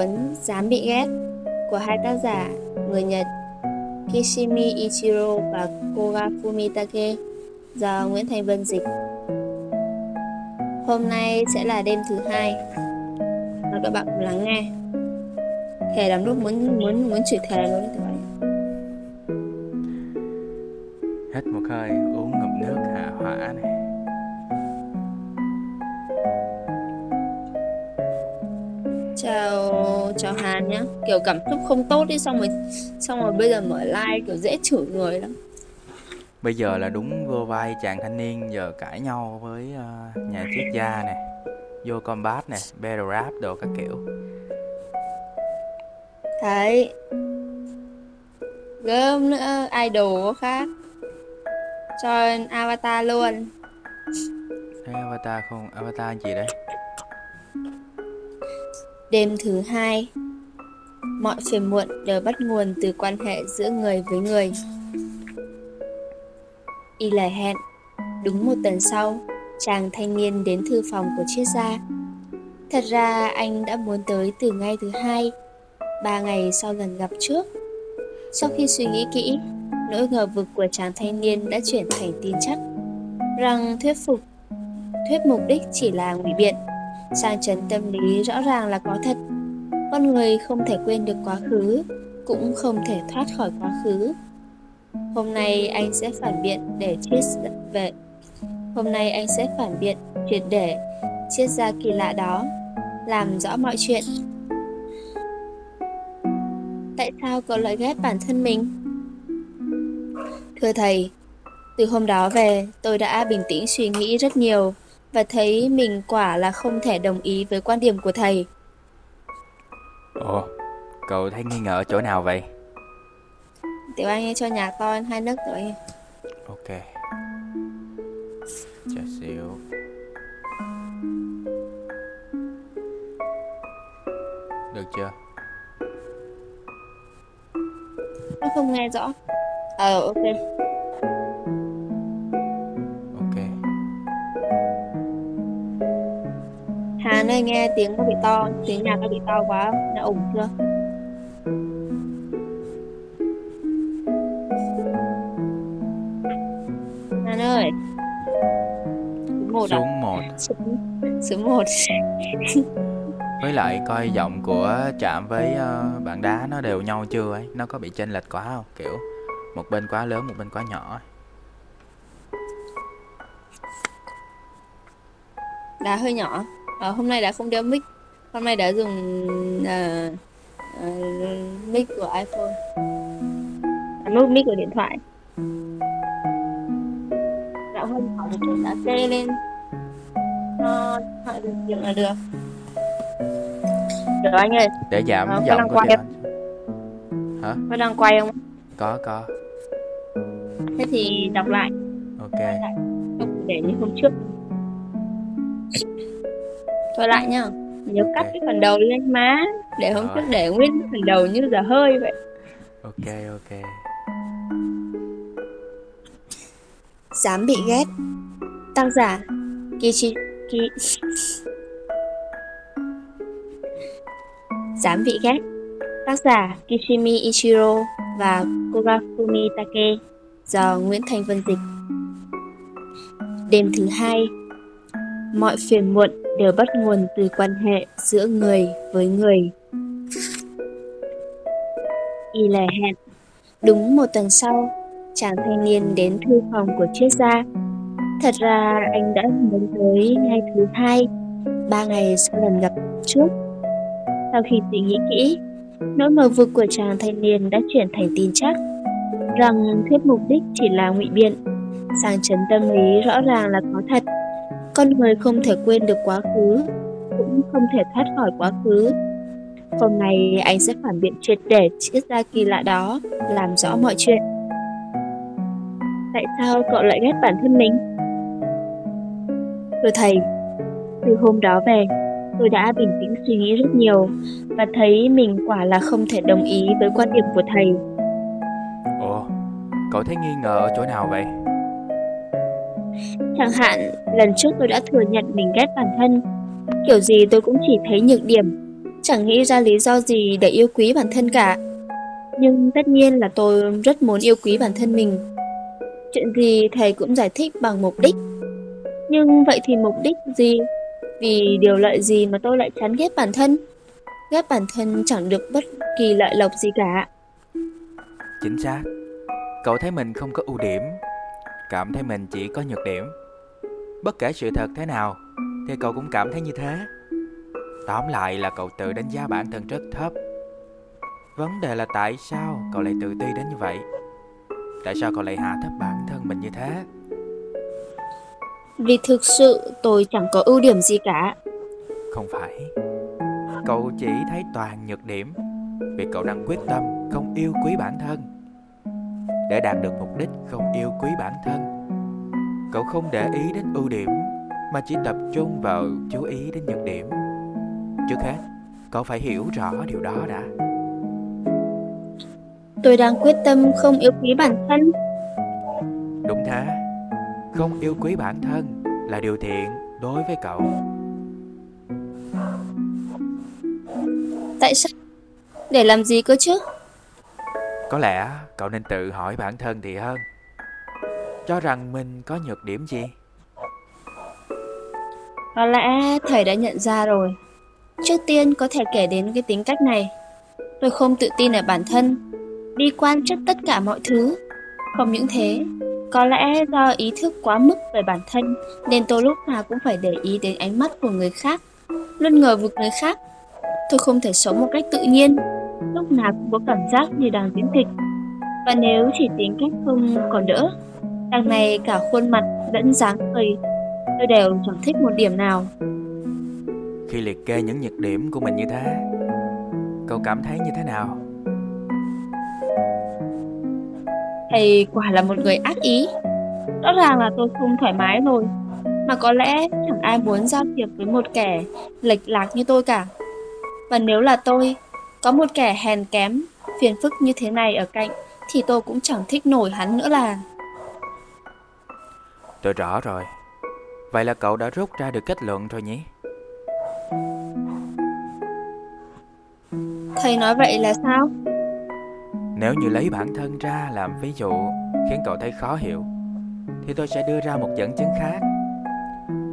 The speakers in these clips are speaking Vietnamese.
cuốn Dám bị ghét của hai tác giả người Nhật Kishimi Ichiro và Koga Fumitake do Nguyễn Thành Vân dịch. Hôm nay sẽ là đêm thứ hai. Mời các bạn cùng lắng nghe. Thề lắm lúc muốn muốn muốn chửi thề luôn đấy các Hết một hơi, uống ngụm nước hạ hỏa này chào Hàn nhá. Kiểu cảm xúc không tốt đi xong rồi xong rồi bây giờ mở like kiểu dễ chửi người lắm. Bây giờ là đúng vô vai chàng thanh niên giờ cãi nhau với uh, nhà triết gia nè Vô combat nè, battle rap đồ các kiểu. Đấy. Gớm nữa, idol khác. Cho avatar luôn. Avatar không, avatar gì đấy Đêm thứ hai, Mọi phiền muộn đều bắt nguồn từ quan hệ giữa người với người. Y lời hẹn Đúng một tuần sau, Chàng thanh niên đến thư phòng của triết gia. Thật ra anh đã muốn tới từ ngay thứ hai, Ba ngày sau lần gặp trước. Sau khi suy nghĩ kỹ, Nỗi ngờ vực của chàng thanh niên đã chuyển thành tin chắc Rằng thuyết phục, Thuyết mục đích chỉ là ngụy biện sang chấn tâm lý rõ ràng là có thật. Con người không thể quên được quá khứ, cũng không thể thoát khỏi quá khứ. Hôm nay anh sẽ phản biện để triết về, hôm nay anh sẽ phản biện, triệt để triết ra kỳ lạ đó, làm rõ mọi chuyện. Tại sao cậu lại ghét bản thân mình? Thưa thầy, từ hôm đó về, tôi đã bình tĩnh suy nghĩ rất nhiều và thấy mình quả là không thể đồng ý với quan điểm của thầy. Ồ, cậu thấy nghi ngờ ở chỗ nào vậy? Tiểu Anh cho nhạc to hai nấc Tiểu Anh. Ok. Chờ xíu. Được chưa? Nó không nghe rõ. Ờ, ok. Hàn ơi nghe tiếng có bị to tiếng nhạc có bị to quá đã ổn chưa? Hàn ơi. Số một à? số một. Số một. Với lại coi giọng của chạm với uh, bạn đá nó đều nhau chưa ấy? Nó có bị chênh lệch quá không? Kiểu một bên quá lớn một bên quá nhỏ đá hơi nhỏ à, hôm nay đã không đeo mic. Hôm nay đã dùng uh, uh, mic của iphone. À, nút mic của điện thoại. Dạo hôm học một đã kê lên. Cho thoại được việc là được. Được anh ơi. Để giảm à, giọng của quay hả? Có đang quay không? Có có. Thế thì đọc lại. Ok. Để như hôm trước Thôi lại nhá. Nhớ cắt okay. cái phần đầu lên má Để hôm trước để nguyên cái phần đầu như giờ hơi vậy. Ok ok. Dám bị ghét. Tác giả Kichi Ki... Dám bị ghét. Tác giả Kishimi Ichiro và Kogafumi Take. Do Nguyễn Thành Vân dịch. Đêm thứ hai Mọi phiền muộn đều bắt nguồn từ quan hệ giữa người với người. Y lè hẹn, đúng một tuần sau, chàng thanh niên đến thư phòng của triết gia. Thật ra anh đã muốn tới ngày thứ hai, ba ngày sau lần gặp trước. Sau khi suy nghĩ kỹ, nỗi ngờ vực của chàng thanh niên đã chuyển thành tin chắc rằng thuyết mục đích chỉ là ngụy biện, sang chấn tâm lý rõ ràng là có thật con người không thể quên được quá khứ, cũng không thể thoát khỏi quá khứ. Hôm nay anh sẽ phản biện triệt để chiếc da kỳ lạ đó, làm rõ mọi chuyện. Tại sao cậu lại ghét bản thân mình? Thưa thầy, từ hôm đó về, tôi đã bình tĩnh suy nghĩ rất nhiều và thấy mình quả là không thể đồng ý với quan điểm của thầy. Ồ, cậu thấy nghi ngờ ở chỗ nào vậy? Chẳng hạn, lần trước tôi đã thừa nhận mình ghét bản thân. Kiểu gì tôi cũng chỉ thấy nhược điểm. Chẳng nghĩ ra lý do gì để yêu quý bản thân cả Nhưng tất nhiên là tôi rất muốn yêu quý bản thân mình Chuyện gì thầy cũng giải thích bằng mục đích Nhưng vậy thì mục đích gì? Vì điều lợi gì mà tôi lại chán ghét bản thân? Ghét bản thân chẳng được bất kỳ lợi lộc gì cả Chính xác Cậu thấy mình không có ưu điểm Cảm thấy mình chỉ có nhược điểm. Bất kể sự thật thế nào Thì cậu cũng cảm thấy như thế. Tóm lại là cậu tự đánh giá bản thân rất thấp. Vấn đề là tại sao cậu lại tự ti đến như vậy? Tại sao cậu lại hạ thấp bản thân mình như thế? Vì thực sự tôi chẳng có ưu điểm gì cả. Không phải. Cậu chỉ thấy toàn nhược điểm Vì cậu đang quyết tâm không yêu quý bản thân Để đạt được mục đích không yêu quý bản thân. Cậu không để ý đến ưu điểm Mà chỉ tập trung vào chú ý đến nhược điểm. Trước hết, cậu phải hiểu rõ điều đó đã. Tôi đang quyết tâm không yêu quý bản thân. Đúng thế. Không yêu quý bản thân là điều thiện đối với cậu. Tại sao? Để làm gì cơ chứ? Có lẽ cậu nên tự hỏi bản thân thì hơn. Cho rằng mình có nhược điểm gì? Có lẽ thầy đã nhận ra rồi. Trước tiên có thể kể đến cái tính cách này. Tôi không tự tin ở bản thân, Bi quan trước tất cả mọi thứ. Không những thế, Có lẽ do ý thức quá mức về bản thân, Nên tôi lúc nào cũng phải để ý đến ánh mắt của người khác. Luôn ngờ vực người khác. Tôi không thể sống một cách tự nhiên. Lúc nào cũng có cảm giác như đang diễn kịch Và nếu chỉ tính cách không còn đỡ Đằng này cả khuôn mặt lẫn dáng cười Tôi đều chẳng thích một điểm nào. Khi liệt kê những nhược điểm của mình như thế Cậu cảm thấy như thế nào? Thầy quả là một người ác ý. Rõ ràng là tôi không thoải mái rồi Mà có lẽ chẳng ai muốn giao tiếp với một kẻ lệch lạc như tôi cả. Và nếu là tôi Có một kẻ hèn kém Phiền phức như thế này ở cạnh Thì tôi cũng chẳng thích nổi hắn nữa là Tôi rõ rồi Vậy là cậu đã rút ra được kết luận rồi nhỉ? Thầy nói vậy là sao? Nếu như lấy bản thân ra làm ví dụ khiến cậu thấy khó hiểu Thì tôi sẽ đưa ra một dẫn chứng khác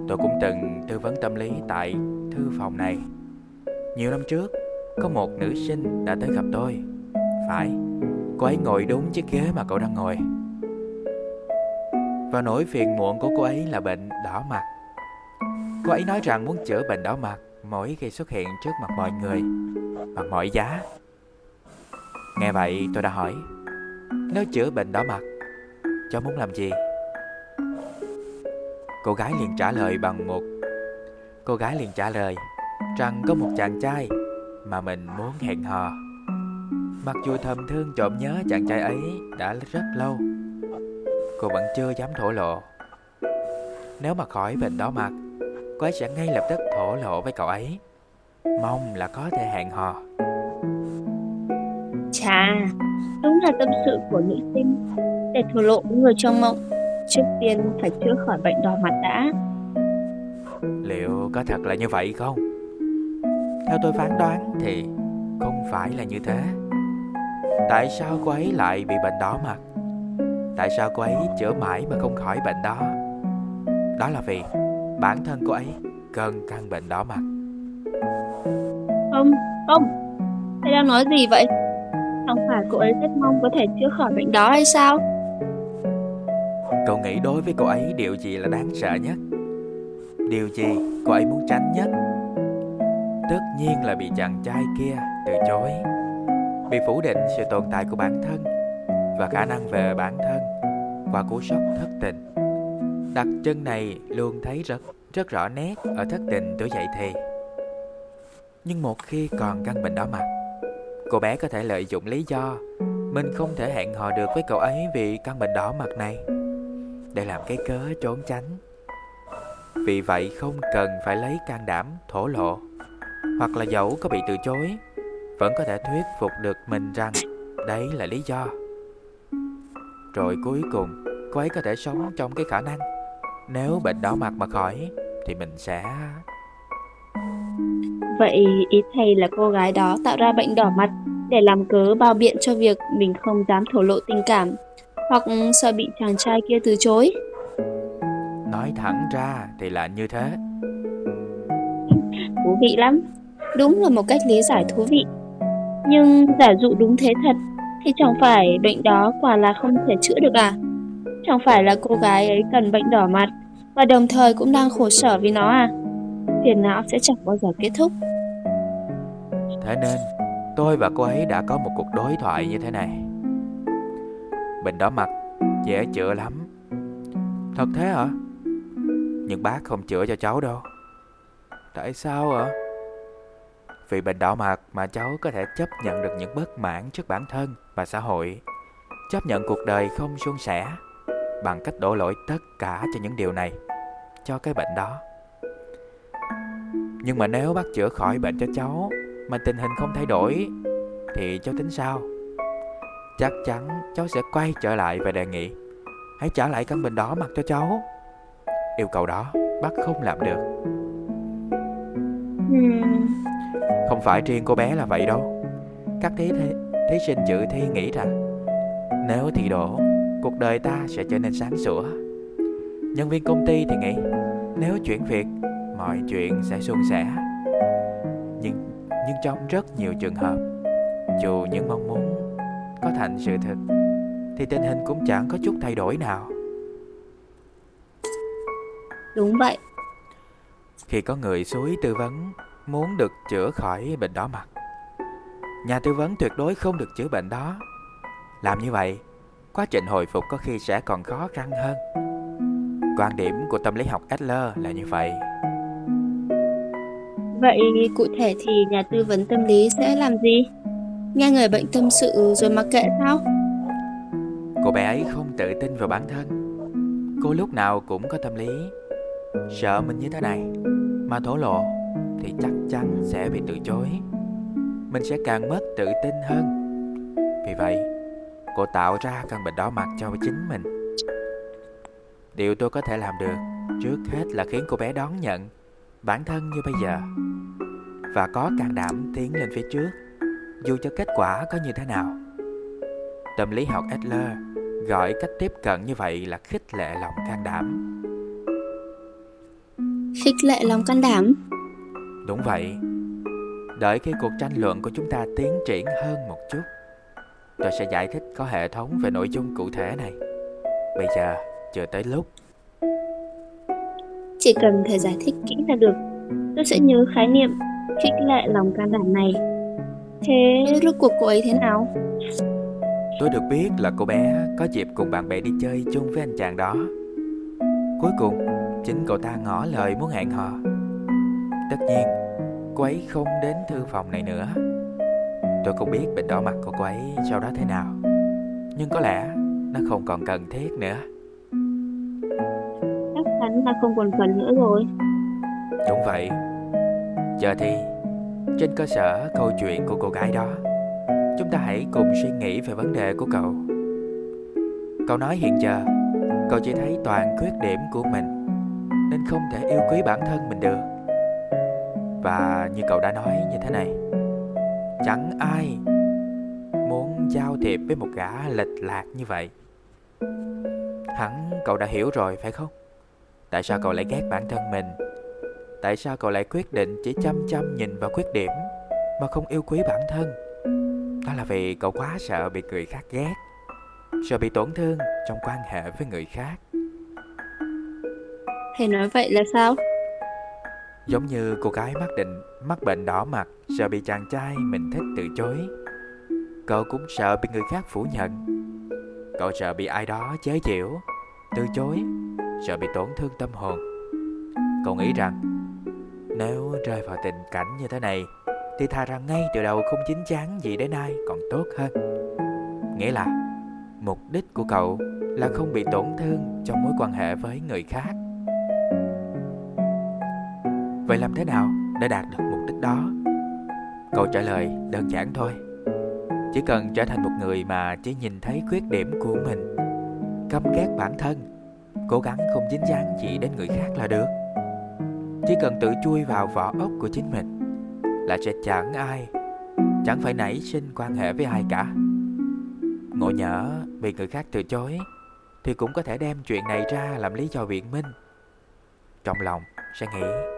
Tôi cũng từng tư vấn tâm lý tại thư phòng này Nhiều năm trước có một nữ sinh đã tới gặp tôi. Phải, Cô ấy ngồi đúng chiếc ghế mà cậu đang ngồi. Và nỗi phiền muộn của cô ấy là bệnh đỏ mặt. Cô ấy nói rằng muốn chữa bệnh đỏ mặt Mỗi khi xuất hiện trước mặt mọi người, Bằng mọi giá. Nghe vậy, tôi đã hỏi, Nếu chữa bệnh đỏ mặt, Cháu muốn làm gì? Cô gái liền trả lời bằng một, Cô gái liền trả lời Rằng có một chàng trai mà mình muốn hẹn hò. Mặc dù thầm thương trộm nhớ chàng trai ấy đã rất lâu Cô vẫn chưa dám thổ lộ. Nếu mà khỏi bệnh đỏ mặt Cô ấy sẽ ngay lập tức thổ lộ với cậu ấy. Mong là có thể hẹn hò. Chà, đúng là tâm sự của nữ sinh. Để thổ lộ với người trong mộng Trước tiên phải chữa khỏi bệnh đỏ mặt đã. Liệu có thật là như vậy không? Theo tôi phán đoán thì không phải là như thế Tại sao cô ấy lại bị bệnh đỏ mặt? Tại sao cô ấy chữa mãi mà không khỏi bệnh đó? Đó là vì bản thân cô ấy cần căn bệnh đỏ mặt Không, không Thầy đang nói gì vậy? Không phải cô ấy rất mong có thể chữa khỏi bệnh đó hay sao? Cậu nghĩ đối với cô ấy điều gì là đáng sợ nhất? Điều gì cô ấy muốn tránh nhất? Tất nhiên là bị chàng trai kia từ chối. Bị phủ định sự tồn tại của bản thân Và khả năng về bản thân Qua cú sốc thất tình. Đặc trưng này luôn thấy rất rất rõ nét ở thất tình tuổi dậy thì. Nhưng một khi còn căn bệnh đó mặt Cô bé có thể lợi dụng lý do Mình không thể hẹn hò được với cậu ấy vì căn bệnh đỏ mặt này Để làm cái cớ trốn tránh. Vì vậy không cần phải lấy can đảm thổ lộ. Hoặc là dẫu có bị từ chối Vẫn có thể thuyết phục được mình rằng Đấy là lý do Rồi cuối cùng Cô ấy có thể sống trong cái khả năng Nếu bệnh đỏ mặt mà khỏi Thì mình sẽ Vậy ý thầy là cô gái đó tạo ra bệnh đỏ mặt để làm cớ bao biện cho việc mình không dám thổ lộ tình cảm hoặc sợ bị chàng trai kia từ chối. Nói thẳng ra thì là như thế. Thú vị lắm. Đúng là một cách lý giải thú vị. Nhưng giả dụ đúng thế thật thì chẳng phải bệnh đó quả là không thể chữa được à? Chẳng phải là cô gái ấy cần bệnh đỏ mặt và đồng thời cũng đang khổ sở vì nó à? Phiền não sẽ chẳng bao giờ kết thúc. Thế nên, tôi và cô ấy đã có một cuộc đối thoại như thế này. Bệnh đỏ mặt dễ chữa lắm. Thật thế hả? Nhưng bác không chữa cho cháu đâu. Tại sao ạ? Vì bệnh đỏ mặt mà cháu có thể chấp nhận được những bất mãn trước bản thân và xã hội. Chấp nhận cuộc đời không suôn sẻ bằng cách đổ lỗi tất cả cho những điều này, cho cái bệnh đó. Nhưng mà nếu bác chữa khỏi bệnh cho cháu mà tình hình không thay đổi thì cháu tính sao? Chắc chắn cháu sẽ quay trở lại và đề nghị hãy trả lại căn bệnh đỏ mặt cho cháu. Yêu cầu đó bác không làm được. Không phải riêng cô bé là vậy đâu. Các thí, thí, sinh dự thi nghĩ rằng nếu thi đổ, cuộc đời ta sẽ trở nên sáng sủa. Nhân viên công ty thì nghĩ nếu chuyển việc, mọi chuyện sẽ suôn sẻ. Nhưng nhưng trong rất nhiều trường hợp, dù những mong muốn có thành sự thật, thì tình hình cũng chẳng có chút thay đổi nào. Đúng vậy. Khi có người suối tư vấn muốn được chữa khỏi bệnh đỏ mặt, nhà tư vấn tuyệt đối không được chữa bệnh đó. Làm như vậy, quá trình hồi phục có khi sẽ còn khó khăn hơn. Quan điểm của tâm lý học Adler là như vậy. Vậy cụ thể thì nhà tư vấn tâm lý sẽ làm gì? Nghe người bệnh tâm sự rồi mặc kệ sao? Cô bé ấy không tự tin vào bản thân. Cô lúc nào cũng có tâm lý sợ mình như thế này mà thổ lộ thì chắc chắn sẽ bị từ chối. Mình sẽ càng mất tự tin hơn. Vì vậy, cô tạo ra căn bệnh đỏ mặt cho chính mình. Điều tôi có thể làm được trước hết là khiến cô bé đón nhận bản thân như bây giờ và có can đảm tiến lên phía trước dù cho kết quả có như thế nào. Tâm lý học Adler gọi cách tiếp cận như vậy là khích lệ lòng can đảm. Khích lệ lòng can đảm? Đúng vậy. Đợi khi cuộc tranh luận của chúng ta tiến triển hơn một chút, tôi sẽ giải thích có hệ thống về nội dung cụ thể này. Bây giờ, chưa tới lúc. Chỉ cần thầy giải thích kỹ là được. Tôi sẽ nhớ khái niệm khích lệ lòng can đảm này Thế rốt cuộc cô ấy thế nào? Tôi được biết là cô bé có dịp cùng bạn bè đi chơi chung với anh chàng đó Cuối cùng, chính cậu ta ngỏ lời muốn hẹn hò Tất nhiên, cô ấy không đến thư phòng này nữa. Tôi không biết bệnh đỏ mặt của cô ấy sau đó thế nào Nhưng có lẽ nó không còn cần thiết nữa. Chắc chắn là không còn cần nữa rồi. Đúng vậy. Giờ thì trên cơ sở câu chuyện của cô gái đó chúng ta hãy cùng suy nghĩ về vấn đề của cậu. Cậu nói hiện giờ cậu chỉ thấy toàn khuyết điểm của mình nên không thể yêu quý bản thân mình được và như cậu đã nói như thế này, chẳng ai muốn giao thiệp với một gã lệch lạc như vậy. Hẳn cậu đã hiểu rồi, phải không? Tại sao cậu lại ghét bản thân mình? Tại sao cậu lại quyết định chỉ chăm chăm nhìn vào khuyết điểm Mà không yêu quý bản thân? Đó là vì cậu quá sợ bị người khác ghét, Sợ bị tổn thương trong quan hệ với người khác. Thầy nói vậy là sao? Giống như cô gái mắc định, mắc bệnh đỏ mặt, Sợ bị chàng trai mình thích từ chối. Cậu cũng sợ bị người khác phủ nhận. Cậu sợ bị ai đó chế giễu, Từ chối, Sợ bị tổn thương tâm hồn. Cậu nghĩ rằng, nếu rơi vào tình cảnh như thế này, Thì thà rằng ngay từ đầu không chính chắn gì đến nay còn tốt hơn. Nghĩa là, Mục đích của cậu là không bị tổn thương trong mối quan hệ với người khác. Vậy làm thế nào để đạt được mục đích đó? Câu trả lời đơn giản thôi. Chỉ cần trở thành một người mà chỉ nhìn thấy khuyết điểm của mình, Căm ghét bản thân, Cố gắng không dính dáng gì đến người khác là được. Chỉ cần tự chui vào vỏ ốc của chính mình là sẽ chẳng ai, chẳng phải nảy sinh quan hệ với ai cả. Ngộ nhỡ bị người khác từ chối thì cũng có thể đem chuyện này ra làm lý do biện minh. Trong lòng sẽ nghĩ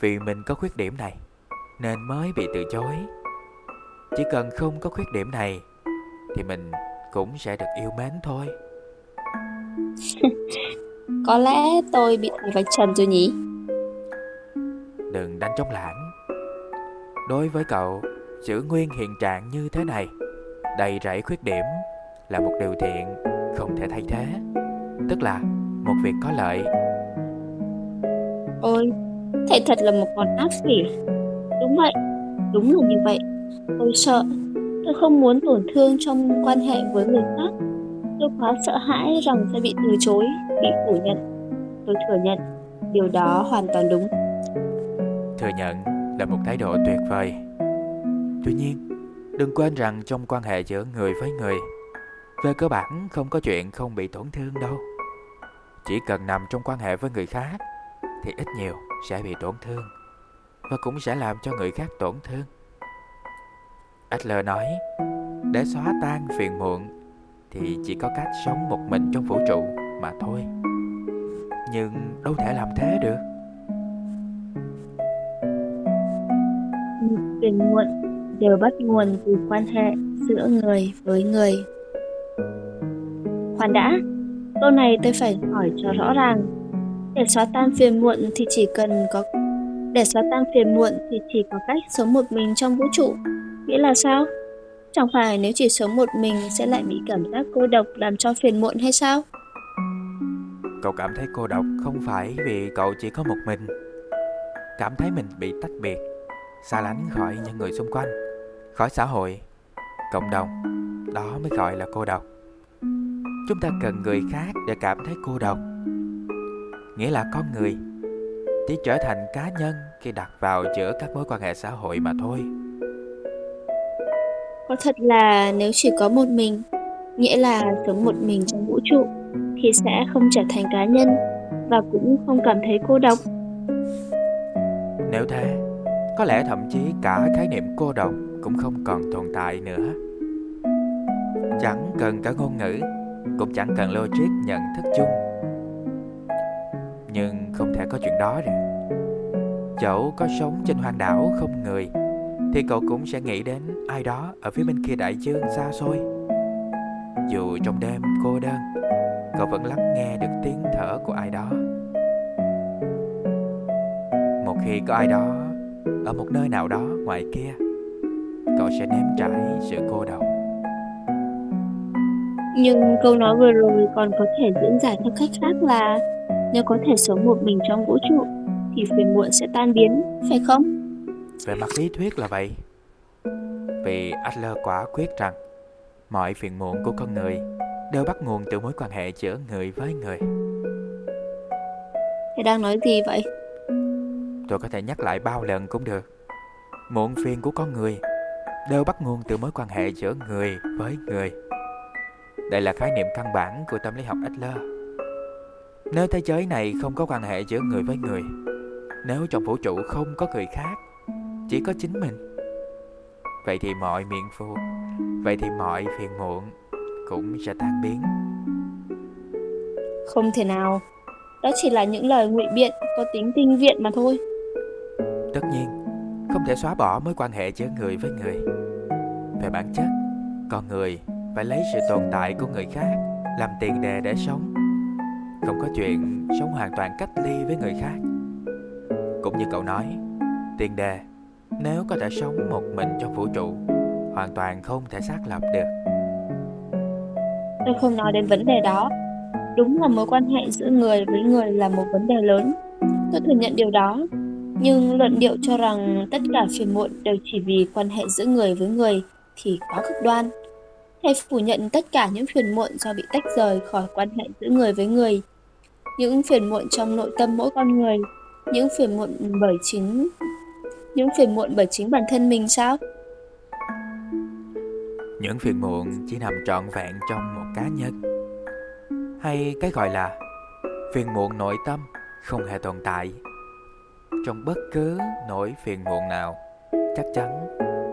vì mình có khuyết điểm này nên mới bị từ chối. Chỉ cần không có khuyết điểm này thì mình cũng sẽ được yêu mến thôi. Có lẽ tôi bị vạch trần rồi nhỉ? Đừng đánh trống lãng. Đối với cậu giữ nguyên hiện trạng như thế này đầy rẫy khuyết điểm là một điều thiện không thể thay thế. Tức là một việc có lợi. Ôi thầy thật là một con ác quỷ đúng vậy, đúng là như vậy. Tôi sợ. Tôi không muốn tổn thương trong quan hệ với người khác. Tôi quá sợ hãi rằng sẽ bị từ chối, bị phủ nhận. Tôi thừa nhận, điều đó hoàn toàn đúng. Thừa nhận là một thái độ tuyệt vời. Tuy nhiên, đừng quên rằng trong quan hệ giữa người với người, về cơ bản không có chuyện không bị tổn thương đâu. Chỉ cần nằm trong quan hệ với người khác thì ít nhiều sẽ bị tổn thương và cũng sẽ làm cho người khác tổn thương. Adler nói, để xóa tan phiền muộn thì chỉ có cách sống một mình trong vũ trụ mà thôi. Nhưng đâu thể làm thế được? Phiền muộn đều bắt nguồn từ quan hệ giữa người với người. Khoan đã, câu này tôi phải hỏi cho rõ ràng để xóa tan phiền muộn thì chỉ cần có, để xóa tan phiền muộn thì chỉ có cách sống một mình trong vũ trụ. Nghĩa là sao? Chẳng phải nếu chỉ sống một mình sẽ lại bị cảm giác cô độc làm cho phiền muộn hay sao? Cậu cảm thấy cô độc không phải vì cậu chỉ có một mình. Cảm thấy mình bị tách biệt, xa lánh khỏi những người xung quanh, khỏi xã hội, cộng đồng. Đó mới gọi là cô độc. Chúng ta cần người khác để cảm thấy cô độc nghĩa là con người chỉ trở thành cá nhân khi đặt vào giữa các mối quan hệ xã hội mà thôi. Có thật là nếu chỉ có một mình nghĩa là sống một mình trong vũ trụ thì sẽ không trở thành cá nhân và cũng không cảm thấy cô độc. Nếu thế có lẽ thậm chí cả khái niệm cô độc cũng không còn tồn tại nữa. Chẳng cần cả ngôn ngữ cũng chẳng cần logic nhận thức chung nhưng không thể có chuyện đó được. Dẫu có sống trên hoang đảo không người, thì cậu cũng sẽ nghĩ đến ai đó ở phía bên kia đại dương xa xôi. Dù trong đêm cô đơn, cậu vẫn lắng nghe được tiếng thở của ai đó. Một khi có ai đó ở một nơi nào đó ngoài kia, cậu sẽ nếm trải sự cô độc. Nhưng câu nói vừa rồi còn có thể diễn giải theo cách khác là nếu có thể sống một mình trong vũ trụ thì phiền muộn sẽ tan biến, phải không? Về mặt lý thuyết là vậy. Vì Adler quả quyết rằng mọi phiền muộn của con người đều bắt nguồn từ mối quan hệ giữa người với người. Thầy đang nói gì vậy? Tôi có thể nhắc lại bao lần cũng được. Muộn phiền của con người đều bắt nguồn từ mối quan hệ giữa người với người. Đây là khái niệm căn bản của tâm lý học Adler. Nếu thế giới này không có quan hệ giữa người với người, nếu trong vũ trụ không có người khác, chỉ có chính mình, vậy thì mọi miệng phu, vậy thì mọi phiền muộn cũng sẽ tan biến. Không thể nào, đó chỉ là những lời ngụy biện có tính tinh viện mà thôi. Tất nhiên, không thể xóa bỏ mối quan hệ giữa người với người. Về bản chất, con người phải lấy sự tồn tại của người khác làm tiền đề để sống không có chuyện sống hoàn toàn cách ly với người khác. Cũng như cậu nói tiền đề nếu có thể sống một mình trong vũ trụ, hoàn toàn không thể xác lập được. Tôi không nói đến vấn đề đó. Đúng là mối quan hệ giữa người với người là một vấn đề lớn. Tôi thừa nhận điều đó. Nhưng luận điệu cho rằng tất cả phiền muộn đều chỉ vì quan hệ giữa người với người thì quá cực đoan hay phủ nhận tất cả những phiền muộn do bị tách rời khỏi quan hệ giữa người với người. Những phiền muộn trong nội tâm mỗi con người, những phiền muộn bởi chính những phiền muộn bởi chính bản thân mình sao? Những phiền muộn chỉ nằm trọn vẹn trong một cá nhân. Hay cái gọi là phiền muộn nội tâm không hề tồn tại. Trong bất cứ nỗi phiền muộn nào, chắc chắn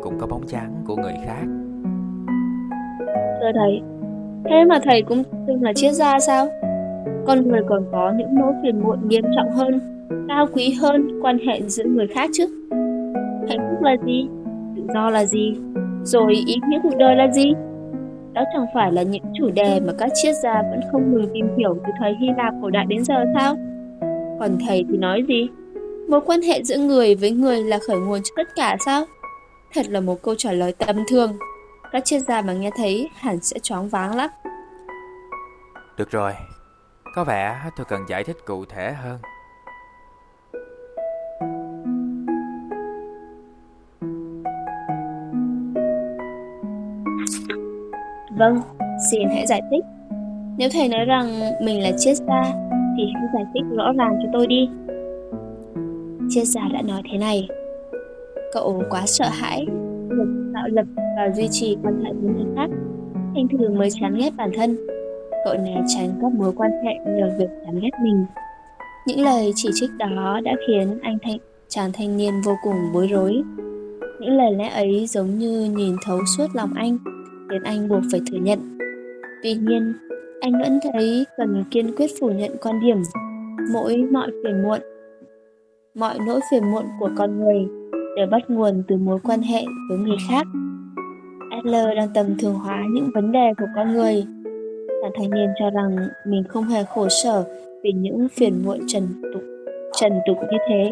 cũng có bóng dáng của người khác. Thưa thầy, thế mà thầy cũng từng là triết gia sao? Con người còn có những nỗi phiền muộn nghiêm trọng hơn, cao quý hơn quan hệ giữa người khác chứ. Hạnh phúc là gì? Tự do là gì? Rồi ý nghĩa cuộc đời là gì? Đó chẳng phải là những chủ đề mà các triết gia vẫn không ngừng tìm hiểu từ thời Hy Lạp cổ đại đến giờ sao? Còn thầy thì nói gì? Mối quan hệ giữa người với người là khởi nguồn cho tất cả sao? Thật là một câu trả lời tầm thường. Các triết gia mà nghe thấy hẳn sẽ choáng váng lắm. Được rồi, có vẻ tôi cần giải thích cụ thể hơn. Vâng, xin hãy giải thích. Nếu thầy nói rằng mình là triết gia, thì hãy giải thích rõ ràng cho tôi đi. Triết gia đã nói thế này. Cậu quá sợ hãi, được tạo lập và duy trì quan hệ với người khác, thành thường mới chán ghét bản thân. Cậu né tránh các mối quan hệ nhờ việc chán ghét mình. Những lời chỉ trích đó đã khiến anh thanh chàng thanh niên vô cùng bối rối. Những lời lẽ ấy giống như nhìn thấu suốt lòng anh khiến anh buộc phải thừa nhận. Tuy nhiên, anh vẫn thấy cần kiên quyết phủ nhận quan điểm mỗi mọi phiền muộn mọi nỗi phiền muộn của con người đều bắt nguồn từ mối quan hệ với người khác. Adler đang tầm thường hóa những vấn đề của con người. Chàng thanh niên cho rằng mình không hề khổ sở vì những phiền muộn trần tục, trần tục như thế.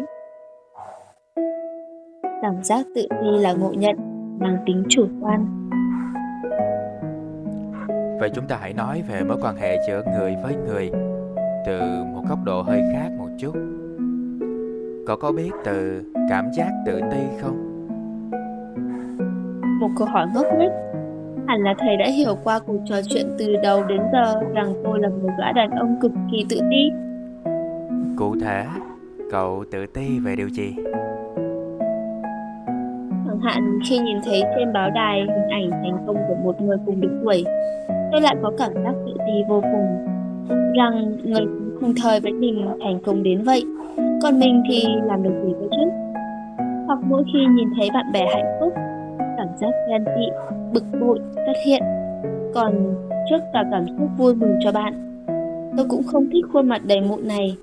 Cảm giác tự ti là ngộ nhận, mang tính chủ quan Vậy chúng ta hãy nói về mối quan hệ giữa người với người từ một góc độ hơi khác một chút. Cậu có biết từ cảm giác tự ti không? Một câu hỏi ngốc nghếch. Hẳn là thầy đã hiểu qua cuộc trò chuyện từ đầu đến giờ rằng tôi là một gã đàn ông cực kỳ tự ti. Cụ thể, cậu tự ti về điều gì? Chẳng hạn khi nhìn thấy trên báo đài hình ảnh thành công của một người cùng độ tuổi, tôi lại có cảm giác tự ti vô cùng rằng người cùng thời với mình thành công đến vậy còn mình thì làm được gì cơ chứ hoặc mỗi khi nhìn thấy bạn bè hạnh phúc cảm giác ghen tị bực bội xuất hiện còn trước cả cảm xúc vui mừng cho bạn tôi cũng không thích khuôn mặt đầy mụn này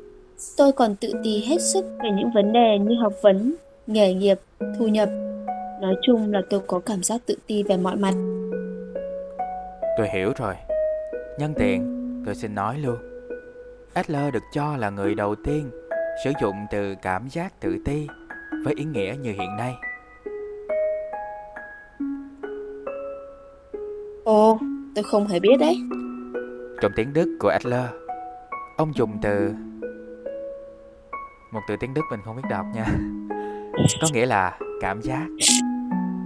tôi còn tự ti hết sức về những vấn đề như học vấn nghề nghiệp thu nhập nói chung là tôi có cảm giác tự ti về mọi mặt Tôi hiểu rồi. Nhân tiện, tôi xin nói luôn. Adler được cho là người đầu tiên sử dụng từ cảm giác tự ti với ý nghĩa như hiện nay. Ồ, tôi không hề biết đấy. Trong tiếng Đức của Adler, ông dùng từ một từ tiếng Đức mình không biết đọc nha. Có nghĩa là cảm giác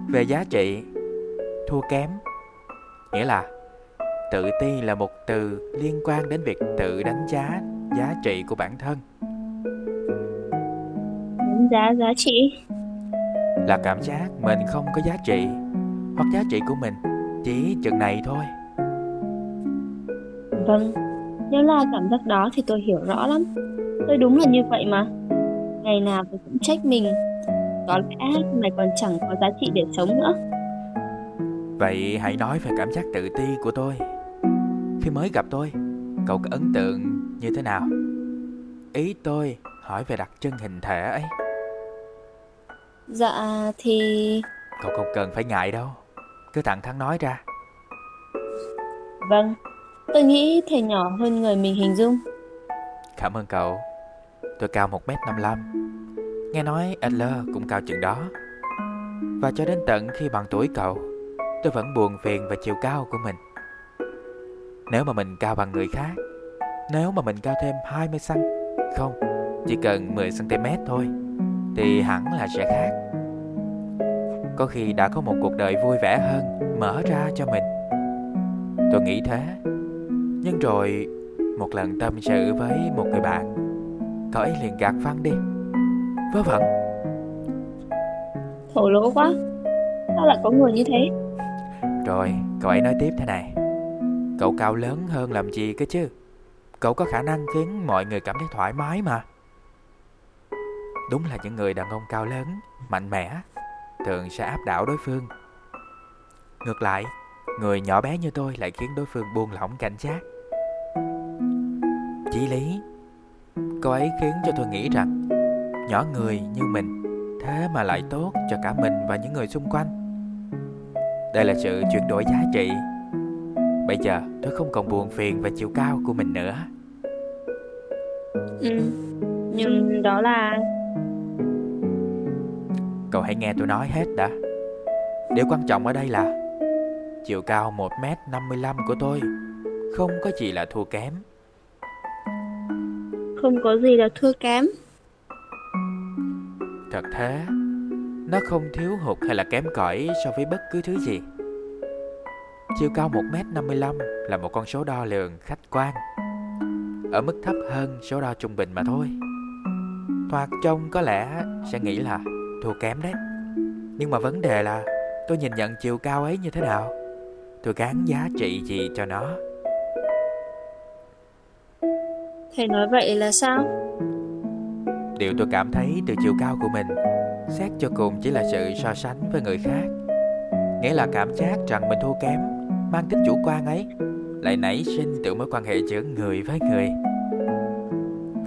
về giá trị thua kém, nghĩa là tự ti là một từ liên quan đến việc tự đánh giá giá trị của bản thân. Đánh giá giá trị. Là cảm giác mình không có giá trị hoặc giá trị của mình chỉ chừng này thôi. Vâng nếu là cảm giác đó thì tôi hiểu rõ lắm. Tôi đúng là như vậy mà. Ngày nào tôi cũng trách mình. Có lẽ mày còn chẳng có giá trị để sống nữa. Vậy hãy nói về cảm giác tự ti của tôi khi mới gặp tôi cậu có ấn tượng như thế nào? Ý tôi hỏi về đặc trưng hình thể ấy. Dạ thì cậu không cần phải ngại đâu. Cứ thẳng thắn nói ra. Vâng. Tôi nghĩ thầy nhỏ hơn người mình hình dung. Cảm ơn cậu. Tôi cao 1m55 nghe nói Adler cũng cao chừng đó. Và cho đến tận khi bằng tuổi cậu tôi vẫn buồn phiền về chiều cao của mình nếu mà mình cao bằng người khác Nếu mà mình cao thêm 20 cm Không, chỉ cần 10 cm thôi Thì hẳn là sẽ khác. Có khi đã có một cuộc đời vui vẻ hơn Mở ra cho mình. Tôi nghĩ thế. Nhưng rồi Một lần tâm sự với một người bạn Cậu ấy liền gạt phăng đi. Vớ vẩn. Thổ lỗ quá. Sao lại có người như thế? Rồi cậu ấy nói tiếp thế này Cậu cao lớn hơn làm gì cơ chứ Cậu có khả năng khiến mọi người cảm thấy thoải mái mà Đúng là những người đàn ông cao lớn, mạnh mẽ thường sẽ áp đảo đối phương. Ngược lại, người nhỏ bé như tôi lại khiến đối phương buông lỏng cảnh giác. Chí lý, cô ấy khiến cho tôi nghĩ rằng nhỏ người như mình thế mà lại tốt cho cả mình và những người xung quanh. Đây là sự chuyển đổi giá trị. Bây giờ tôi không còn buồn phiền về chiều cao của mình nữa. Ừ, nhưng đó là Cậu hãy nghe tôi nói hết đã. Điều quan trọng ở đây là Chiều cao 1m55 của tôi Không có gì là thua kém. Không có gì là thua kém. Thật thế Nó không thiếu hụt hay là kém cỏi so với bất cứ thứ gì Chiều cao 1m55 là một con số đo lường khách quan. Ở mức thấp hơn số đo trung bình mà thôi. Thoạt trông có lẽ sẽ nghĩ là thua kém đấy. Nhưng mà vấn đề là tôi nhìn nhận chiều cao ấy như thế nào? Tôi gán giá trị gì cho nó? Thầy nói vậy là sao? Điều tôi cảm thấy từ chiều cao của mình Xét cho cùng chỉ là sự so sánh với người khác. Nghĩa là cảm giác rằng mình thua kém Mang tính chủ quan ấy. Lại nảy sinh từ mối quan hệ giữa người với người.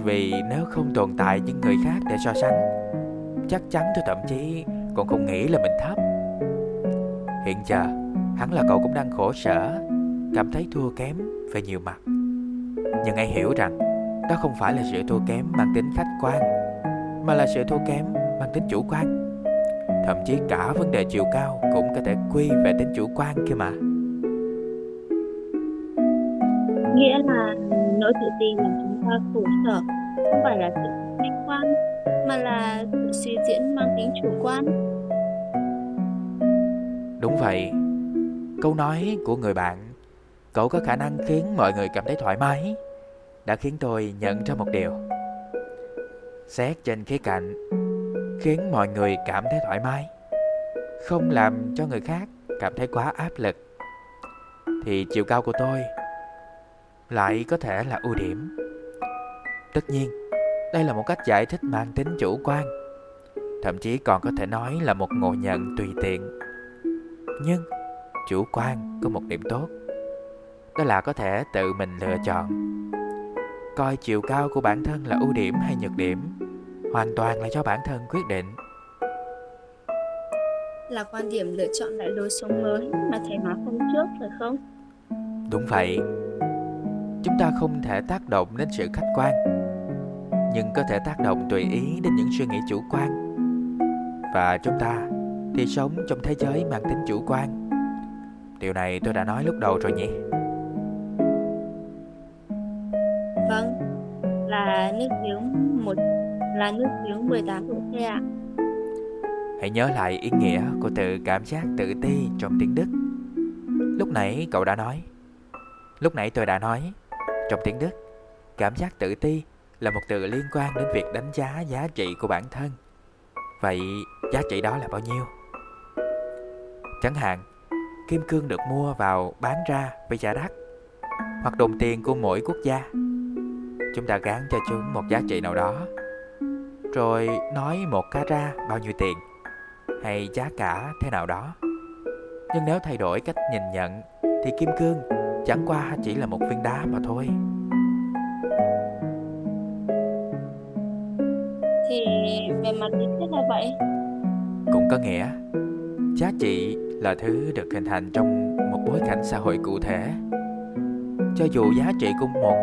Vì nếu không tồn tại những người khác để so sánh, Chắc chắn tôi thậm chí còn không nghĩ là mình thấp. Hiện giờ, hắn là cậu cũng đang khổ sở, Cảm thấy thua kém về nhiều mặt. Nhưng hãy hiểu rằng, Đó không phải là sự thua kém mang tính khách quan, Mà là sự thua kém mang tính chủ quan. Thậm chí cả vấn đề chiều cao Cũng có thể quy về tính chủ quan kia mà. Nghĩa là nỗi tự ti làm chúng ta khổ sở, Không phải là sự khách quan, Mà là sự suy diễn mang tính chủ quan. Đúng vậy. Câu nói của người bạn, Cậu có khả năng khiến mọi người cảm thấy thoải mái, Đã khiến tôi nhận ra một điều. Xét trên khía cạnh, Khiến mọi người cảm thấy thoải mái, Không làm cho người khác cảm thấy quá áp lực, Thì chiều cao của tôi lại có thể là ưu điểm. Tất nhiên Đây là một cách giải thích mang tính chủ quan. Thậm chí còn có thể nói là một ngộ nhận tùy tiện. Nhưng chủ quan có một điểm tốt. Đó là có thể tự mình lựa chọn. Coi chiều cao của bản thân là ưu điểm hay nhược điểm hoàn toàn là do bản thân quyết định. Là quan điểm lựa chọn lại lối sống mới mà thầy nói hôm trước phải không? Đúng vậy chúng ta không thể tác động đến sự khách quan nhưng có thể tác động tùy ý đến những suy nghĩ chủ quan. Và chúng ta thì sống trong thế giới mang tính chủ quan. Điều này tôi đã nói lúc đầu rồi nhỉ? Vâng Là nước giếng một là nước giếng 18 độ C ạ. Hãy nhớ lại ý nghĩa của từ cảm giác tự ti trong tiếng Đức. Lúc nãy cậu đã nói Lúc nãy tôi đã nói trong tiếng Đức Cảm giác tự ti là một từ liên quan đến việc đánh giá giá trị của bản thân. Vậy giá trị đó là bao nhiêu? Chẳng hạn, kim cương được mua vào bán ra với giá đắt, hoặc đồng tiền của mỗi quốc gia. Chúng ta gán cho chúng một giá trị nào đó, rồi nói một cá ra bao nhiêu tiền, hay giá cả thế nào đó. Nhưng nếu thay đổi cách nhìn nhận, thì kim cương chẳng qua chỉ là một viên đá mà thôi. Thì về mặt lý thuyết là vậy. Cũng có nghĩa giá trị là thứ được hình thành trong một bối cảnh xã hội cụ thể. Cho dù giá trị của một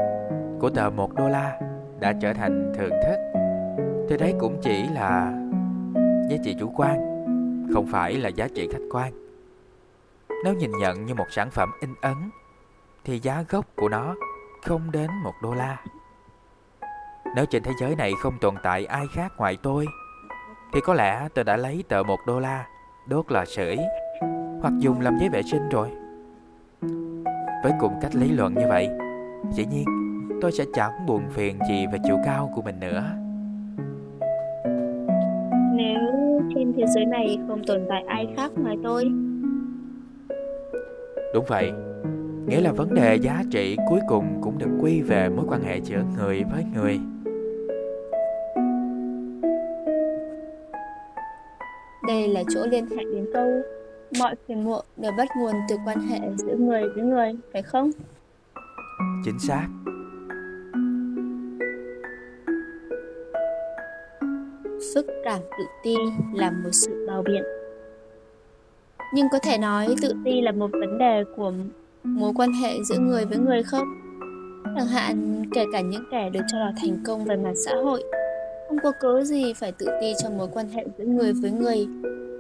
của tờ một đô la đã trở thành thường thức thì đấy cũng chỉ là giá trị chủ quan không phải là giá trị khách quan. Nếu nhìn nhận như một sản phẩm in ấn thì giá gốc của nó không đến một đô la. Nếu trên thế giới này không tồn tại ai khác ngoài tôi thì có lẽ tôi đã lấy tờ một đô la đốt lò sưởi hoặc dùng làm giấy vệ sinh rồi. Với cùng cách lý luận như vậy dĩ nhiên tôi sẽ chẳng buồn phiền gì về chiều cao của mình nữa. Nếu trên thế giới này không tồn tại ai khác ngoài tôi. Đúng vậy nghĩa là vấn đề giá trị cuối cùng cũng được quy về mối quan hệ giữa người với người Đây là chỗ liên hệ đến câu mọi phiền muộn đều bắt nguồn từ quan hệ giữa người với người, phải không? Chính xác. Phức cảm tự ti là một sự bào biện. Nhưng có thể nói tự ti là một vấn đề của mối quan hệ giữa người với người không? Chẳng hạn, kể cả những kẻ được cho là thành công về mặt xã hội, không có cớ gì phải tự ti trong mối quan hệ giữa người với người,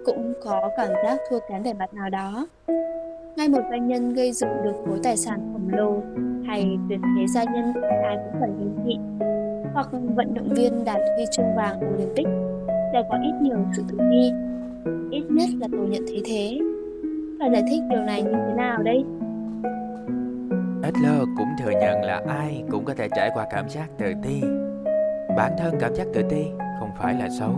cũng có cảm giác thua kém về mặt nào đó. Ngay một doanh nhân gây dựng được khối tài sản khổng lồ hay tuyệt thế gia nhân, ai cũng phải ghen thị hoặc vận động viên đạt huy chương vàng Olympic đều có ít nhiều sự tự ti, ít nhất là tôi nhận thấy thế. Phải giải thích điều này như thế nào đây? Adler cũng thừa nhận là ai cũng có thể trải qua cảm giác tự ti. Bản thân cảm giác tự ti không phải là xấu.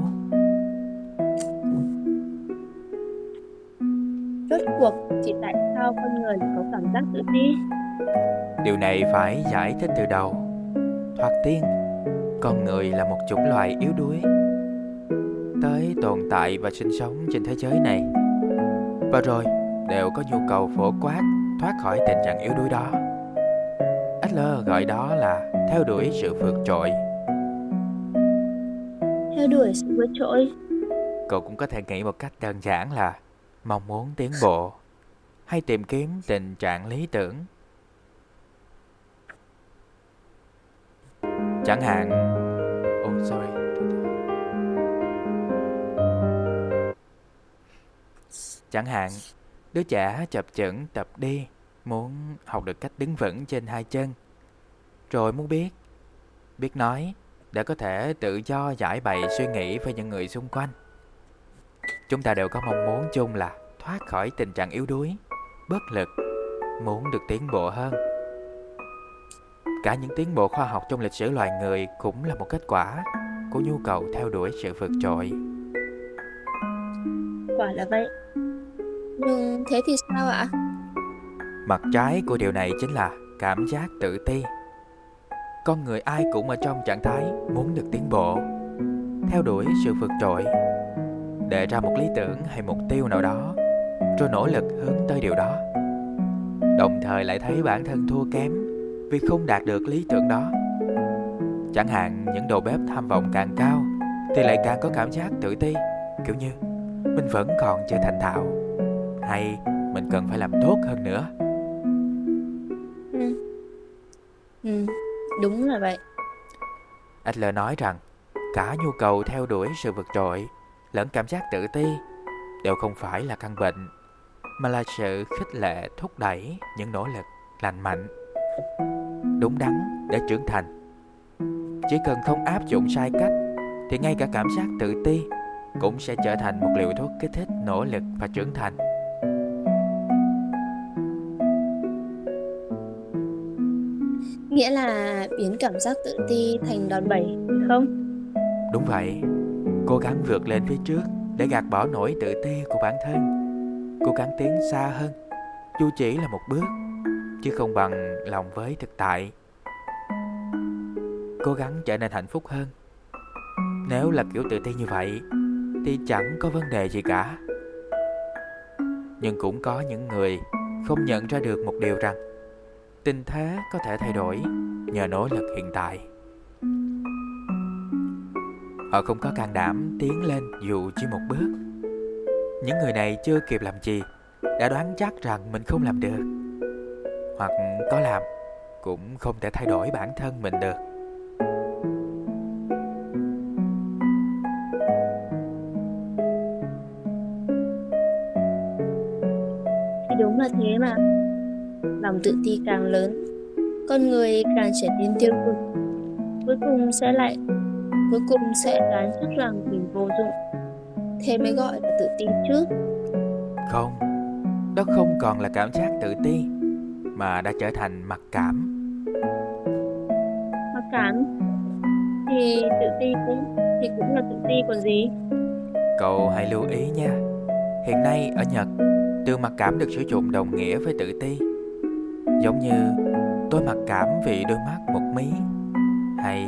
Rốt cuộc thì tại sao con người có cảm giác tự ti? Điều này phải giải thích từ đầu. Thoạt tiên con người là một chủng loài yếu đuối tới tồn tại và sinh sống trên thế giới này. Và rồi đều có nhu cầu phổ quát thoát khỏi tình trạng yếu đuối đó Adler gọi đó là theo đuổi sự vượt trội. Theo đuổi sự vượt trội. Cậu cũng có thể nghĩ một cách đơn giản là mong muốn tiến bộ hay tìm kiếm tình trạng lý tưởng. Chẳng hạn oh sorry chẳng hạn đứa trẻ chập chững tập đi muốn học được cách đứng vững trên hai chân rồi muốn biết biết nói để có thể tự do giải bày suy nghĩ với những người xung quanh. Chúng ta đều có mong muốn chung là thoát khỏi tình trạng yếu đuối, bất lực, muốn được tiến bộ hơn. Cả những tiến bộ khoa học trong lịch sử loài người cũng là một kết quả của nhu cầu theo đuổi sự vượt trội. Quả là vậy. Nhưng thế thì sao ạ? Mặt trái của điều này chính là cảm giác tự ti. Con người ai cũng ở trong trạng thái muốn được tiến bộ, theo đuổi sự vượt trội đề ra một lý tưởng hay mục tiêu nào đó, rồi nỗ lực hướng tới điều đó. Đồng thời lại thấy bản thân thua kém vì không đạt được lý tưởng đó. Chẳng hạn, những đầu bếp tham vọng càng cao thì lại càng có cảm giác tự ti, kiểu như, mình vẫn còn chưa thành thạo, hay mình cần phải làm tốt hơn nữa. Ừ. Đúng là vậy. Adler nói rằng, cả nhu cầu theo đuổi sự vượt trội lẫn cảm giác tự ti đều không phải là căn bệnh, mà là sự khích lệ thúc đẩy những nỗ lực lành mạnh, đúng đắn để trưởng thành chỉ cần không áp dụng sai cách, thì ngay cả cảm giác tự ti cũng sẽ trở thành một liều thuốc kích thích nỗ lực và trưởng thành Nghĩa là biến cảm giác tự ti thành đòn bẩy, không? Đúng vậy. Cố gắng vượt lên phía trước để gạt bỏ nỗi tự ti của bản thân. Cố gắng tiến xa hơn, dù chỉ là một bước, chứ không bằng lòng với thực tại. Cố gắng trở nên hạnh phúc hơn. Nếu là kiểu tự ti như vậy, thì chẳng có vấn đề gì cả. Nhưng cũng có những người không nhận ra được một điều rằng tình thế có thể thay đổi nhờ nỗ lực hiện tại. Họ không có can đảm tiến lên dù chỉ một bước. Những người này chưa kịp làm gì, đã đoán chắc rằng mình không làm được. Hoặc có làm, cũng không thể thay đổi bản thân mình được. Lòng tự ti càng lớn con người càng trở nên tiêu cực. Cuối cùng sẽ lại cuối cùng sẽ đoán chắc rằng mình vô dụng. Thế mới gọi là tự ti chứ. Không đó không còn là cảm giác tự ti mà đã trở thành mặc cảm. Mặc cảm? Thì tự ti cũng thì cũng là tự ti còn gì? Cậu hãy lưu ý nha. Hiện nay ở nhật từ mặc cảm được sử dụng đồng nghĩa với tự ti Giống như, tôi mặc cảm vì đôi mắt một mí. Hay,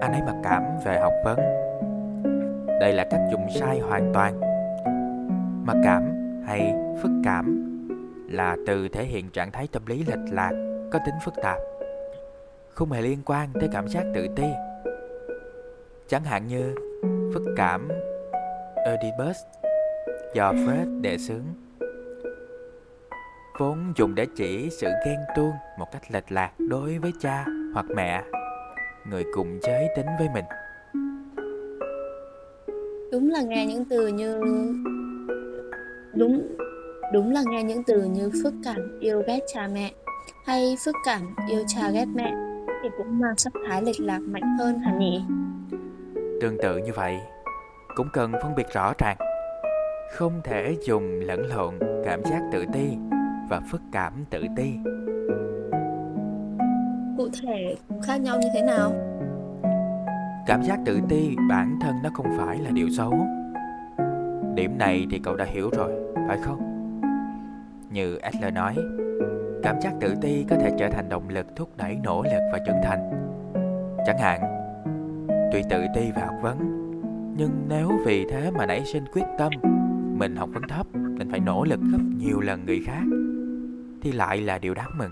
anh ấy mặc cảm về học vấn. Đây là cách dùng sai hoàn toàn. Mặc cảm hay phức cảm là từ thể hiện trạng thái tâm lý lệch lạc, có tính phức tạp, không hề liên quan tới cảm giác tự ti. Chẳng hạn như phức cảm Oedipus do Fred đề xướng vốn dùng để chỉ sự ghen tuông một cách lệch lạc đối với cha hoặc mẹ người cùng giới tính với mình. Đúng là nghe những từ như đúng đúng là nghe những từ như phức cảm yêu ghét cha mẹ hay phức cảm yêu cha ghét mẹ thì cũng mang sắc thái lệch lạc mạnh hơn hả nhỉ? Tương tự như vậy cũng cần phân biệt rõ ràng không thể dùng lẫn lộn cảm giác tự ti và phức cảm tự ti. Cụ thể khác nhau như thế nào? Cảm giác tự ti bản thân nó không phải là điều xấu. Điểm này thì cậu đã hiểu rồi phải không? Như Adler nói cảm giác tự ti có thể trở thành động lực thúc đẩy nỗ lực và trưởng thành. Chẳng hạn tuy tự ti và học vấn nhưng nếu vì thế mà nảy sinh quyết tâm mình học vấn thấp nên phải nỗ lực gấp nhiều lần người khác thì lại là điều đáng mừng.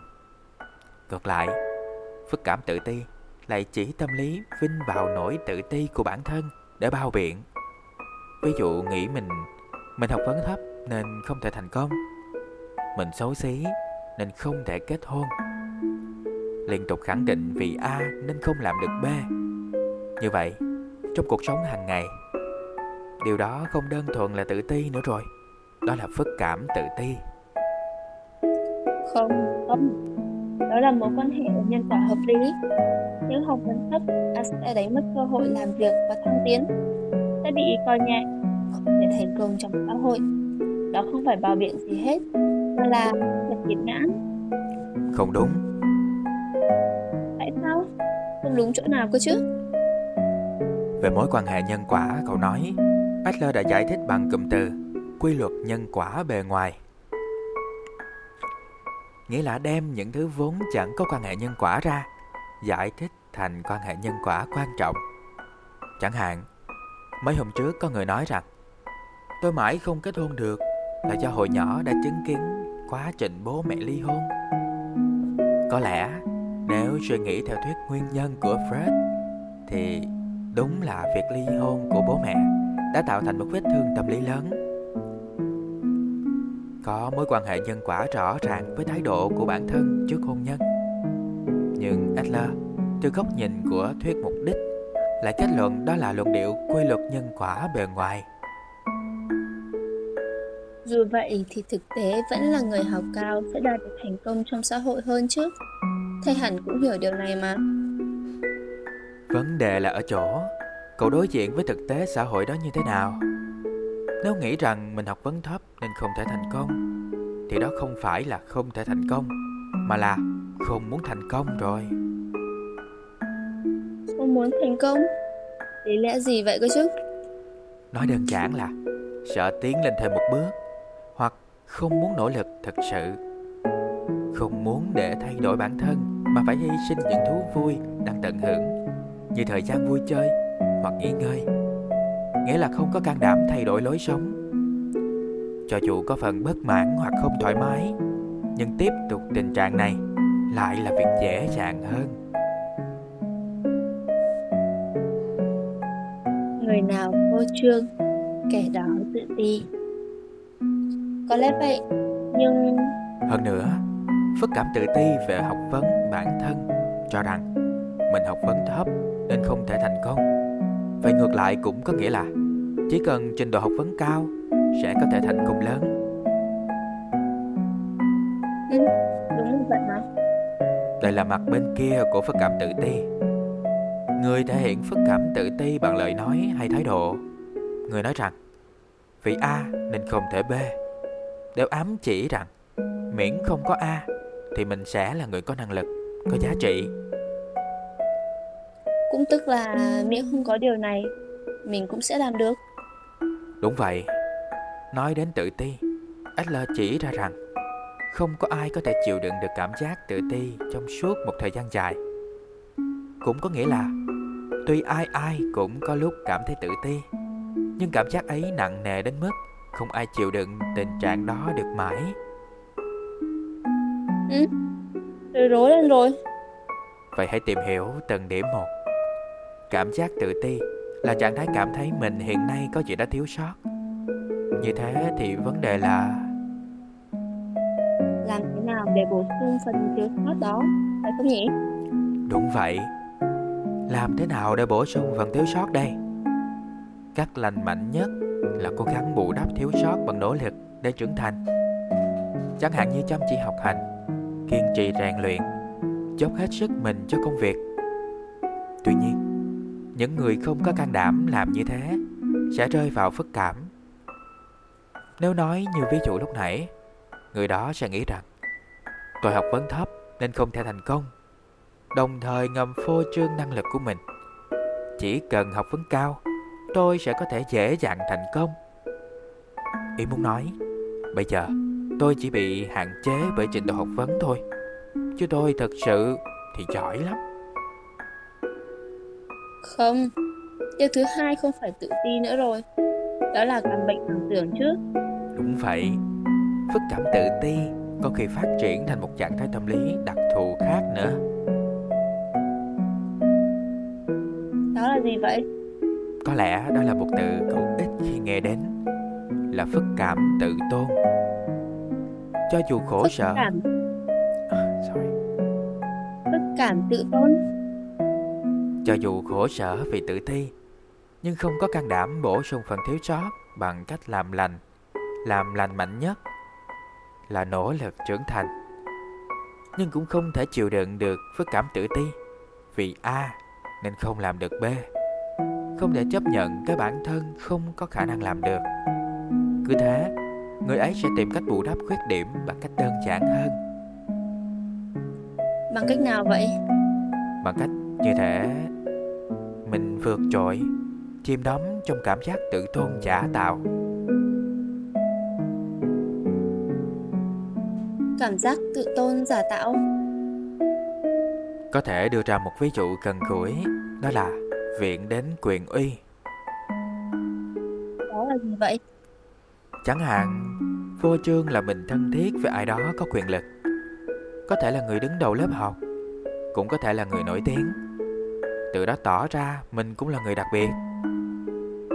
Ngược lại, phức cảm tự ti lại chỉ tâm lý vinh vào nỗi tự ti của bản thân để bao biện. Ví dụ nghĩ mình mình học vấn thấp nên không thể thành công. Mình xấu xí nên không thể kết hôn. Liên tục khẳng định vì a nên không làm được b. Như vậy, trong cuộc sống hàng ngày, điều đó không đơn thuần là tự ti nữa rồi. Đó là phức cảm tự ti không? Không. Đó là mối quan hệ nhân quả hợp lý. Nếu học vấn thấp ta sẽ đánh mất cơ hội làm việc và thăng tiến. Sẽ bị coi nhẹ không thể thành công trong xã hội. Đó không phải bảo biện gì hết mà là thật kiệt ngãn không đúng. Tại sao? Không đúng chỗ nào cơ chứ? Về mối quan hệ nhân quả cậu nói Adler đã giải thích bằng cụm từ quy luật nhân quả bề ngoài nghĩa là đem những thứ vốn chẳng có quan hệ nhân quả ra, giải thích thành quan hệ nhân quả quan trọng. Chẳng hạn, mấy hôm trước có người nói rằng, tôi mãi không kết hôn được là do hồi nhỏ đã chứng kiến quá trình bố mẹ ly hôn. Có lẽ nếu suy nghĩ theo thuyết nguyên nhân của Fred, thì đúng là việc ly hôn của bố mẹ đã tạo thành một vết thương tâm lý lớn có mối quan hệ nhân quả rõ ràng với thái độ của bản thân trước hôn nhân nhưng Adler từ góc nhìn của thuyết mục đích lại kết luận đó là luận điệu quy luật nhân quả bề ngoài dù vậy thì thực tế vẫn là người học cao sẽ đạt được thành công trong xã hội hơn chứ. Thầy hẳn cũng hiểu điều này mà. Vấn đề là ở chỗ, cậu đối diện với thực tế xã hội đó như thế nào? Nếu nghĩ rằng mình học vấn thấp nên không thể thành công, thì đó không phải là không thể thành công, mà là không muốn thành công rồi. Không muốn thành công? Lý lẽ gì vậy cơ chứ? Nói đơn giản là sợ tiến lên thêm một bước không muốn nỗ lực thật sự không muốn để thay đổi bản thân mà phải hy sinh những thú vui đang tận hưởng như thời gian vui chơi hoặc nghỉ ngơi nghĩa là không có can đảm thay đổi lối sống. Cho dù có phần bất mãn hoặc không thoải mái nhưng tiếp tục tình trạng này lại là việc dễ dàng hơn. Người nào vô trương kẻ đó tự ti. Có lẽ vậy nhưng hơn nữa phức cảm tự ti về học vấn bản thân cho rằng mình học vấn thấp nên không thể thành công vậy ngược lại cũng có nghĩa là chỉ cần trình độ học vấn cao sẽ có thể thành công lớn. Ừ, đúng như vậy mà đây là mặt bên kia của phức cảm tự ti. Người thể hiện phức cảm tự ti bằng lời nói hay thái độ. Người nói rằng vì a nên không thể b. Đều ám chỉ rằng miễn không có A thì mình sẽ là người có năng lực, có giá trị. Cũng tức là miễn không có điều này, mình cũng sẽ làm được. Đúng vậy. Nói đến tự ti, Adler chỉ ra rằng không có ai có thể chịu đựng được cảm giác tự ti trong suốt một thời gian dài. Cũng có nghĩa là tuy ai ai cũng có lúc cảm thấy tự ti, nhưng cảm giác ấy nặng nề đến mức Không ai chịu đựng tình trạng đó được mãi Ừ, rồi rối lên rồi Vậy hãy tìm hiểu từng điểm một Cảm giác tự ti là trạng thái cảm thấy mình hiện nay có gì đó thiếu sót. Như thế thì vấn đề là Làm thế nào để bổ sung phần thiếu sót đó? Phải không nhỉ? Đúng vậy. Làm thế nào để bổ sung phần thiếu sót đây? Cách lành mạnh nhất là cố gắng bù đắp thiếu sót bằng nỗ lực để trưởng thành. Chẳng hạn như chăm chỉ học hành Kiên trì rèn luyện Dốc hết sức mình cho công việc. Tuy nhiên những người không có can đảm làm như thế Sẽ rơi vào phức cảm. Nếu nói như ví dụ lúc nãy, Người đó sẽ nghĩ rằng, Tôi học vấn thấp nên không thể thành công. Đồng thời ngầm phô trương năng lực của mình. Chỉ cần học vấn cao, Tôi sẽ có thể dễ dàng thành công. Ý muốn nói, Bây giờ tôi chỉ bị hạn chế bởi trình độ học vấn thôi, Chứ tôi thật sự thì giỏi lắm. Không, điều thứ hai không phải tự ti nữa rồi. Đó là căn bệnh ảo tưởng chứ. Đúng vậy. Phức cảm tự ti có khi phát triển thành một trạng thái tâm lý đặc thù khác nữa. Đó là gì vậy? Có lẽ đó là một từ cậu ít khi nghe đến Là phức cảm tự tôn. Cho dù khổ Phức sở cảm, à, sorry. phức cảm tự tôn Cho dù khổ sở vì tự ti Nhưng không có can đảm bổ sung phần thiếu sót Bằng cách làm lành Làm lành mạnh nhất Là nỗ lực trưởng thành. Nhưng cũng không thể chịu đựng được phức cảm tự ti Vì A nên không làm được B. Không thể chấp nhận cái bản thân không có khả năng làm được. Cứ thế Người ấy sẽ tìm cách bù đắp khuyết điểm bằng cách đơn giản hơn. Bằng cách nào vậy? Bằng cách như thể Mình vượt trội Chìm đắm trong cảm giác tự tôn giả tạo. Cảm giác tự tôn giả tạo. Có thể đưa ra một ví dụ gần gũi Đó là viện đến quyền uy. Đó là gì vậy? Chẳng hạn Vô trương là mình thân thiết với ai đó có quyền lực. Có thể là người đứng đầu lớp học Cũng có thể là người nổi tiếng từ đó tỏ ra mình cũng là người đặc biệt.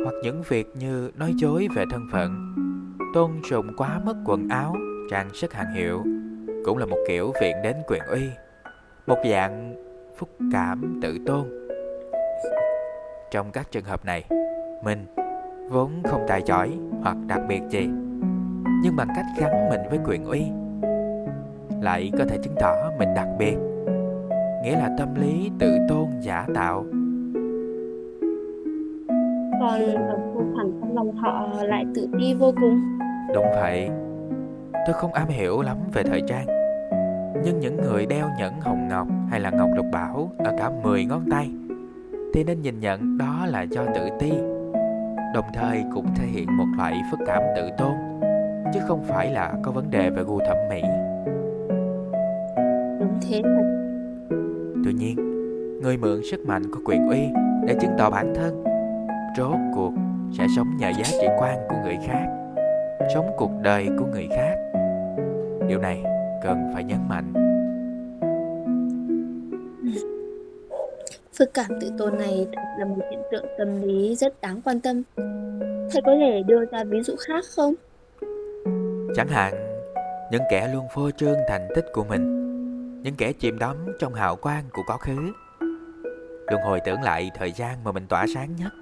Hoặc những việc như nói dối về thân phận, Tôn sùng quá mức quần áo, Trang sức hàng hiệu Cũng là một kiểu viện đến quyền uy, Một dạng phúc cảm tự tôn. Trong các trường hợp này, Mình vốn không tài giỏi hoặc đặc biệt gì, nhưng bằng cách gắn mình với quyền uy lại có thể chứng tỏ mình đặc biệt nghĩa là tâm lý tự tôn giả tạo. Còn ở sâu thẳm trong lòng họ lại tự ti vô cùng. Đúng vậy. Tôi không am hiểu lắm về thời trang. Nhưng những người đeo nhẫn hồng ngọc hay là ngọc lục bảo ở cả 10 ngón tay thì nên nhìn nhận đó là do tự ti. Đồng thời cũng thể hiện một loại phức cảm tự tôn chứ không phải là có vấn đề về gu thẩm mỹ. Đúng thế thật tuy nhiên. Người mượn sức mạnh của quyền uy để chứng tỏ bản thân. Rốt cuộc sẽ sống nhờ giá trị quan của người khác sống cuộc đời của người khác. Điều này cần phải nhấn mạnh. Phức cảm tự tôn này là một hiện tượng tâm lý rất đáng quan tâm. Thầy có thể đưa ra ví dụ khác không? Chẳng hạn, những kẻ luôn phô trương thành tích của mình, những kẻ chìm đắm trong hào quang của quá khứ, luôn hồi tưởng lại thời gian mà mình tỏa sáng nhất.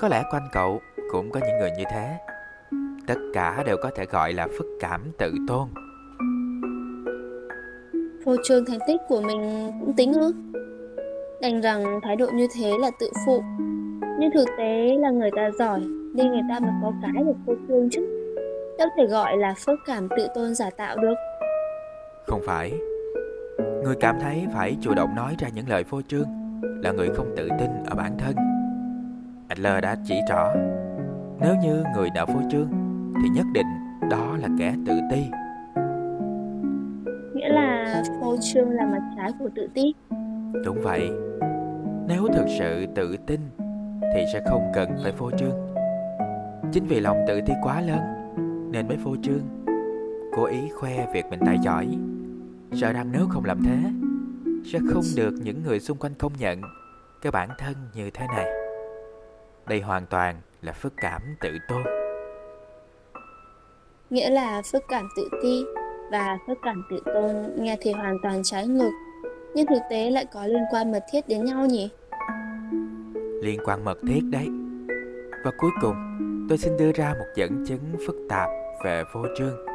Có lẽ quanh cậu cũng có những người như thế. Tất cả đều có thể gọi là phức cảm tự tôn. Phô trương thành tích của mình cũng tính ư? Đành rằng thái độ như thế là tự phụ Nhưng thực tế là người ta giỏi Nên người ta mới có cái để phô trương chứ Đâu thể gọi là phức cảm tự tôn giả tạo được Không phải. Người cảm thấy phải chủ động nói ra những lời phô trương là người không tự tin ở bản thân. Adler đã chỉ rõ, nếu như người đã phô trương thì nhất định đó là kẻ tự ti. Nghĩa là phô trương là mặt trái của tự ti Đúng vậy. Nếu thực sự tự tin thì sẽ không cần phải phô trương. Chính vì lòng tự ti quá lớn Nên mới phô trương Cố ý khoe việc mình tài giỏi Sợ rằng nếu không làm thế Sẽ không được những người xung quanh công nhận Cái bản thân như thế này. Đây hoàn toàn là phức cảm tự tôn. Nghĩa là phức cảm tự ti và phức cảm tự tôn nghe thì hoàn toàn trái ngược. Nhưng thực tế lại có liên quan mật thiết đến nhau nhỉ? Liên quan mật thiết đấy. Và cuối cùng tôi xin đưa ra một dẫn chứng phức tạp về vô trương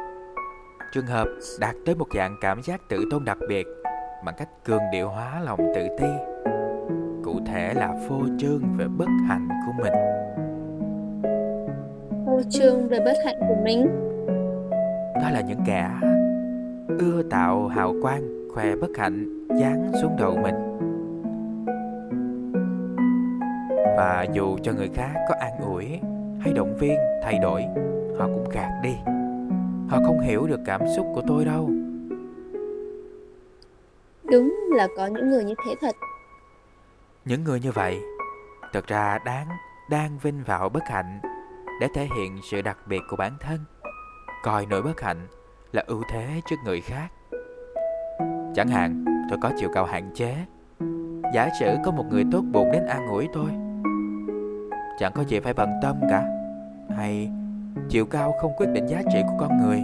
Trường hợp đạt tới một dạng cảm giác tự tôn đặc biệt bằng cách cường điệu hóa lòng tự ti cụ thể là phô trương về bất hạnh của mình. Phô trương về bất hạnh của mình. Đó là những kẻ ưa tạo hào quang khoe bất hạnh dán xuống đầu mình. Và dù cho người khác có an ủi hay động viên thay đổi họ cũng gạt đi họ không hiểu được cảm xúc của tôi đâu. Đúng là có những người như thế thật. Những người như vậy thật ra đáng đang vinh vào bất hạnh để thể hiện sự đặc biệt của bản thân. Coi nỗi bất hạnh là ưu thế trước người khác. Chẳng hạn tôi có chiều cao hạn chế. Giả sử có một người tốt bụng đến an ủi tôi chẳng có gì phải bận tâm cả. Hay chiều cao không quyết định giá trị của con người.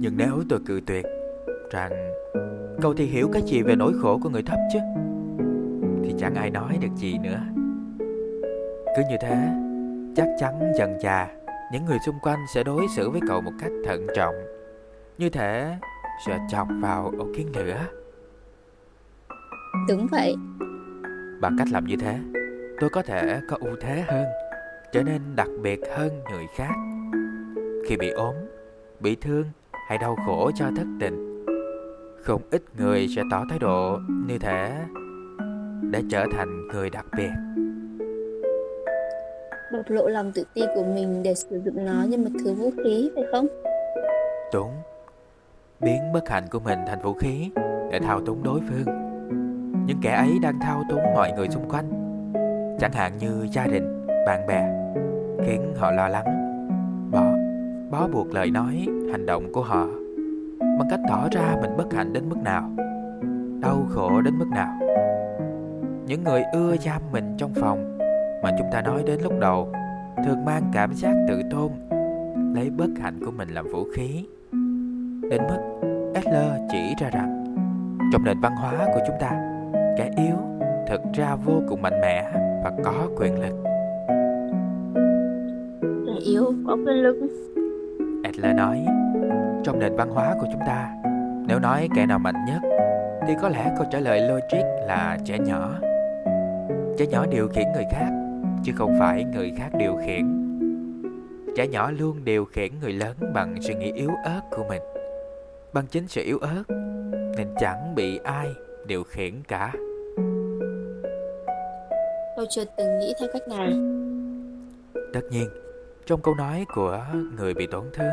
Nhưng nếu tôi cự tuyệt rằng cậu thì hiểu cái gì về nỗi khổ của người thấp chứ? Thì chẳng ai nói được gì nữa. Cứ như thế chắc chắn dần già những người xung quanh sẽ đối xử với cậu một cách thận trọng. Như thể sẽ chọc vào ổ kiến lửa. Đúng vậy. Bằng cách làm như thế tôi có thể có ưu thế hơn trở nên đặc biệt hơn người khác. Khi bị ốm bị thương hay đau khổ cho thất tình không ít người sẽ tỏ thái độ như thế để trở thành người đặc biệt. Bộc lộ lòng tự ti của mình để sử dụng nó như một thứ vũ khí phải không? Đúng. Biến bất hạnh của mình thành vũ khí để thao túng đối phương. Những kẻ ấy đang thao túng mọi người xung quanh chẳng hạn như gia đình bạn bè khiến họ lo lắng. Bỏ bó buộc lời nói, hành động của họ bằng cách tỏ ra mình bất hạnh đến mức nào, đau khổ đến mức nào. Những người ưa giam mình trong phòng mà chúng ta nói đến lúc đầu thường mang cảm giác tự tôn, lấy bất hạnh của mình làm vũ khí. Đến mức Adler chỉ ra rằng trong nền văn hóa của chúng ta, kẻ yếu thực ra vô cùng mạnh mẽ và có quyền lực yếu có quyền lực Adler nói trong nền văn hóa của chúng ta nếu nói kẻ nào mạnh nhất thì có lẽ câu trả lời logic là trẻ nhỏ. Trẻ nhỏ điều khiển người khác chứ không phải người khác điều khiển. Trẻ nhỏ luôn điều khiển người lớn bằng suy nghĩ yếu ớt của mình. Bằng chính sự yếu ớt nên chẳng bị ai điều khiển cả. Tôi chưa từng nghĩ theo cách này. Tất nhiên trong câu nói của người bị tổn thương,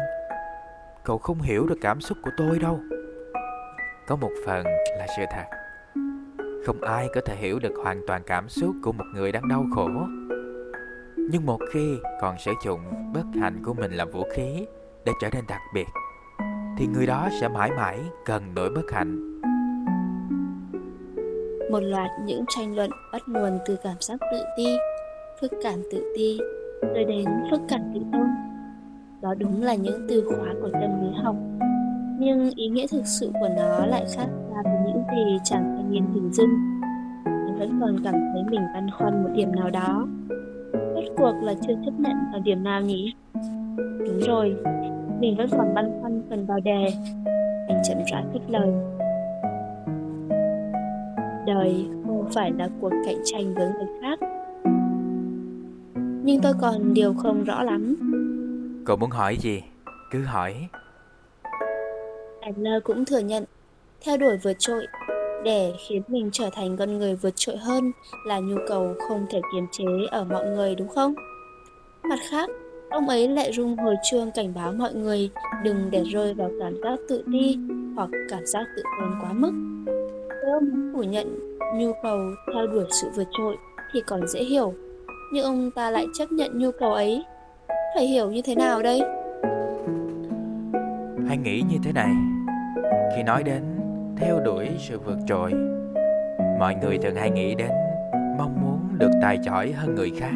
cậu không hiểu được cảm xúc của tôi đâu. Có một phần là sự thật. Không ai có thể hiểu được hoàn toàn cảm xúc của một người đang đau khổ. Nhưng một khi còn sử dụng bất hạnh của mình làm vũ khí để trở nên đặc biệt, thì người đó sẽ mãi mãi cần nỗi bất hạnh. Một loạt những tranh luận bắt nguồn từ cảm giác tự ti phức cảm tự ti rồi đến phức cảm tự tôn đó đúng là những từ khóa của tâm lý học. Nhưng ý nghĩa thực sự của nó lại khác xa với những gì chàng thanh niên hình dung. Mình vẫn còn cảm thấy mình băn khoăn một điểm nào đó. Rốt cuộc là chưa chấp nhận ở điểm nào nhỉ? Đúng rồi, mình vẫn còn băn khoăn phần vào đề. Anh chậm rãi cất lời. Đời không phải là cuộc cạnh tranh với người khác nhưng tôi còn điều không rõ lắm. Cậu muốn hỏi gì? Cứ hỏi. Adler cũng thừa nhận. Theo đuổi vượt trội để khiến mình trở thành con người vượt trội hơn là nhu cầu không thể kiềm chế ở mọi người đúng không? Mặt khác ông ấy lại rung hồi chuông cảnh báo mọi người đừng để rơi vào cảm giác tự ti hoặc cảm giác tự tôn quá mức. Nếu ông phủ nhận nhu cầu theo đuổi sự vượt trội thì còn dễ hiểu nhưng ông ta lại chấp nhận nhu cầu ấy. Phải hiểu như thế nào đây? Hãy nghĩ như thế này. Khi nói đến theo đuổi sự vượt trội Mọi người thường hay nghĩ đến mong muốn được tài giỏi hơn người khác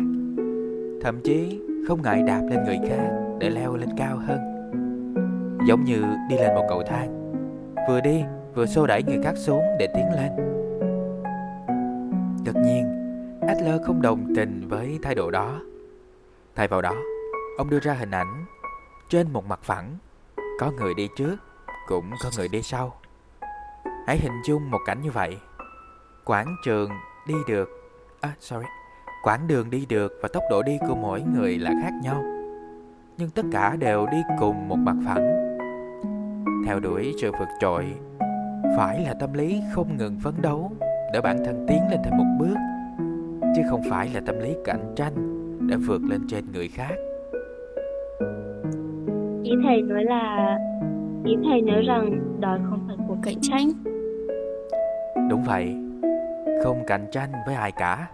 Thậm chí không ngại đạp lên người khác để leo lên cao hơn. Giống như đi lên một cầu thang Vừa đi vừa xô đẩy người khác xuống để tiến lên. Tất nhiên, Adler không đồng tình với thái độ đó. Thay vào đó, ông đưa ra hình ảnh Trên một mặt phẳng, có người đi trước, cũng có người đi sau. Hãy hình dung một cảnh như vậy. Quảng trường đi được À, sorry Quãng đường đi được và tốc độ đi của mỗi người là khác nhau. Nhưng tất cả đều đi cùng một mặt phẳng. Theo đuổi sự vượt trội Phải là tâm lý không ngừng phấn đấu Để bản thân tiến lên thêm một bước. Chứ không phải là tâm lý cạnh tranh Để vượt lên trên người khác. Ý thầy nói là Ý thầy nói rằng đó không phải cuộc cạnh tranh. Đúng vậy Không cạnh tranh với ai cả.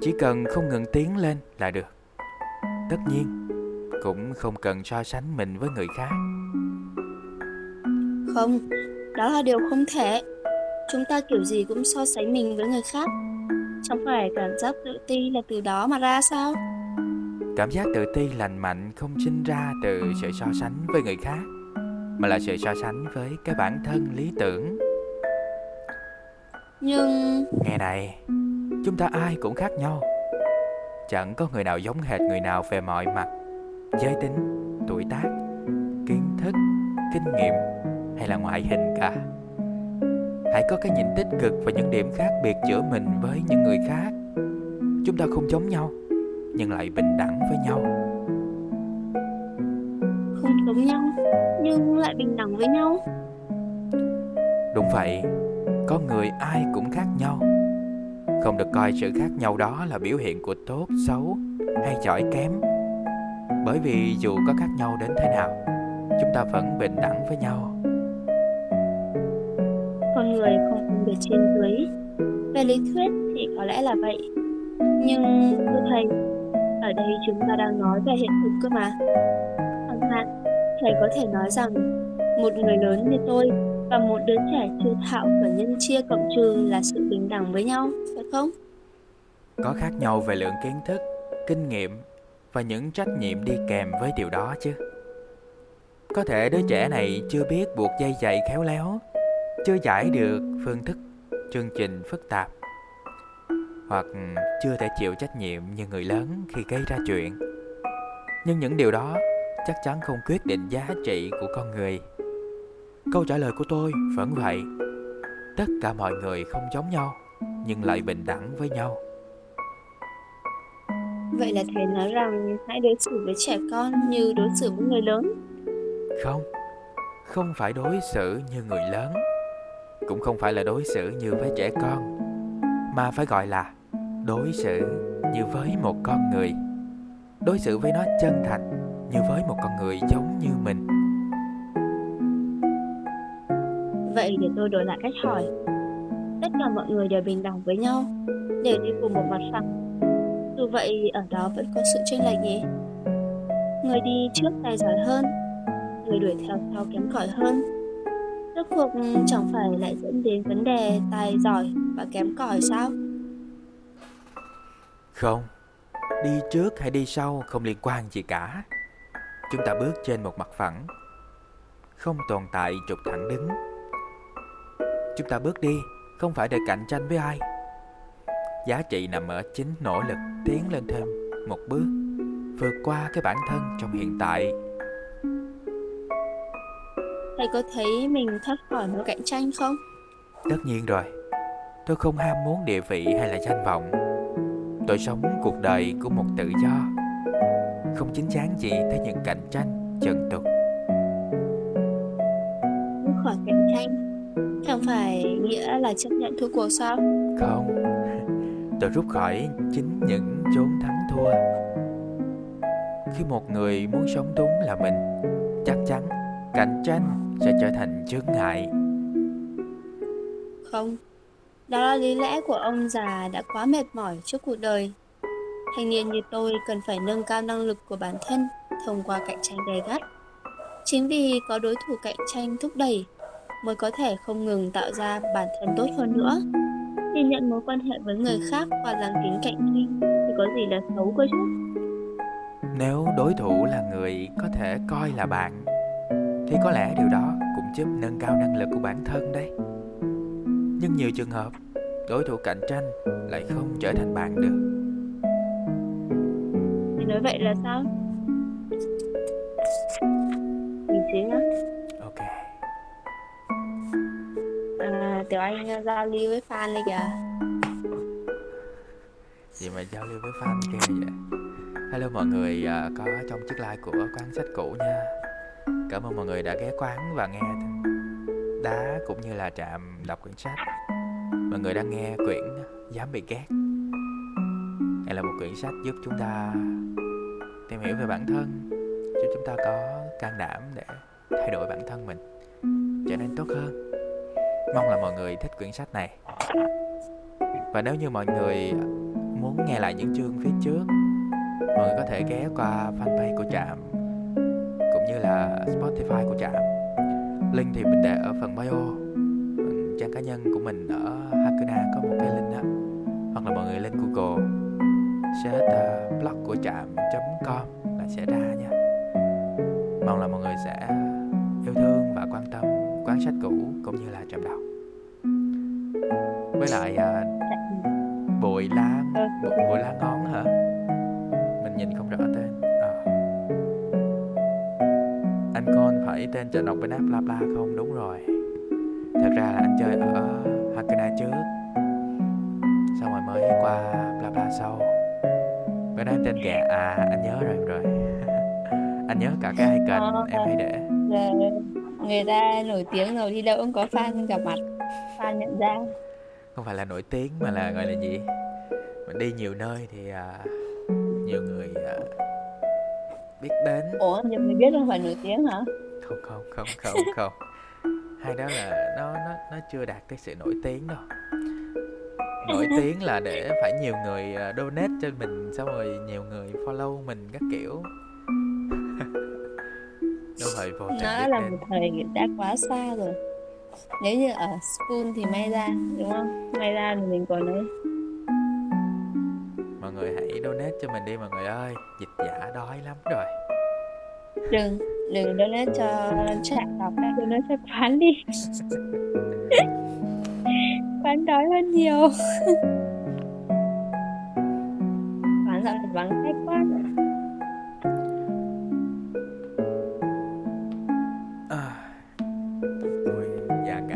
Chỉ cần không ngừng tiến lên là được. Tất nhiên cũng không cần so sánh mình với người khác. Không đó là điều không thể. Chúng ta kiểu gì cũng so sánh mình với người khác chẳng phải cảm giác tự ti là từ đó mà ra sao? Cảm giác tự ti lành mạnh không sinh ra từ sự so sánh với người khác mà là sự so sánh với cái bản thân lý tưởng. Nhưng nghe này Chúng ta ai cũng khác nhau. Chẳng có người nào giống hệt người nào về mọi mặt Giới tính, tuổi tác, kiến thức, kinh nghiệm hay là ngoại hình cả Hãy có cái nhìn tích cực và những điểm khác biệt giữa mình với những người khác. Chúng ta không giống nhau Nhưng lại bình đẳng với nhau. Không giống nhau Nhưng lại bình đẳng với nhau. Đúng vậy Con người ai cũng khác nhau. Không được coi sự khác nhau đó là biểu hiện của tốt xấu hay giỏi kém. Bởi vì dù có khác nhau đến thế nào chúng ta vẫn bình đẳng với nhau con người không phân biệt trên dưới về lý thuyết thì có lẽ là vậy nhưng thưa thầy ở đây chúng ta đang nói về hiện thực cơ mà chẳng hạn thầy có thể nói rằng một người lớn như tôi và một đứa trẻ chưa thạo cả nhân chia cộng trừ là sự bình đẳng với nhau, phải không? Có khác nhau về lượng kiến thức, kinh nghiệm và những trách nhiệm đi kèm với điều đó chứ. Có thể đứa trẻ này chưa biết buộc dây dạy khéo léo, chưa giải được phương thức chương trình phức tạp hoặc chưa thể chịu trách nhiệm như người lớn khi gây ra chuyện. Nhưng những điều đó chắc chắn không quyết định giá trị của con người. Câu trả lời của tôi vẫn vậy. Tất cả mọi người không giống nhau Nhưng lại bình đẳng với nhau. Vậy là thầy nói rằng hãy đối xử với trẻ con như đối xử với người lớn. Không Không phải đối xử như người lớn cũng không phải là đối xử như với trẻ con, Mà phải gọi là đối xử như với một con người. Đối xử với nó chân thành, như với một con người giống như mình. Vậy để tôi đổi lại cách hỏi. Tất cả mọi người đều bình đẳng với nhau Đều đi cùng một mặt phẳng Dù vậy, ở đó vẫn có sự chênh lệch nhỉ? Người đi trước tài giỏi hơn, Người đuổi theo sau kém cỏi hơn. Rốt cuộc ừ, chẳng phải lại dẫn đến vấn đề tài giỏi và kém cỏi sao? Không, đi trước hay đi sau không liên quan gì cả. Chúng ta bước trên một mặt phẳng. Không tồn tại trục thẳng đứng. Chúng ta bước đi không phải để cạnh tranh với ai. Giá trị nằm ở chính nỗ lực tiến lên thêm một bước Vượt qua cái bản thân trong hiện tại. Thầy có thấy mình thoát khỏi một cạnh tranh không? Tất nhiên rồi. Tôi không ham muốn địa vị hay là danh vọng. Tôi sống cuộc đời của một tự do. Không chính chắn gì tới những cạnh tranh trần tục. Khỏi cạnh tranh Chẳng phải nghĩa là chấp nhận thua cuộc sao? Không. Tôi rút khỏi chính những chốn thắng thua. Khi một người muốn sống đúng là mình Chắc chắn cạnh tranh sẽ trở thành chướng ngại Không Đó là lý lẽ của ông già đã quá mệt mỏi trước cuộc đời thanh niên như tôi cần phải nâng cao năng lực của bản thân thông qua cạnh tranh gay gắt. Chính vì có đối thủ cạnh tranh thúc đẩy mới có thể không ngừng tạo ra bản thân tốt hơn nữa. Nhìn nhận mối quan hệ với người khác và lắng kính cạnh tranh thì có gì là xấu cơ chứ? Nếu đối thủ là người có thể coi là bạn thì có lẽ điều đó cũng giúp nâng cao năng lực của bản thân đấy. Nhưng nhiều trường hợp đối thủ cạnh tranh lại không trở thành bạn được. Thì nói vậy là sao? Mình xíu nhá. Ok. À, Tiểu Anh uh, giao lưu với fan đi kìa. Gì mà giao lưu với fan kia vậy? Hello mọi người, à, có trong chiếc live của quán sách cũ nha. Cảm ơn mọi người đã ghé quán và nghe đá cũng như là trạm đọc quyển sách. Mọi người đang nghe quyển Dám bị ghét. Đây là một quyển sách giúp chúng ta tìm hiểu về bản thân, giúp chúng ta có can đảm để thay đổi bản thân mình trở nên tốt hơn. Mong là mọi người thích quyển sách này. Và nếu như mọi người muốn nghe lại những chương phía trước, mọi người có thể ghé qua fanpage của Trạm là Spotify của Trạm. Link thì mình để ở phần bio. Trang cá nhân của mình ở Hakuna có một cái link đó. Hoặc là mọi người lên Google search uh, blog của trạm.com là sẽ ra nha. Mong là mọi người sẽ yêu thương và quan tâm quán sách cũ cũng như là trạm đọc. Với lại uh, bụi lan bụi, bụi lan ngón hả mình nhìn không rõ tên anh con phải tên trận đọc bên app bla bla không? Đúng rồi. Thật ra là anh chơi ở Hakuna trước. Xong rồi mới qua bla bla sau. Bên em tên gà. À anh nhớ rồi rồi. Anh nhớ cả cái icon Ờ, em hay để. Người ta nổi tiếng rồi đi đâu cũng có fan gặp mặt, fan nhận ra. không phải là nổi tiếng mà là gọi là gì? Mình đi nhiều nơi thì à, nhiều người à, biết đến Ủa, nhưng mình biết không phải nổi tiếng hả? không không không không không hai đó là nó nó nó chưa đạt tới sự nổi tiếng đâu nổi tiếng là để phải nhiều người à, donate cho mình xong rồi nhiều người follow mình các kiểu đâu phải vô Nó là một thời đã quá xa rồi. Nếu như ở school thì may ra, đúng không? May ra thì mình còn ấy. Hãy donate cho mình đi mọi người ơi dịch giả đói lắm rồi Đừng, đừng donate cho trạm đọc, donate cho quán đi. quán đói hơn nhiều. quán dạo này vắng khách quá. à,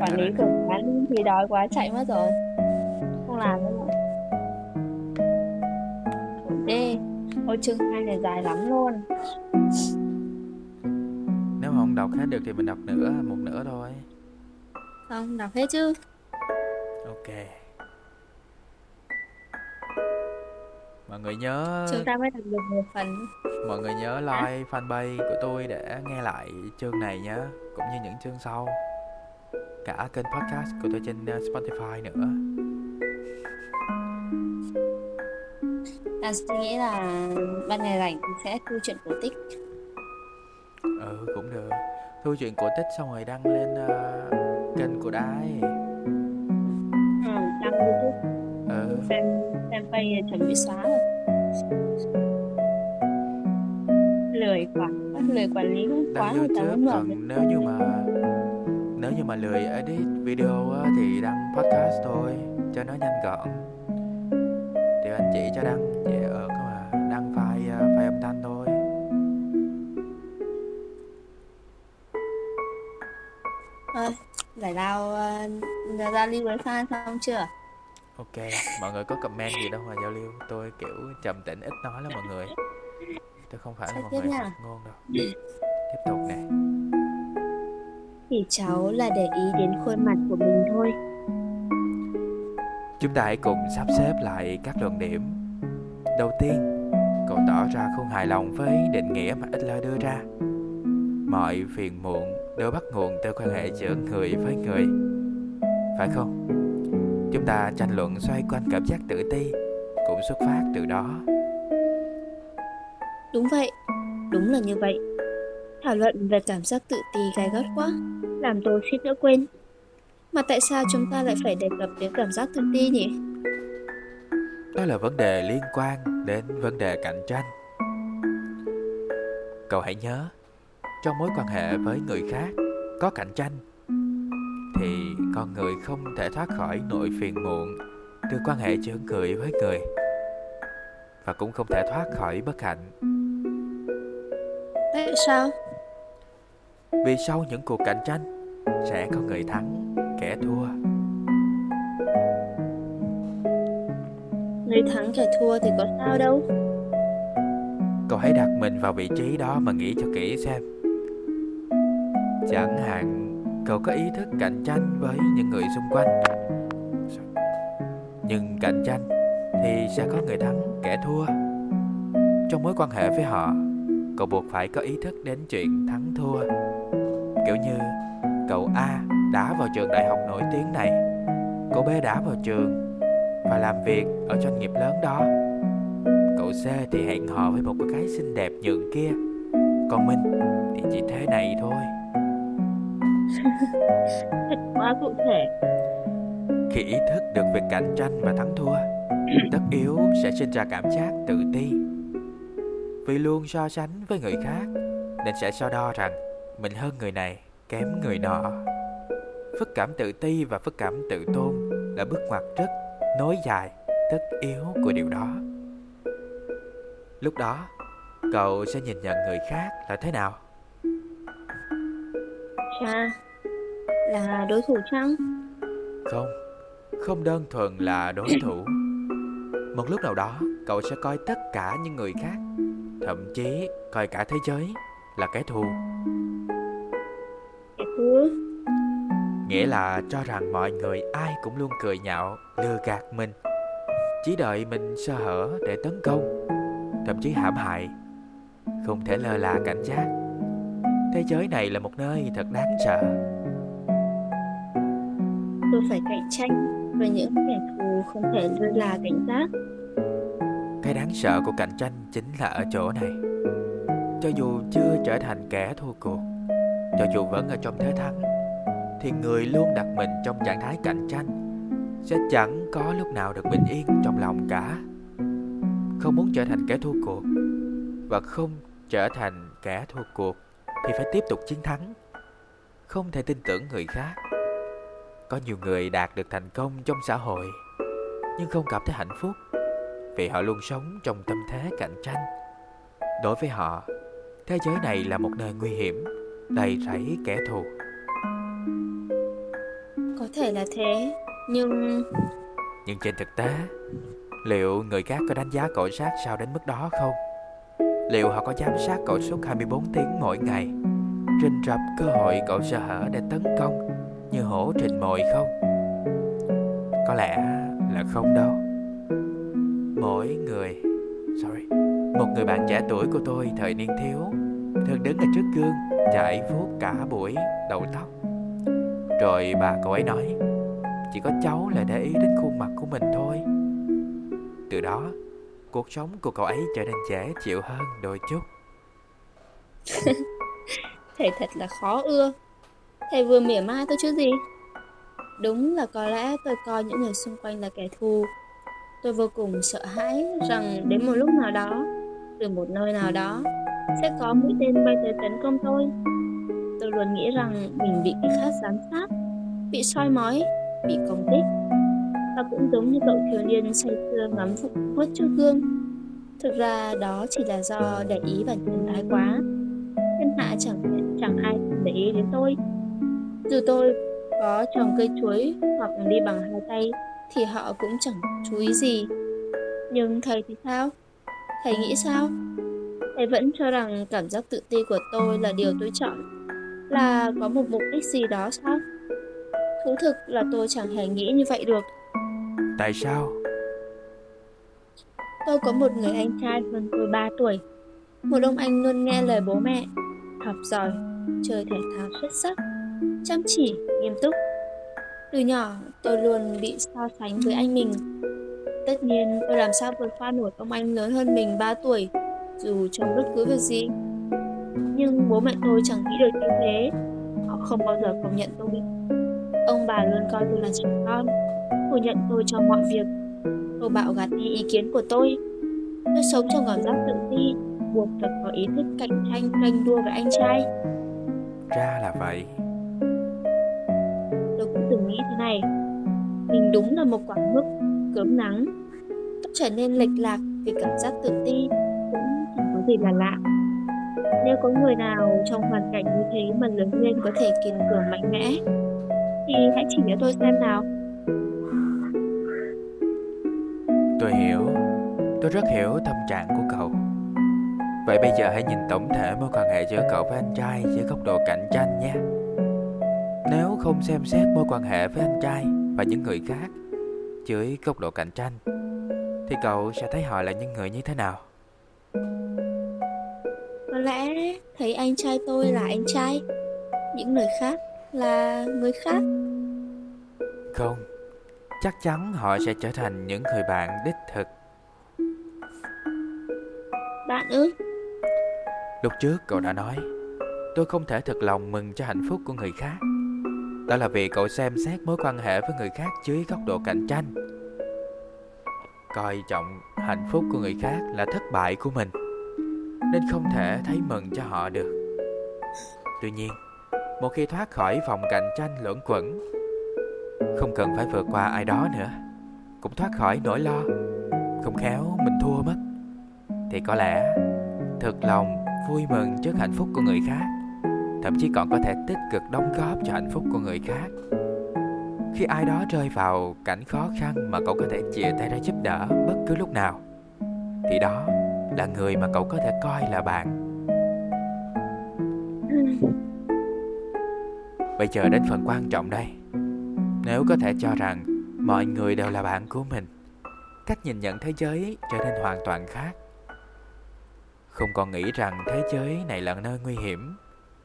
Quản lý rồi của quán thì đói quá chạy mất rồi. Không làm nữa. Đê, ôi chương 2 này dài lắm luôn. nếu không đọc hết được thì mình đọc nữa một nửa thôi Không, đọc hết chứ. ok mọi người nhớ Chúng ta mới đọc được một phần. mọi người nhớ like fanpage của tôi để nghe lại chương này nhé cũng như những chương sau cả kênh podcast của tôi trên uh, Spotify nữa Ta suy nghĩ là ban ngày rảnh sẽ thu chuyện cổ tích. ừ cũng được. Thu chuyện cổ tích xong rồi đăng lên uh, kênh của đái Ừ, đăng YouTube, ừ. Xem xem page chuẩn bị xóa rồi. Lười quản, lười quản lý quá đăng người ta muốn còn nếu như mà nếu như mà lười edit video á, thì đăng podcast thôi cho nó nhanh gọn thì anh chị cho đăng dễ ở cơ mà đăng file uh, file âm thanh thôi. Thôi, giải lao uh, giao lưu với fan xong chưa? Ok, mọi người có comment gì đâu mà giao lưu. Tôi kiểu trầm tĩnh ít nói lắm mọi người. Tôi không phải là Chắc một người phát ngôn đâu. Tiếp tục nè. Thì cháu là để ý đến khuôn mặt của mình thôi. Chúng ta hãy cùng sắp xếp lại các luận điểm Đầu tiên, cậu tỏ ra không hài lòng với định nghĩa mà ít lời đưa ra Mọi phiền muộn đều bắt nguồn từ quan hệ giữa người với người Phải không? Chúng ta tranh luận xoay quanh cảm giác tự ti Cũng xuất phát từ đó Đúng vậy, đúng là như vậy. Thảo luận về cảm giác tự ti gai gắt quá, làm tôi suýt nữa quên. Mà tại sao chúng ta lại phải đề cập đến cảm giác tự ti nhỉ? Đó là vấn đề liên quan đến vấn đề cạnh tranh. Cậu hãy nhớ, trong mối quan hệ với người khác có cạnh tranh thì con người không thể thoát khỏi nỗi phiền muộn từ quan hệ giữa người với người và cũng không thể thoát khỏi bất hạnh. Tại sao? Vì sau những cuộc cạnh tranh sẽ có người thắng, kẻ thua. Người thắng kẻ thua thì có sao đâu. Cậu hãy đặt mình vào vị trí đó mà nghĩ cho kỹ xem. Chẳng hạn cậu có ý thức cạnh tranh với những người xung quanh nhưng cạnh tranh thì sẽ có người thắng kẻ thua trong mối quan hệ với họ cậu buộc phải có ý thức đến chuyện thắng thua kiểu như cậu a đã vào trường đại học nổi tiếng này cậu b đã vào trường và làm việc ở doanh nghiệp lớn đó cậu c thì hẹn hò với một cô gái xinh đẹp nhường kia còn mình thì chỉ thế này thôi Thật quá cụ thể. Khi ý thức được việc cạnh tranh và thắng thua, tất yếu sẽ sinh ra cảm giác tự ti. Vì luôn so sánh với người khác, nên sẽ so đo rằng mình hơn người này, kém người nọ. Phức cảm tự ti và phức cảm tự tôn là bước ngoặt rất nối dài, tất yếu của điều đó. Lúc đó, cậu sẽ nhìn nhận người khác là thế nào? Cha, là đối thủ chăng? Không, không đơn thuần là đối thủ. Một lúc nào đó, cậu sẽ coi tất cả những người khác, thậm chí coi cả thế giới là kẻ thù. Kẻ thù? Nghĩa là cho rằng mọi người ai cũng luôn cười nhạo, lừa gạt mình. Chỉ đợi mình sơ hở để tấn công, thậm chí hãm hại. Không thể lơ là cảnh giác. Thế giới này là một nơi thật đáng sợ tôi phải cạnh tranh với những kẻ thù không thể lơ là cảnh giác cái đáng sợ của cạnh tranh chính là ở chỗ này cho dù chưa trở thành kẻ thua cuộc cho dù vẫn ở trong thế thắng thì người luôn đặt mình trong trạng thái cạnh tranh. Sẽ chẳng có lúc nào được bình yên trong lòng cả. Không muốn trở thành kẻ thua cuộc và không trở thành kẻ thua cuộc thì phải tiếp tục chiến thắng. Không thể tin tưởng người khác. Có nhiều người đạt được thành công trong xã hội, nhưng không cảm thấy hạnh phúc vì họ luôn sống trong tâm thế cạnh tranh. Đối với họ, thế giới này là một nơi nguy hiểm, đầy rẫy kẻ thù có thể là thế, nhưng nhưng trên thực tế, liệu người khác có đánh giá cậu sát sao đến mức đó không? Liệu họ có giám sát cậu suốt 24 tiếng mỗi ngày, rình rập cơ hội cậu sơ hở để tấn công như hổ trình mồi không? Có lẽ là không đâu. Mỗi người, sorry, một người bạn trẻ tuổi của tôi thời niên thiếu, thường đứng ở trước gương chải vuốt cả buổi đầu tóc rồi bà cậu ấy nói, chỉ có cháu là để ý đến khuôn mặt của mình thôi. Từ đó, cuộc sống của cậu ấy trở nên dễ chịu hơn đôi chút. Thầy thật là khó ưa. Thầy vừa mỉa mai tôi chứ gì. Đúng là có lẽ tôi coi những người xung quanh là kẻ thù. Tôi vô cùng sợ hãi rằng đến một lúc nào đó, Từ một nơi nào đó, Sẽ có mũi tên bay tới tấn công tôi. Tôi luôn nghĩ rằng mình bị cái khác giám sát Bị soi mói, bị công kích Và cũng giống như cậu thiếu niên say sưa ngắm phụ khuất trước gương Thực ra đó chỉ là do để ý bản thân thái quá Thiên hạ chẳng chẳng ai để ý đến tôi dù tôi có trồng cây chuối hoặc đi bằng hai tay thì họ cũng chẳng chú ý gì. Nhưng thầy thì sao? Thầy nghĩ sao? Thầy vẫn cho rằng cảm giác tự ti của tôi là điều tôi chọn, là có một mục đích gì đó sao? Thú thực là tôi chẳng hề nghĩ như vậy được. Tại sao? Tôi có một người anh trai hơn tôi 3 tuổi. Một ông anh luôn nghe lời bố mẹ, học giỏi, chơi thể thao xuất sắc chăm chỉ, nghiêm túc. Từ nhỏ, tôi luôn bị so sánh với anh mình. Tất nhiên, tôi làm sao vượt qua nổi ông anh lớn hơn mình 3 tuổi, dù trong bất cứ việc gì. Nhưng bố mẹ tôi chẳng nghĩ được như thế. Họ không bao giờ công nhận tôi. Ông bà luôn coi tôi là trẻ con, phủ nhận tôi trong mọi việc. Tôi bạo gạt đi ý kiến của tôi. Tôi sống trong cảm giác tự ti, buộc phải có ý thức cạnh tranh tranh đua với anh trai. Ra là vậy. Tôi cũng từng nghĩ thế này. Mình đúng là một quả mứt cớm nắng. Tôi trở nên lệch lạc vì cảm giác tự ti cũng chẳng có gì là lạ. Nếu có người nào trong hoàn cảnh như thế mà lớn lên có thể kiên cường mạnh mẽ, thì hãy chỉ cho tôi xem nào. Tôi hiểu, tôi rất hiểu tâm trạng của cậu. Vậy bây giờ hãy nhìn tổng thể mối quan hệ giữa cậu với anh trai dưới góc độ cạnh tranh nhé. Nếu không xem xét mối quan hệ với anh trai và những người khác dưới góc độ cạnh tranh, thì cậu sẽ thấy họ là những người như thế nào? Có lẽ thấy anh trai tôi là anh trai, những người khác là người khác. Không, chắc chắn họ sẽ trở thành những người bạn đích thực. Bạn ư? Lúc trước cậu đã nói, tôi không thể thật lòng mừng cho hạnh phúc của người khác. Đó là vì cậu xem xét mối quan hệ với người khác dưới góc độ cạnh tranh. Coi trọng hạnh phúc của người khác là thất bại của mình, nên không thể thấy mừng cho họ được. Tuy nhiên, một khi thoát khỏi vòng cạnh tranh luẩn quẩn, không cần phải vượt qua ai đó nữa, cũng thoát khỏi nỗi lo, không khéo mình thua mất, thì có lẽ thật lòng vui mừng trước hạnh phúc của người khác thậm chí còn có thể tích cực đóng góp cho hạnh phúc của người khác khi ai đó rơi vào cảnh khó khăn mà cậu có thể chìa tay ra giúp đỡ bất cứ lúc nào thì đó là người mà cậu có thể coi là bạn. Bây giờ đến phần quan trọng đây. Nếu có thể cho rằng mọi người đều là bạn của mình cách nhìn nhận thế giới trở nên hoàn toàn khác. Không còn nghĩ rằng thế giới này là nơi nguy hiểm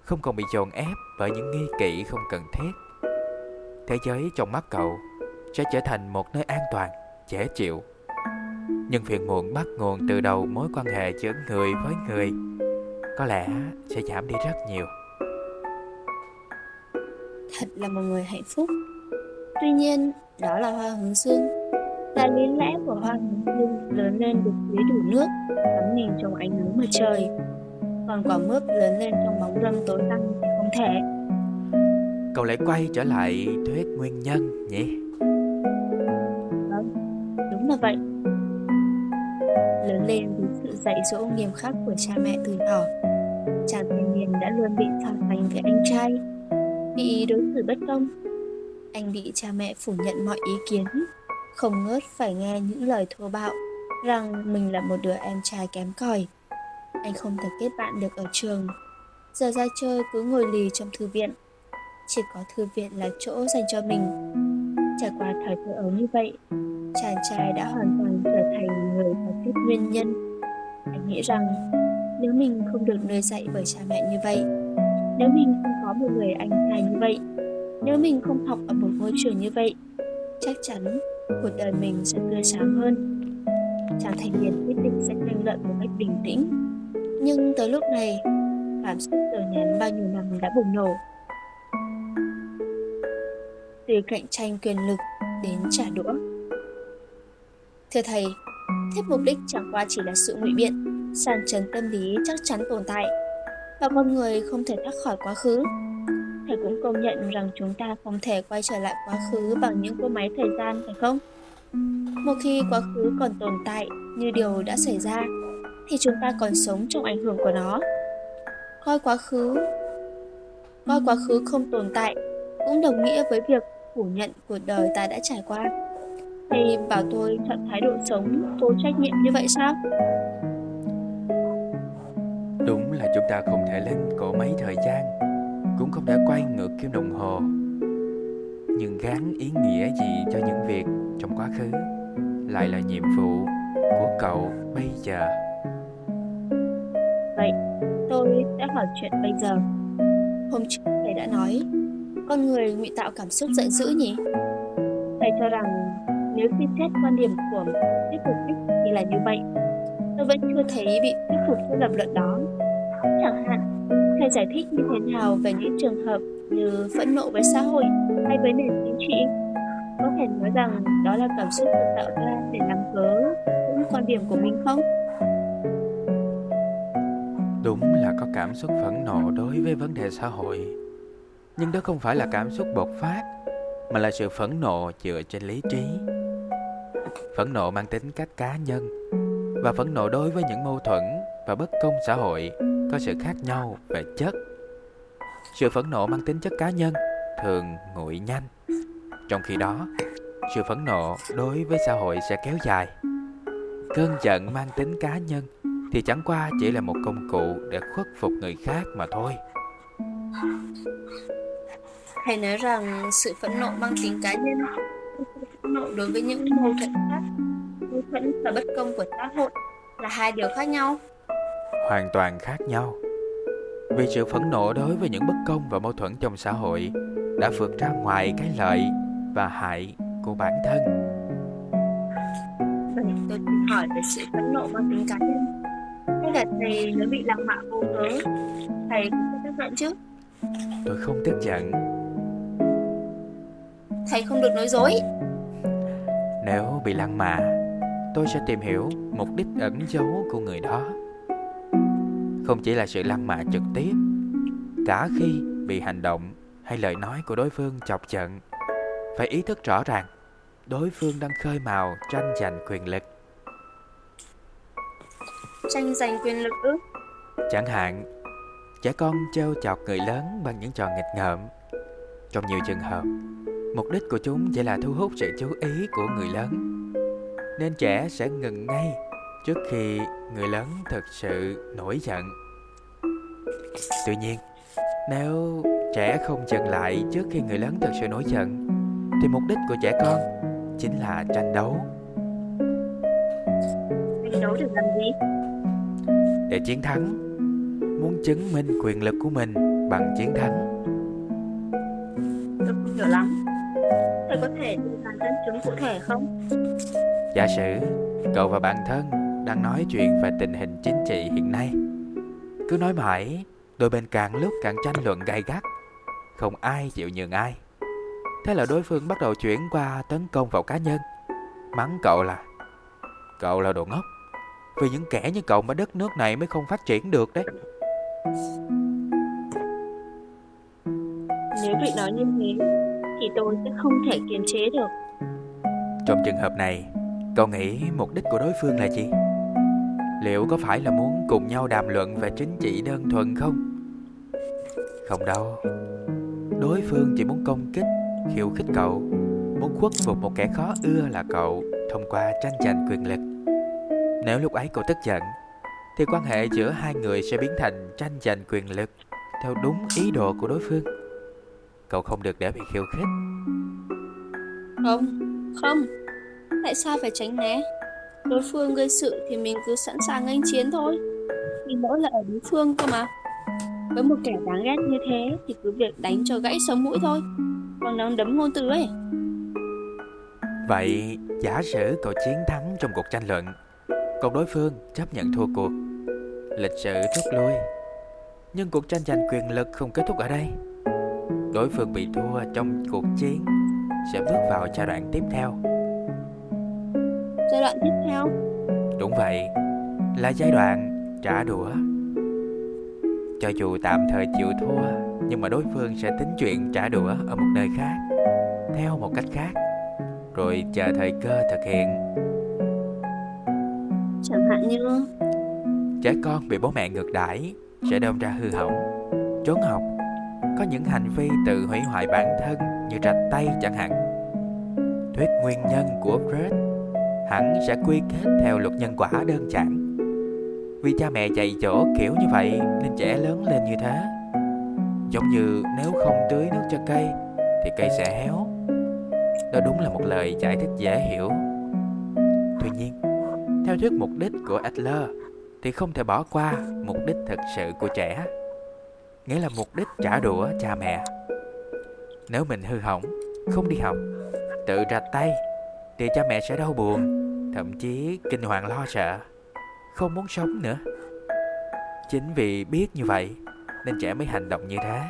không còn bị dồn ép bởi những nghi kỵ không cần thiết. Thế giới trong mắt cậu sẽ trở thành một nơi an toàn dễ chịu nhưng phiền muộn bắt nguồn từ đầu mối quan hệ giữa người với người. Có lẽ sẽ giảm đi rất nhiều. Thật là một người hạnh phúc. Tuy nhiên đó là hoa hướng dương. Là lý lẽ của hoa hướng dương lớn lên được dưới đủ nước tắm mình trong ánh nắng mặt trời. Còn quả mướp lớn lên trong bóng râm tối tăm thì không thể. Cậu lại quay trở lại thuyết nguyên nhân nhỉ? Vâng đúng là vậy lớn lên với sự dạy dỗ nghiêm khắc của cha mẹ từ nhỏ. Chàng thanh niên đã luôn bị so sánh với anh trai, bị đối xử bất công. Anh bị cha mẹ phủ nhận mọi ý kiến, không ngớt phải nghe những lời thô bạo rằng mình là một đứa em trai kém cỏi. Anh không thể kết bạn được ở trường. Giờ ra chơi cứ ngồi lì trong thư viện. Chỉ có thư viện là chỗ dành cho mình. Trải qua thời thơ ấu như vậy chàng trai đã hoàn toàn trở thành người có thuyết nguyên nhân. Anh nghĩ rằng, nếu mình không được nuôi dạy bởi cha mẹ như vậy, nếu mình không có một người anh trai như vậy, nếu mình không học ở một môi trường như vậy, chắc chắn cuộc đời mình sẽ tươi sáng hơn. Chàng thanh niên quyết định sẽ tranh luận một cách bình tĩnh. Nhưng tới lúc này, cảm xúc giờ nén bao nhiêu năm đã bùng nổ. Từ cạnh tranh quyền lực đến trả đũa thưa thầy, thuyết mục đích chẳng qua chỉ là sự ngụy biện, sàn trần tâm lý chắc chắn tồn tại. Và con người không thể thoát khỏi quá khứ. Thầy cũng công nhận rằng chúng ta không thể quay trở lại quá khứ bằng những cỗ máy thời gian, phải không? Một khi quá khứ còn tồn tại như điều đã xảy ra, thì chúng ta còn sống trong ảnh hưởng của nó. Coi quá khứ, coi quá khứ không tồn tại cũng đồng nghĩa với việc phủ nhận cuộc đời ta đã trải qua thầy bảo tôi chọn thái độ sống vô trách nhiệm như vậy sao? Đúng là chúng ta không thể lên cỗ máy thời gian cũng không thể quay ngược kim đồng hồ. Nhưng gắn ý nghĩa gì cho những việc trong quá khứ lại là nhiệm vụ của cậu bây giờ? Vậy tôi sẽ hỏi chuyện bây giờ. Hôm trước thầy đã nói con người ngụy tạo cảm xúc giận dữ nhỉ? Thầy cho rằng nếu suy xét quan điểm của tích cực tích thì là như vậy tôi vẫn chưa thấy bị thuyết phục cho lập luận đó. Chẳng hạn, thầy giải thích như thế nào về những trường hợp như phẫn nộ với xã hội hay với nền chính trị? Có thể nói rằng đó là cảm xúc được tạo ra để làm cớ những quan điểm của mình không? Đúng là có cảm xúc phẫn nộ đối với vấn đề xã hội Nhưng đó không phải là cảm xúc bộc phát Mà là sự phẫn nộ dựa trên lý trí Phẫn nộ mang tính cách cá nhân Và phẫn nộ đối với những mâu thuẫn và bất công xã hội có sự khác nhau về chất. Sự phẫn nộ mang tính chất cá nhân thường nguội nhanh. Trong khi đó, sự phẫn nộ đối với xã hội sẽ kéo dài. Cơn giận mang tính cá nhân thì chẳng qua chỉ là một công cụ để khuất phục người khác mà thôi. hãy nói rằng sự phẫn nộ mang tính cá nhân, nộ đối với những mâu thuẫn khác, mâu thuẫn và bất công của xã hội là hai điều khác nhau. Hoàn toàn khác nhau. Vì sự phẫn nộ đối với những bất công và mâu thuẫn trong xã hội đã vượt ra ngoài cái lợi và hại của bản thân. Vậy tôi xin hỏi về sự phẫn nộ mang tính cá nhân hay là thầy nếu bị lạc mạ vô cớ thầy cũng sẽ tức giận chứ tôi không tức giận thầy không được nói dối nếu bị lăng mạ tôi sẽ tìm hiểu mục đích ẩn giấu của người đó không chỉ là sự lăng mạ trực tiếp cả khi bị hành động hay lời nói của đối phương chọc giận phải ý thức rõ ràng đối phương đang khơi mào tranh giành quyền lực tranh giành quyền lực ư? Chẳng hạn, trẻ con trêu chọc người lớn bằng những trò nghịch ngợm. Trong nhiều trường hợp, mục đích của chúng chỉ là thu hút sự chú ý của người lớn. Nên trẻ sẽ ngừng ngay trước khi người lớn thực sự nổi giận. Tuy nhiên, nếu trẻ không dừng lại trước khi người lớn thực sự nổi giận, thì mục đích của trẻ con chính là tranh đấu. Tranh đấu để làm gì? để chiến thắng muốn chứng minh quyền lực của mình bằng chiến thắng tôi không hiểu lắm thầy có thể đưa ra dẫn chứng cụ thể không? Giả sử cậu và bạn thân đang nói chuyện về tình hình chính trị hiện nay. Cứ nói mãi đôi bên càng lúc càng tranh luận gay gắt. Không ai chịu nhường ai. Thế là đối phương bắt đầu chuyển qua tấn công vào cá nhân. Mắng cậu là cậu là đồ ngốc. Vì những kẻ như cậu mà đất nước này mới không phát triển được đấy. Nếu vị nói như thế thì tôi sẽ không thể kiềm chế được Trong trường hợp này Cậu nghĩ mục đích của đối phương là gì? Liệu có phải là muốn cùng nhau đàm luận về chính trị đơn thuần không? Không đâu Đối phương chỉ muốn công kích, khiêu khích cậu Muốn khuất phục một kẻ khó ưa là cậu Thông qua tranh giành quyền lực nếu lúc ấy cậu tức giận Thì quan hệ giữa hai người sẽ biến thành tranh giành quyền lực Theo đúng ý đồ của đối phương Cậu không được để bị khiêu khích. Không, không. Tại sao phải tránh né? Đối phương gây sự thì mình cứ sẵn sàng nghênh chiến thôi. Vì lỗi là ở đối phương cơ mà. Với một kẻ đáng ghét như thế Thì cứ việc đánh cho gãy sống mũi thôi. Còn đang đấm ngôn từ ấy. Vậy giả sử cậu chiến thắng trong cuộc tranh luận còn đối phương chấp nhận thua cuộc Lịch sự rút lui. Nhưng cuộc tranh giành quyền lực không kết thúc ở đây Đối phương bị thua trong cuộc chiến Sẽ bước vào giai đoạn tiếp theo. Giai đoạn tiếp theo? Đúng vậy Là giai đoạn trả đũa. Cho dù tạm thời chịu thua Nhưng mà đối phương sẽ tính chuyện trả đũa ở một nơi khác Theo một cách khác Rồi chờ thời cơ thực hiện. Chẳng hạn như? Trẻ con bị bố mẹ ngược đãi sẽ đâm ra hư hỏng trốn học có những hành vi tự hủy hoại bản thân như rạch tay chẳng hạn. Thuyết nguyên nhân của Freud hẳn sẽ quy kết theo luật nhân quả đơn giản. Vì cha mẹ dạy dỗ kiểu như vậy nên trẻ lớn lên như thế. Giống như nếu không tưới nước cho cây thì cây sẽ héo. Đó đúng là một lời giải thích dễ hiểu. Tuy nhiên theo thuyết mục đích của Adler thì không thể bỏ qua mục đích thực sự của trẻ, nghĩa là mục đích trả đũa cha mẹ. Nếu mình hư hỏng, không đi học, tự rạch tay thì cha mẹ sẽ đau buồn, thậm chí kinh hoàng lo sợ. không muốn sống nữa. Chính vì biết như vậy nên trẻ mới hành động như thế.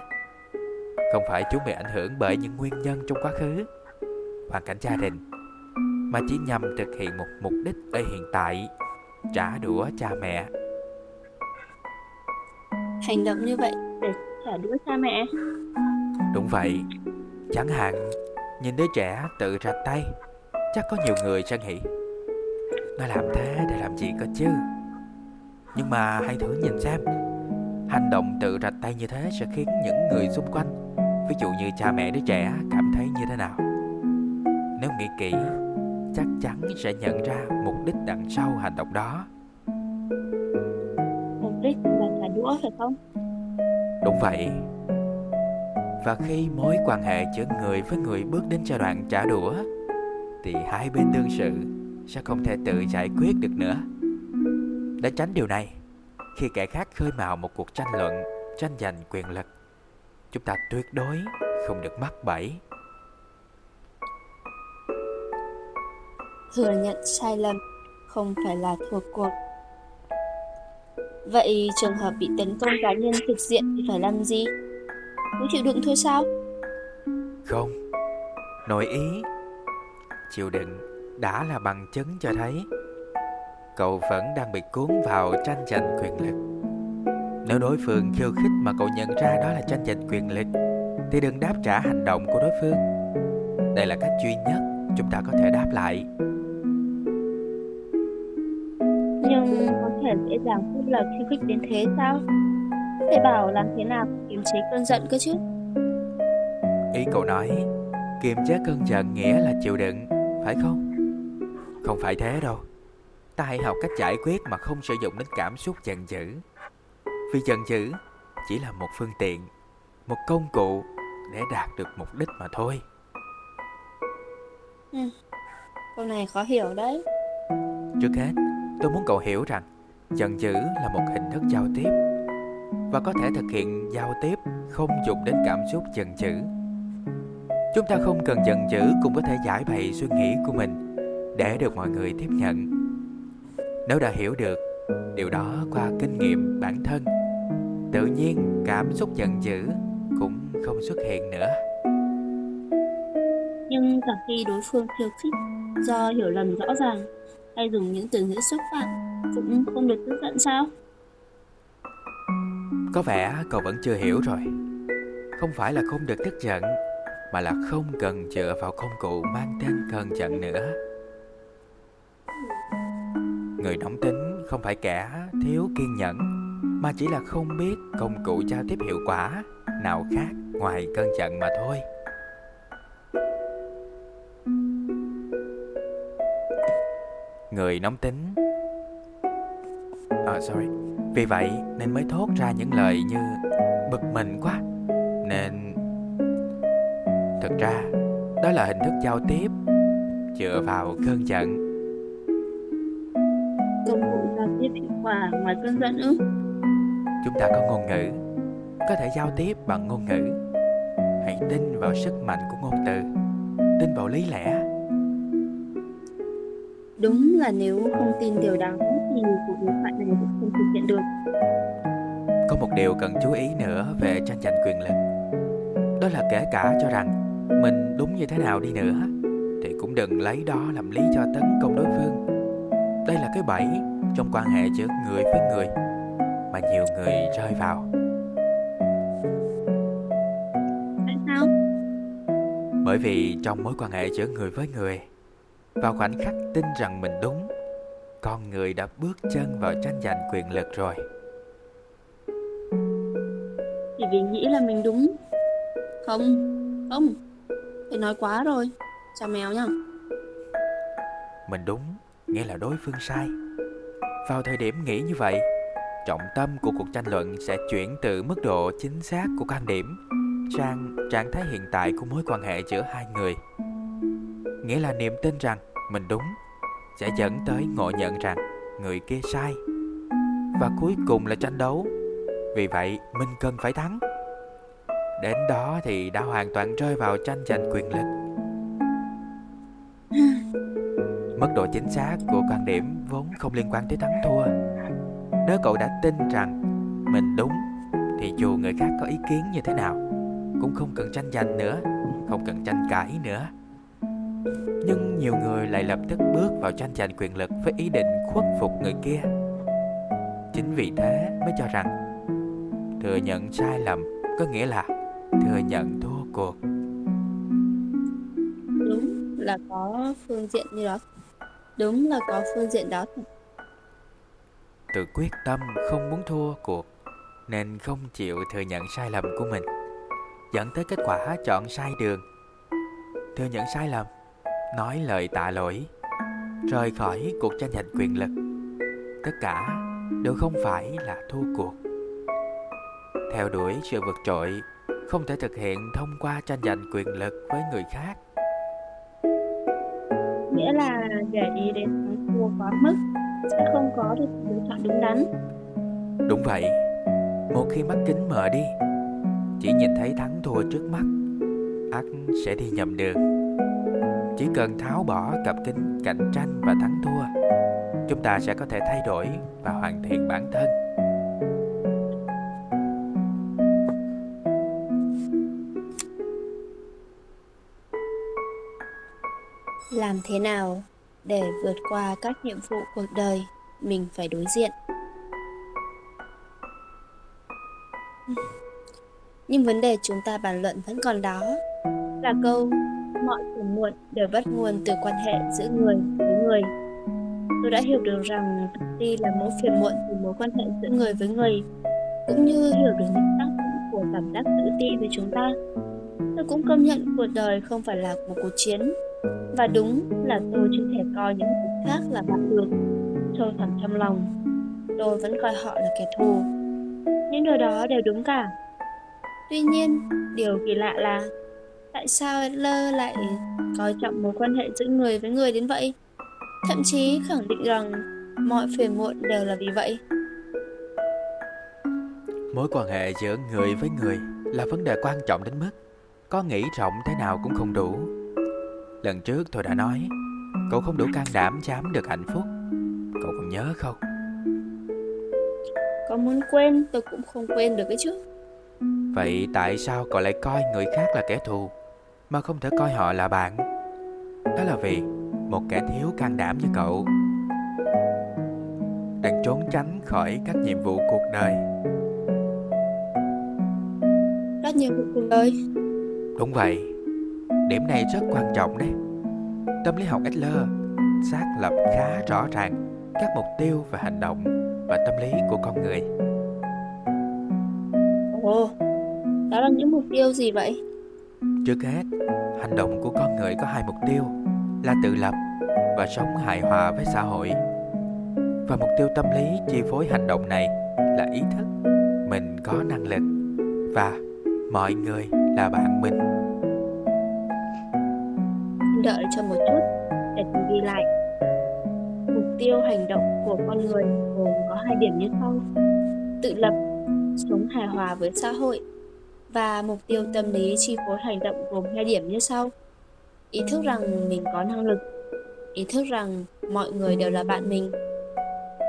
Không phải chúng bị ảnh hưởng bởi những nguyên nhân trong quá khứ, hoàn cảnh gia đình, mà chỉ nhằm thực hiện một mục đích ở hiện tại, trả đũa cha mẹ. Hành động như vậy để trả đũa cha mẹ? Đúng vậy. Chẳng hạn, nhìn đứa trẻ tự rạch tay, chắc có nhiều người sẽ nghĩ nó làm thế để làm gì cơ chứ Nhưng mà hãy thử nhìn xem Hành động tự rạch tay như thế sẽ khiến những người xung quanh Ví dụ như cha mẹ đứa trẻ cảm thấy như thế nào Nếu nghĩ kỹ Chắc chắn sẽ nhận ra mục đích đằng sau hành động đó đũa phải không? Đúng vậy Và khi mối quan hệ giữa người với người bước đến giai đoạn trả đũa Thì hai bên đương sự sẽ không thể tự giải quyết được nữa. Để tránh điều này, khi kẻ khác khơi mào một cuộc tranh luận, tranh giành quyền lực, chúng ta tuyệt đối không được mắc bẫy. Thừa nhận sai lầm không phải là thua cuộc. Vậy trường hợp bị tấn công cá nhân thực diện thì phải làm gì? Cứ chịu đựng thôi sao? Không, nội ý, chịu đựng đã là bằng chứng cho thấy cậu vẫn đang bị cuốn vào tranh giành quyền lực. Nếu đối phương khiêu khích mà cậu nhận ra đó là tranh giành quyền lực, thì đừng đáp trả hành động của đối phương. Đây là cách duy nhất chúng ta có thể đáp lại. Nhưng thể dễ dàng buông lời khiêu khích đến thế sao? Thầy bảo làm thế nào kiềm chế cơn giận cơ chứ? Ý cậu nói, kiềm chế cơn giận nghĩa là chịu đựng, phải không? Không phải thế đâu Ta hãy học cách giải quyết mà không sử dụng đến cảm xúc giận dữ Vì giận dữ chỉ là một phương tiện Một công cụ để đạt được mục đích mà thôi ừ. Câu này khó hiểu đấy Trước hết tôi muốn cậu hiểu rằng Giận dữ là một hình thức giao tiếp. Và có thể thực hiện giao tiếp không dùng đến cảm xúc giận dữ. Chúng ta không cần giận dữ cũng có thể giải bày suy nghĩ của mình để được mọi người tiếp nhận. Nếu đã hiểu được, điều đó qua kinh nghiệm bản thân. Tự nhiên, cảm xúc giận dữ cũng không xuất hiện nữa. Nhưng cả khi đối phương khiêu khích do hiểu lầm rõ ràng hay dùng những từ ngữ xúc phạm cũng không được tức giận sao? Có vẻ cậu vẫn chưa hiểu rồi. Không phải là không được tức giận, mà là không cần dựa vào công cụ mang tên cơn giận nữa. Người nóng tính không phải kẻ thiếu kiên nhẫn, Mà chỉ là không biết công cụ giao tiếp hiệu quả Nào khác ngoài cơn giận mà thôi. Người nóng tính À sorry Vì vậy nên mới thốt ra những lời như Bực mình quá Nên Thực ra Đó là hình thức giao tiếp Dựa vào cơn giận công cụ giao tiếp hiệu quả ngoài cơn giận ư? Chúng ta có ngôn ngữ, có thể giao tiếp bằng ngôn ngữ. Hãy tin vào sức mạnh của ngôn từ, tin vào lý lẽ. Đúng là nếu không tin điều đó thì cuộc đối thoại này cũng không thực hiện được. Có một điều cần chú ý nữa về tranh giành quyền lực. Đó là kể cả cho rằng mình đúng như thế nào đi nữa thì cũng đừng lấy đó làm lý do tấn công đối phương đây là cái bẫy trong quan hệ giữa người với người mà nhiều người rơi vào. Tại sao? Bởi vì trong mối quan hệ giữa người với người, vào khoảnh khắc tin rằng mình đúng, con người đã bước chân vào tranh giành quyền lực rồi. Chỉ vì nghĩ là mình đúng. Không, không. Thầy nói quá rồi. Chào mèo nhá. Mình đúng nghĩa là đối phương sai. Vào thời điểm nghĩ như vậy, trọng tâm của cuộc tranh luận sẽ chuyển từ mức độ chính xác của quan điểm sang trạng thái hiện tại của mối quan hệ giữa hai người. Nghĩa là niềm tin rằng mình đúng sẽ dẫn tới ngộ nhận rằng người kia sai. Và cuối cùng là tranh đấu. Vì vậy, mình cần phải thắng. Đến đó thì đã hoàn toàn rơi vào tranh giành quyền lực Mức độ chính xác của quan điểm vốn không liên quan tới thắng thua Nếu cậu đã tin rằng mình đúng Thì dù người khác có ý kiến như thế nào Cũng không cần tranh giành nữa Không cần tranh cãi nữa nhưng nhiều người lại lập tức bước vào tranh giành quyền lực Với ý định khuất phục người kia. Chính vì thế mới cho rằng Thừa nhận sai lầm Có nghĩa là thừa nhận thua cuộc. Đúng là có phương diện như đó. Đúng là có phương diện đó. Tự quyết tâm không muốn thua cuộc Nên không chịu thừa nhận sai lầm của mình. Dẫn tới kết quả chọn sai đường. Thừa nhận sai lầm Nói lời tạ lỗi Rời khỏi cuộc tranh giành quyền lực Tất cả đều không phải là thua cuộc Theo đuổi sự vượt trội Không thể thực hiện thông qua tranh giành quyền lực với người khác Nghĩa là để ý đến thắng thua quá mức sẽ không có được lựa chọn đúng đắn. Đúng vậy, một khi mắt kính mở đi, chỉ nhìn thấy thắng thua trước mắt, ắt sẽ đi nhầm đường. Chỉ cần tháo bỏ cặp kính cạnh tranh và thắng thua, chúng ta sẽ có thể thay đổi và hoàn thiện bản thân. Làm thế nào để vượt qua các nhiệm vụ cuộc đời mình phải đối diện nhưng vấn đề chúng ta bàn luận vẫn còn đó là câu mọi phiền muộn đều bắt nguồn từ quan hệ giữa người với người. Tôi đã hiểu được rằng tự ti là mỗi phiền muộn từ mối quan hệ giữa người với người cũng như hiểu được những tác dụng của cảm giác tự ti với chúng ta. Tôi cũng công nhận cuộc đời không phải là một cuộc chiến và đúng là tôi chưa thể coi những người khác là bạn được Sâu thẳm trong lòng. Tôi vẫn coi họ là kẻ thù. Những điều đó đều đúng cả. Tuy nhiên, điều kỳ lạ là Tại sao Adler lại coi trọng mối quan hệ giữa người với người đến vậy? Thậm chí khẳng định rằng mọi phiền muộn đều là vì vậy. Mối quan hệ giữa người với người là vấn đề quan trọng đến mức có nghĩ rộng thế nào cũng không đủ. Lần trước tôi đã nói Cậu không đủ can đảm dám được hạnh phúc Cậu còn nhớ không Có muốn quên tôi cũng không quên được cái chứ Vậy tại sao cậu lại coi người khác là kẻ thù Mà không thể coi họ là bạn Đó là vì Một kẻ thiếu can đảm như cậu Đang trốn tránh khỏi các nhiệm vụ cuộc đời nhiệm vụ cuộc đời Đúng vậy Điểm này rất quan trọng đấy. Tâm lý học Adler xác lập khá rõ ràng các mục tiêu và hành động và tâm lý của con người. Ồ, đó là những mục tiêu gì vậy? Trước hết, hành động của con người có hai mục tiêu là tự lập và sống hài hòa với xã hội. Và mục tiêu tâm lý chi phối hành động này là ý thức mình có năng lực và mọi người là bạn mình đợi cho một chút để tôi ghi lại. Mục tiêu hành động của con người gồm có hai điểm như sau. Tự lập, sống hài hòa với xã hội và mục tiêu tâm lý chi phối hành động gồm hai điểm như sau. Ý thức rằng mình có năng lực, ý thức rằng mọi người đều là bạn mình.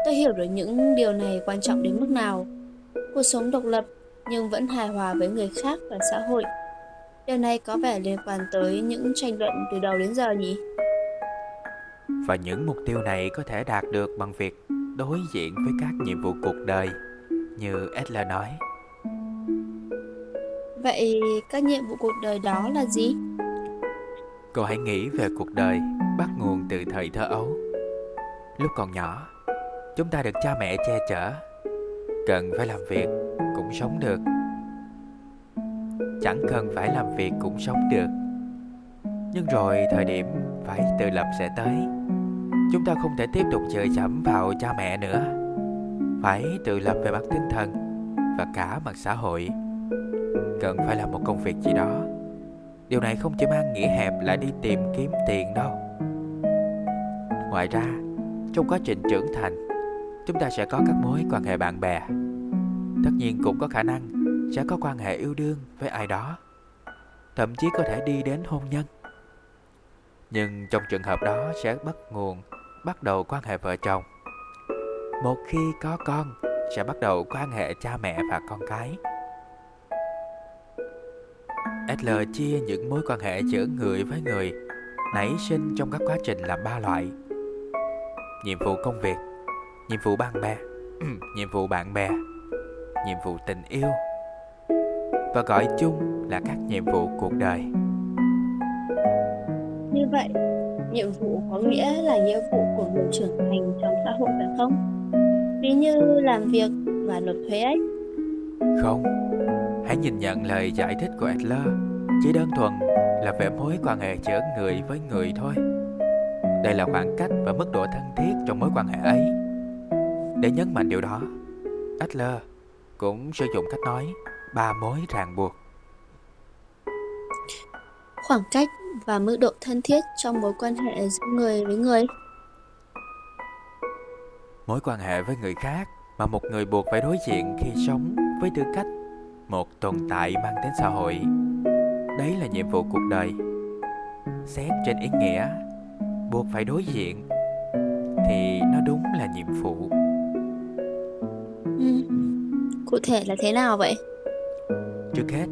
Tôi hiểu được những điều này quan trọng đến mức nào. Cuộc sống độc lập nhưng vẫn hài hòa với người khác và xã hội Điều này có vẻ liên quan tới những tranh luận từ đầu đến giờ nhỉ? Và những mục tiêu này có thể đạt được bằng việc đối diện với các nhiệm vụ cuộc đời, như Adler nói. Vậy các nhiệm vụ cuộc đời đó là gì? Cậu hãy nghĩ về cuộc đời bắt nguồn từ thời thơ ấu. Lúc còn nhỏ, chúng ta được cha mẹ che chở, cần phải làm việc cũng sống được chẳng cần phải làm việc cũng sống được nhưng rồi thời điểm phải tự lập sẽ tới chúng ta không thể tiếp tục chờ chậm vào cha mẹ nữa phải tự lập về mặt tinh thần và cả mặt xã hội cần phải làm một công việc gì đó. Điều này không chỉ mang nghĩa hẹp là đi tìm kiếm tiền đâu. Ngoài ra, trong quá trình trưởng thành, chúng ta sẽ có các mối quan hệ bạn bè. Tất nhiên cũng có khả năng sẽ có quan hệ yêu đương với ai đó, thậm chí có thể đi đến hôn nhân. Nhưng trong trường hợp đó sẽ bắt nguồn, bắt đầu quan hệ vợ chồng. Một khi có con, sẽ bắt đầu quan hệ cha mẹ và con cái. Adler chia những mối quan hệ giữa người với người nảy sinh trong các quá trình làm ba loại. Nhiệm vụ công việc, nhiệm vụ bạn bè, nhiệm vụ bạn bè, nhiệm vụ tình yêu và gọi chung là các nhiệm vụ cuộc đời. Như vậy, nhiệm vụ có nghĩa là nghĩa vụ của người trưởng thành trong xã hội phải không? Ví như làm việc và nộp thuế ấy. Không, hãy nhìn nhận lời giải thích của Adler chỉ đơn thuần là về mối quan hệ giữa người với người thôi. Đây là khoảng cách và mức độ thân thiết trong mối quan hệ ấy. Để nhấn mạnh điều đó, Adler cũng sử dụng cách nói ba mối ràng buộc. Khoảng cách và mức độ thân thiết trong mối quan hệ giữa người với người. Mối quan hệ với người khác mà một người buộc phải đối diện khi sống với tư cách một tồn tại mang tính xã hội. Đấy là nhiệm vụ cuộc đời. Xét trên ý nghĩa, buộc phải đối diện thì nó đúng là nhiệm vụ. Ừ. Cụ thể là thế nào vậy? Trước hết,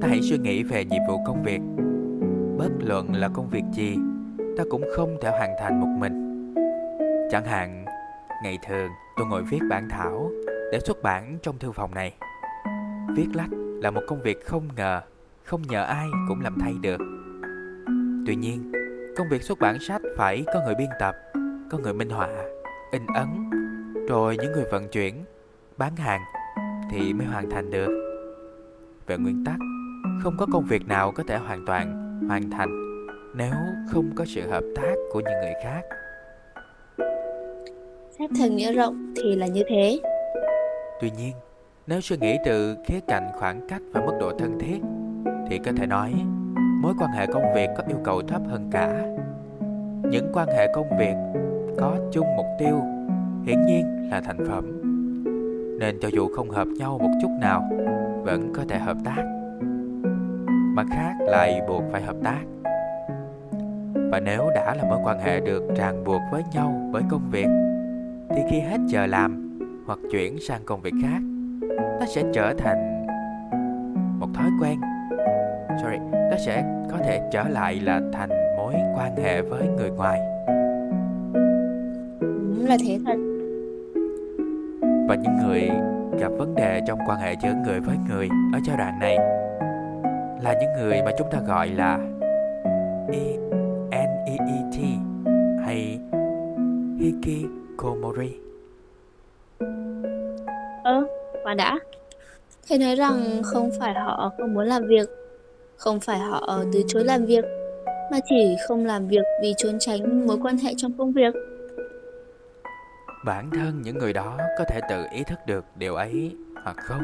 ta hãy suy nghĩ về nhiệm vụ công việc. Bất luận là công việc gì, ta cũng không thể hoàn thành một mình. Chẳng hạn, ngày thường tôi ngồi viết bản thảo để xuất bản trong thư phòng này. Viết lách là một công việc không ngờ, không nhờ ai cũng làm thay được. Tuy nhiên, công việc xuất bản sách phải có người biên tập, có người minh họa, in ấn, rồi những người vận chuyển, bán hàng thì mới hoàn thành được. Về nguyên tắc, không có công việc nào có thể hoàn toàn hoàn thành nếu không có sự hợp tác của những người khác. Xét theo nghĩa rộng thì là như thế. Tuy nhiên, nếu suy nghĩ từ khía cạnh khoảng cách và mức độ thân thiết, thì có thể nói mối quan hệ công việc có yêu cầu thấp hơn cả. Những quan hệ công việc có chung mục tiêu hiển nhiên là thành phẩm. Nên cho dù không hợp nhau một chút nào, vẫn có thể hợp tác. Mặt khác lại buộc phải hợp tác. Và nếu đã là mối quan hệ được ràng buộc với nhau bởi công việc, thì khi hết giờ làm hoặc chuyển sang công việc khác nó sẽ trở thành một thói quen sorry nó sẽ có thể trở lại là thành mối quan hệ với người ngoài Đúng là thế thật. và những người gặp vấn đề trong quan hệ giữa người với người ở giai đoạn này là những người mà chúng ta gọi là E NEET hay Hikikomori. Khoan đã. Thầy nói rằng không phải họ không muốn làm việc, không phải họ từ chối làm việc, mà chỉ không làm việc vì trốn tránh mối quan hệ trong công việc. Bản thân những người đó có thể tự ý thức được điều ấy hoặc không.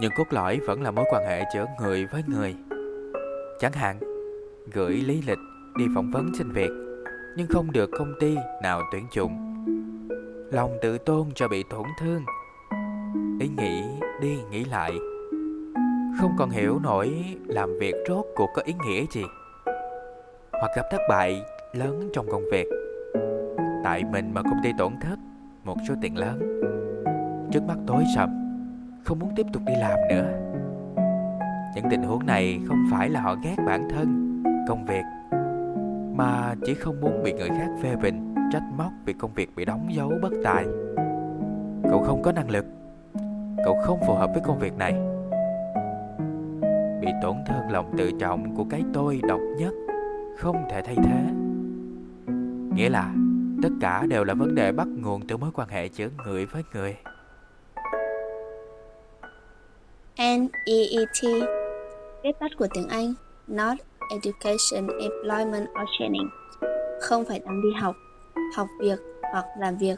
Nhưng cốt lõi vẫn là mối quan hệ giữa người với người. Chẳng hạn, gửi lý lịch đi phỏng vấn xin việc nhưng không được công ty nào tuyển dụng. Lòng tự tôn cho bị tổn thương. Ý nghĩ đi nghĩ lại. Không còn hiểu nổi làm việc rốt cuộc có ý nghĩa gì. Hoặc gặp thất bại lớn trong công việc. Tại mình mà công ty tổn thất một số tiền lớn. Trước mắt tối sầm, không muốn tiếp tục đi làm nữa. Những tình huống này không phải là họ ghét bản thân, công việc mà chỉ không muốn bị người khác phê bình, trách móc vì công việc bị đóng dấu bất tài. Cậu không có năng lực, cậu không phù hợp với công việc này. Bị tổn thương lòng tự trọng của cái tôi độc nhất, không thể thay thế. Nghĩa là tất cả đều là vấn đề bắt nguồn từ mối quan hệ giữa người với người. NEET Viết tắt của tiếng Anh Not Education, Employment or Training Không phải đang đi học, học việc hoặc làm việc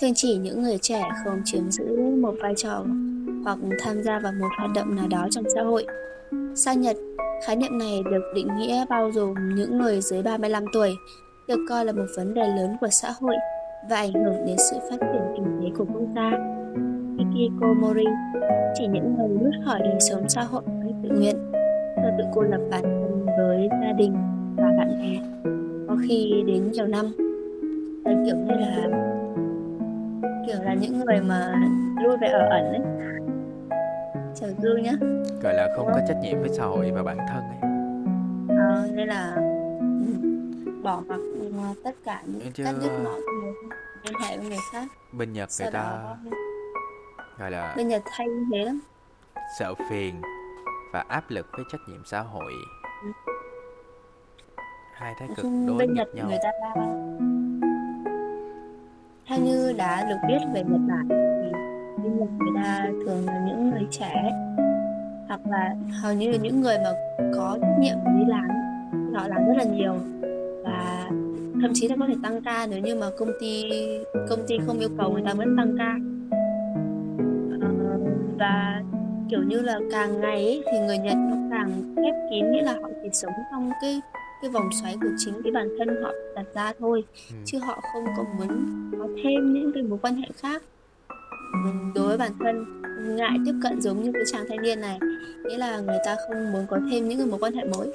Thường chỉ những người trẻ không chiếm giữ một vai trò hoặc tham gia vào một hoạt động nào đó trong xã hội Sang Nhật, khái niệm này được định nghĩa bao gồm những người dưới 35 tuổi được coi là một vấn đề lớn của xã hội và ảnh hưởng đến sự phát triển kinh tế của quốc gia. Hikikomori chỉ những người rút khỏi đời sống xã hội một cách tự nguyện, và tự cô lập bản thân với gia đình và bạn bè, có khi đến nhiều năm. Là kiểu như là kiểu là những người mà lui về ở ẩn ấy. Trào Dương nhá. Gọi là không có trách nhiệm với xã hội và bản thân ấy. Ờ, nên là ừ, bỏ mặc tất cả những Chứ- cắt đứt mọi mối liên hệ với người khác. Bên nhật sau người ta đó gọi là bên Nhật hay như thế lắm. sợ phiền và áp lực với trách nhiệm xã hội. Ừ. hai thái cực đối bên Nhật nhau. người ta theo như đã được biết về Nhật Bản thì bên Nhật người ta thường là những người trẻ hoặc là hầu như là những người mà có trách nhiệm đi làm họ làm rất là nhiều. Và thậm chí là có thể tăng ca nếu như mà công ty công ty không yêu cầu người ta vẫn tăng ca. Ờ, và kiểu như là càng ngày ấy, thì người Nhật nó càng khép kín nghĩa là họ chỉ sống trong cái cái vòng xoáy của chính cái bản thân họ đặt ra thôi Ừ. chứ họ không có muốn có thêm những cái mối quan hệ khác. Đối với bản thân ngại tiếp cận giống như cái chàng thanh niên này nghĩa là người ta không muốn có thêm những cái mối quan hệ mới.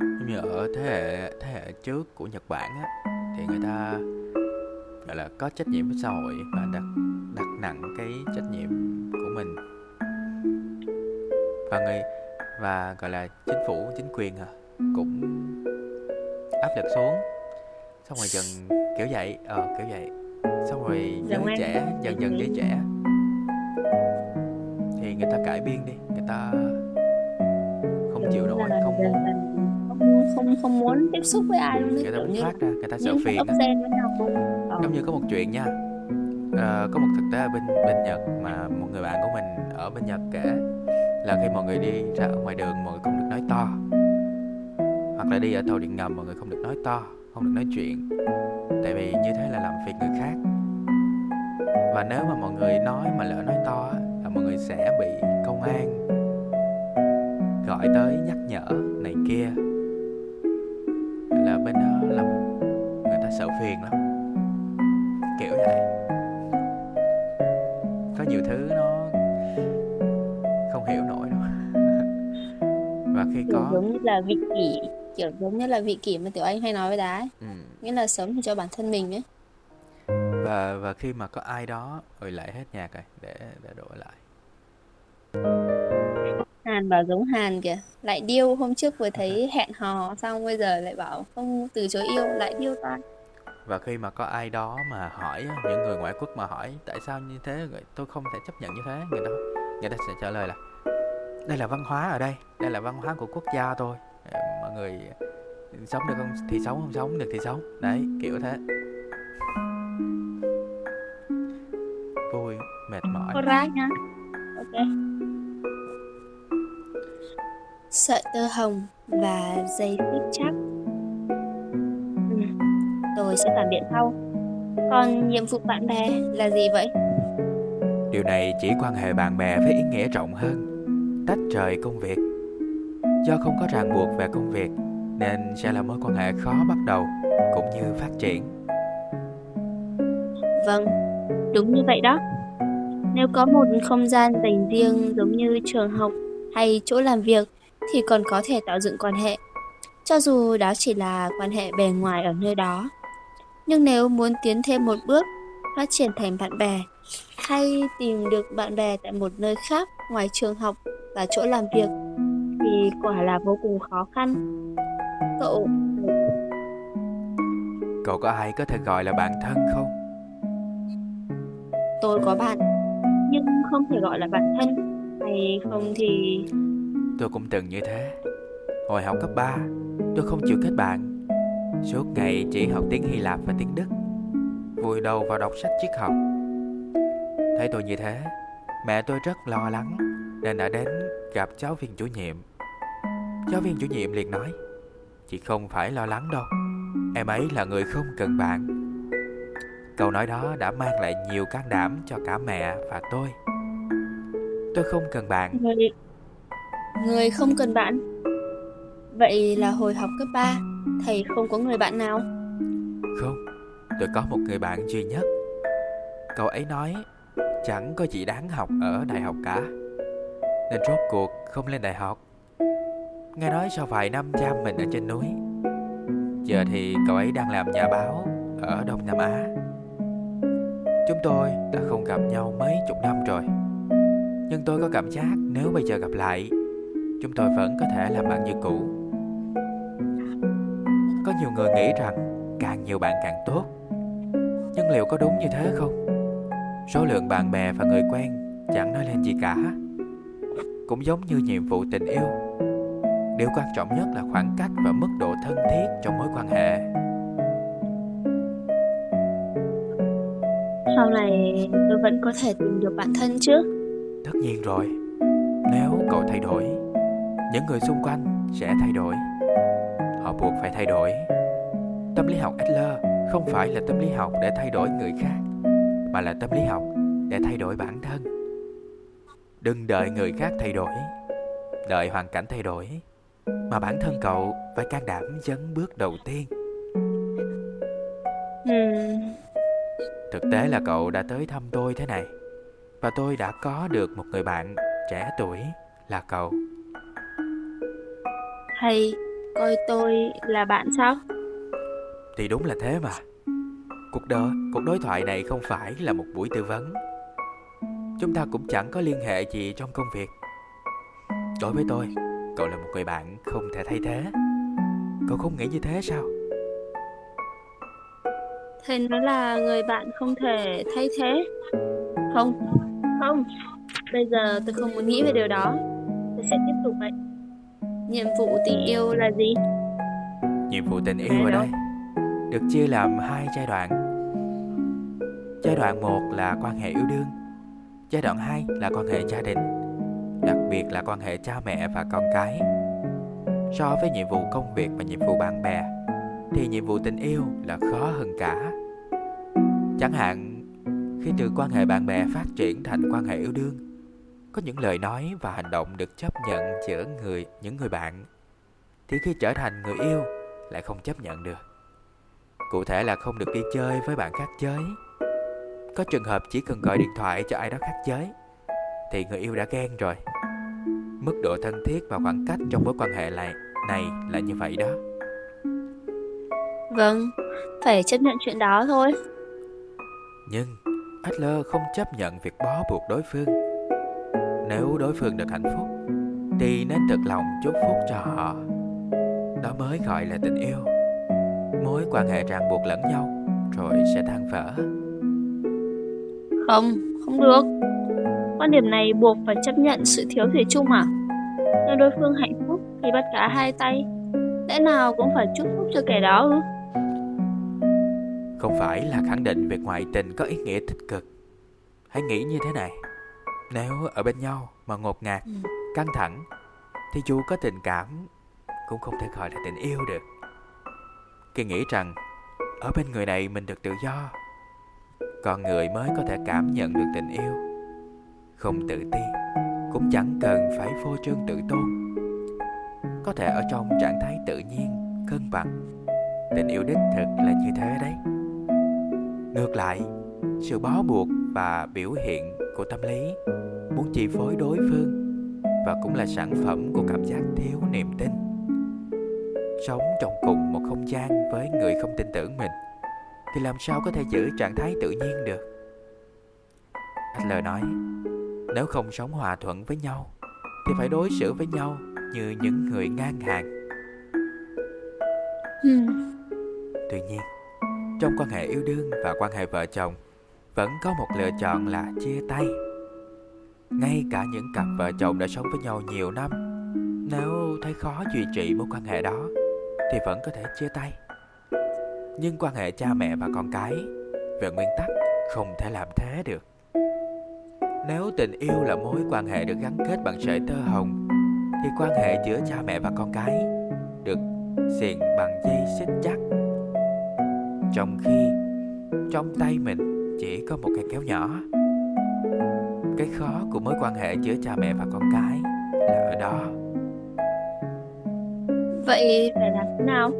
Giống như ở thế hệ thế hệ trước của Nhật Bản á thì người ta gọi là có trách nhiệm với xã hội và đặt đặt nặng cái trách nhiệm của mình. Và người và gọi là chính phủ chính quyền à, cũng áp lực xuống. Xong rồi dần kiểu vậy ờ kiểu vậy. Xong rồi giới Giống em. trẻ dần dần giới trẻ thì người ta cải biên đi người ta không chịu nổi không dần muốn dần không không muốn tiếp xúc với ai luôn người ta muốn thoát ra người ta sợ phiền á. Ờ. giống như có một chuyện nha Ờ, có một thực tế ở bên bên Nhật mà một người bạn của mình ở bên Nhật kể là khi mọi người đi ra ở ngoài đường mọi người không được nói to hoặc là đi ở tàu điện ngầm mọi người không được nói to, không được nói chuyện. Tại vì như thế là làm phiền người khác. Và nếu mà mọi người nói mà lỡ nói to là mọi người sẽ bị công an gọi tới nhắc nhở này kia. Là bên đó là người ta sợ phiền lắm. Kiểu vậy. Có nhiều thứ nó không hiểu nổi đâu. Và khi có giống như là vị kỷ kiểu giống như là vị kỷ mà tiểu anh hay nói với đá ấy. ừ. nghĩa là sống cho bản thân mình ấy. Và và khi mà có ai đó ơi lại hết nhạc rồi để để đổi lại. Hàn bảo giống Hàn kìa. Lại điêu hôm trước vừa thấy hẹn hò xong bây giờ lại bảo không từ chối yêu lại điêu ta và khi mà có ai đó mà hỏi những người ngoại quốc mà hỏi tại sao như thế? Tôi không thể chấp nhận như thế. Người ta người ta sẽ trả lời là đây là văn hóa ở đây đây là văn hóa của quốc gia tôi mọi người sống được không? Thì sống không sống được thì sống. Đấy kiểu thế. Vui mệt mỏi. Alright nha. Ok. Sợi tơ hồng và dây xích chắc. Ừ. Tôi sẽ phản biện sau. Còn nhiệm vụ bạn bè là gì vậy? điều này chỉ quan hệ bạn bè với ý nghĩa rộng hơn. Tách rời công việc do không có ràng buộc về công việc nên sẽ là mối quan hệ khó bắt đầu cũng như phát triển Vâng, đúng như vậy đó Nếu có một không gian dành riêng giống như trường học hay chỗ làm việc thì còn có thể tạo dựng quan hệ cho dù đó chỉ là quan hệ bề ngoài ở nơi đó. Nhưng nếu muốn tiến thêm một bước, phát triển thành bạn bè hay tìm được bạn bè tại một nơi khác ngoài trường học và chỗ làm việc thì quả là vô cùng khó khăn. Cậu cậu có ai có thể gọi là bạn thân không? Tôi có bạn. Nhưng không thể gọi là bạn thân. Hay không thì tôi cũng từng như thế. Hồi học cấp 3 tôi không chịu kết bạn. Suốt ngày chỉ học tiếng hy lạp và tiếng đức. Vùi đầu vào đọc sách triết học. Thấy tôi như thế mẹ tôi rất lo lắng nên đã đến gặp giáo viên chủ nhiệm giáo viên chủ nhiệm liền nói chị không phải lo lắng đâu. Em ấy là người không cần bạn. Câu nói đó đã mang lại nhiều can đảm cho cả mẹ và tôi. Tôi không cần bạn. Người người không cần bạn? Vậy là hồi học cấp 3 thầy không có người bạn nào? Không, tôi có một người bạn duy nhất. Cậu ấy nói chẳng có gì đáng học ở đại học cả. Nên rốt cuộc không lên đại học Nghe nói sau vài năm cha mình ở trên núi, Giờ thì cậu ấy đang làm nhà báo ở Đông Nam Á. Chúng tôi đã không gặp nhau mấy chục năm rồi, Nhưng tôi có cảm giác nếu bây giờ gặp lại, Chúng tôi vẫn có thể làm bạn như cũ. Có nhiều người nghĩ rằng càng nhiều bạn càng tốt, Nhưng liệu có đúng như thế không? Số lượng bạn bè và người quen chẳng nói lên gì cả, Cũng giống như nhiệm vụ tình yêu. Điều quan trọng nhất là khoảng cách và mức độ thân thiết trong mối quan hệ. Sau này tôi vẫn có thể tìm được bạn thân chứ? Tất nhiên rồi. Nếu cậu thay đổi Những người xung quanh sẽ thay đổi. Họ buộc phải thay đổi. Tâm lý học Adler không phải là tâm lý học để thay đổi người khác Mà là tâm lý học để thay đổi bản thân. Đừng đợi người khác thay đổi. Đợi hoàn cảnh thay đổi Mà bản thân cậu phải can đảm dấn bước đầu tiên. Hmm. Thực tế là cậu đã tới thăm tôi thế này Và tôi đã có được một người bạn trẻ tuổi là cậu. Hay coi tôi là bạn sao? Thì đúng là thế mà. Cuộc đời, cuộc đối thoại này không phải là một buổi tư vấn. Chúng ta cũng chẳng có liên hệ gì trong công việc. Đối với tôi, cậu là một người bạn không thể thay thế. Cậu không nghĩ như thế sao? Thầy nói là người bạn không thể thay thế. Không, không. Bây giờ tôi không muốn nghĩ về điều đó. Tôi sẽ tiếp tục vậy. Nhiệm vụ tình yêu là gì? Nhiệm vụ tình yêu ở đây được chia làm hai giai đoạn. Giai đoạn 1 là quan hệ yêu đương, giai đoạn 2 là quan hệ gia đình, đặc biệt là quan hệ cha mẹ và con cái. So với nhiệm vụ công việc và nhiệm vụ bạn bè thì nhiệm vụ tình yêu là khó hơn cả. Chẳng hạn khi từ quan hệ bạn bè phát triển thành quan hệ yêu đương, có những lời nói và hành động được chấp nhận giữa người những người bạn thì khi trở thành người yêu lại không chấp nhận được Cụ thể là không được đi chơi với bạn khác giới Có trường hợp chỉ cần gọi điện thoại cho ai đó khác giới thì người yêu đã ghen rồi. Mức độ thân thiết và khoảng cách trong mối quan hệ này, này là như vậy đó. Vâng, phải chấp nhận chuyện đó thôi. Nhưng Adler không chấp nhận việc bó buộc đối phương. Nếu đối phương được hạnh phúc Thì nên thật lòng chúc phúc cho họ. Đó mới gọi là tình yêu. Mối quan hệ ràng buộc lẫn nhau rồi sẽ tan vỡ. Không không được quan điểm này buộc phải chấp nhận sự thiếu thủy chung à? Nếu đối phương hạnh phúc thì bắt cả hai tay lẽ nào cũng phải chúc phúc cho kẻ đó ư? Không phải là khẳng định việc ngoại tình có ý nghĩa tích cực. Hãy nghĩ như thế này. Nếu ở bên nhau mà ngột ngạt ừ. căng thẳng thì dù có tình cảm cũng không thể gọi là tình yêu được. Khi nghĩ rằng ở bên người này mình được tự do con người mới có thể cảm nhận được tình yêu không tự ti, cũng chẳng cần phải phô trương tự tôn. Có thể ở trong trạng thái tự nhiên, cân bằng, tình yêu đích thực là như thế đấy. Ngược lại, sự bó buộc và biểu hiện của tâm lý muốn chi phối đối phương và cũng là sản phẩm của cảm giác thiếu niềm tin. Sống trong cùng một không gian với người không tin tưởng mình, thì làm sao có thể giữ trạng thái tự nhiên được? Anh Adler nói nếu không sống hòa thuận với nhau thì phải đối xử với nhau như những người ngang hàng. Hmm. tuy nhiên trong quan hệ yêu đương và quan hệ vợ chồng vẫn có một lựa chọn là chia tay. Ngay cả những cặp vợ chồng đã sống với nhau nhiều năm nếu thấy khó duy trì mối quan hệ đó thì vẫn có thể chia tay. Nhưng quan hệ cha mẹ và con cái về nguyên tắc không thể làm thế được nếu tình yêu là mối quan hệ được gắn kết bằng sợi tơ hồng thì quan hệ giữa cha mẹ và con cái được xiềng bằng dây xích chắc. Trong khi trong tay mình chỉ có một cây kéo nhỏ. Cái khó của mối quan hệ giữa cha mẹ và con cái là ở đó. Vậy phải làm thế nào?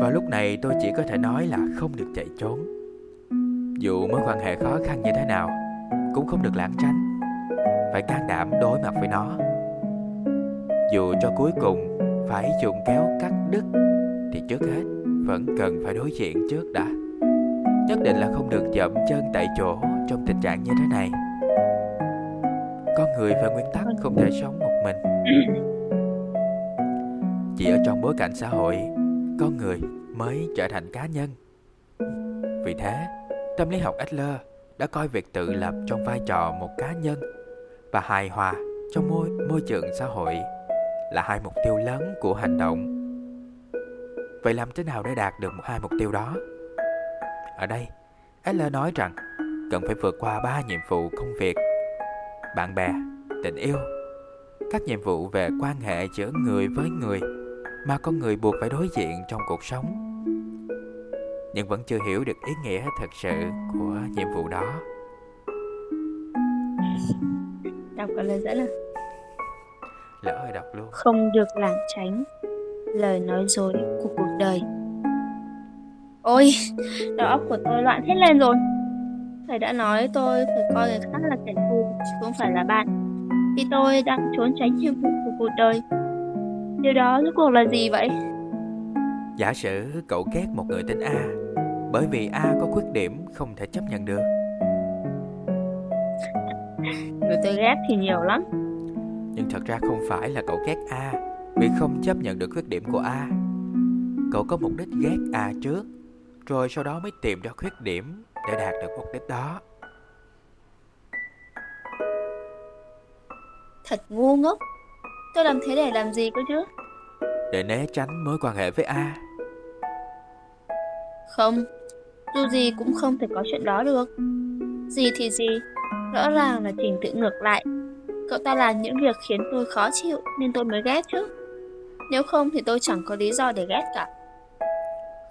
Vào lúc này tôi chỉ có thể nói là không được chạy trốn dù mối quan hệ khó khăn như thế nào Cũng không được lãng tránh. Phải can đảm đối mặt với nó. Dù cho cuối cùng phải dùng kéo cắt đứt Thì trước hết vẫn cần phải đối diện trước đã. Nhất định là không được dậm chân tại chỗ trong tình trạng như thế này. Con người về nguyên tắc không thể sống một mình. Chỉ ở trong bối cảnh xã hội Con người mới trở thành cá nhân. Vì thế, tâm lý học Adler đã coi việc tự lập trong vai trò một cá nhân và hài hòa trong môi môi trường xã hội là hai mục tiêu lớn của hành động. Vậy làm thế nào để đạt được hai mục tiêu đó? Ở đây, Adler nói rằng cần phải vượt qua ba nhiệm vụ công việc, bạn bè, tình yêu, các nhiệm vụ về quan hệ giữa người với người mà con người buộc phải đối diện trong cuộc sống nhưng vẫn chưa hiểu được ý nghĩa thật sự của nhiệm vụ đó. Đọc cả lời dẫn à? Lỡ hơi đọc luôn. Không được lảng tránh lời nói dối của cuộc đời. Ôi đầu óc của tôi loạn hết lên rồi. Thầy đã nói tôi phải coi người khác là kẻ thù chứ không phải là bạn. Khi tôi đang trốn tránh nhiệm vụ của cuộc đời điều đó rốt cuộc là gì vậy Giả sử cậu ghét một người tên A Bởi vì A có khuyết điểm không thể chấp nhận được. Người tôi ghét thì nhiều lắm. Nhưng thật ra không phải là cậu ghét A Vì không chấp nhận được khuyết điểm của A. Cậu có mục đích ghét A trước Rồi sau đó mới tìm ra khuyết điểm Để đạt được mục đích đó. Thật ngu ngốc. Tôi làm thế để làm gì cơ chứ? Để né tránh mối quan hệ với A không, dù gì cũng không thể có chuyện đó được. Gì thì gì, rõ ràng là trình tự ngược lại. Cậu ta làm những việc khiến tôi khó chịu nên tôi mới ghét chứ. Nếu không thì tôi chẳng có lý do để ghét cả.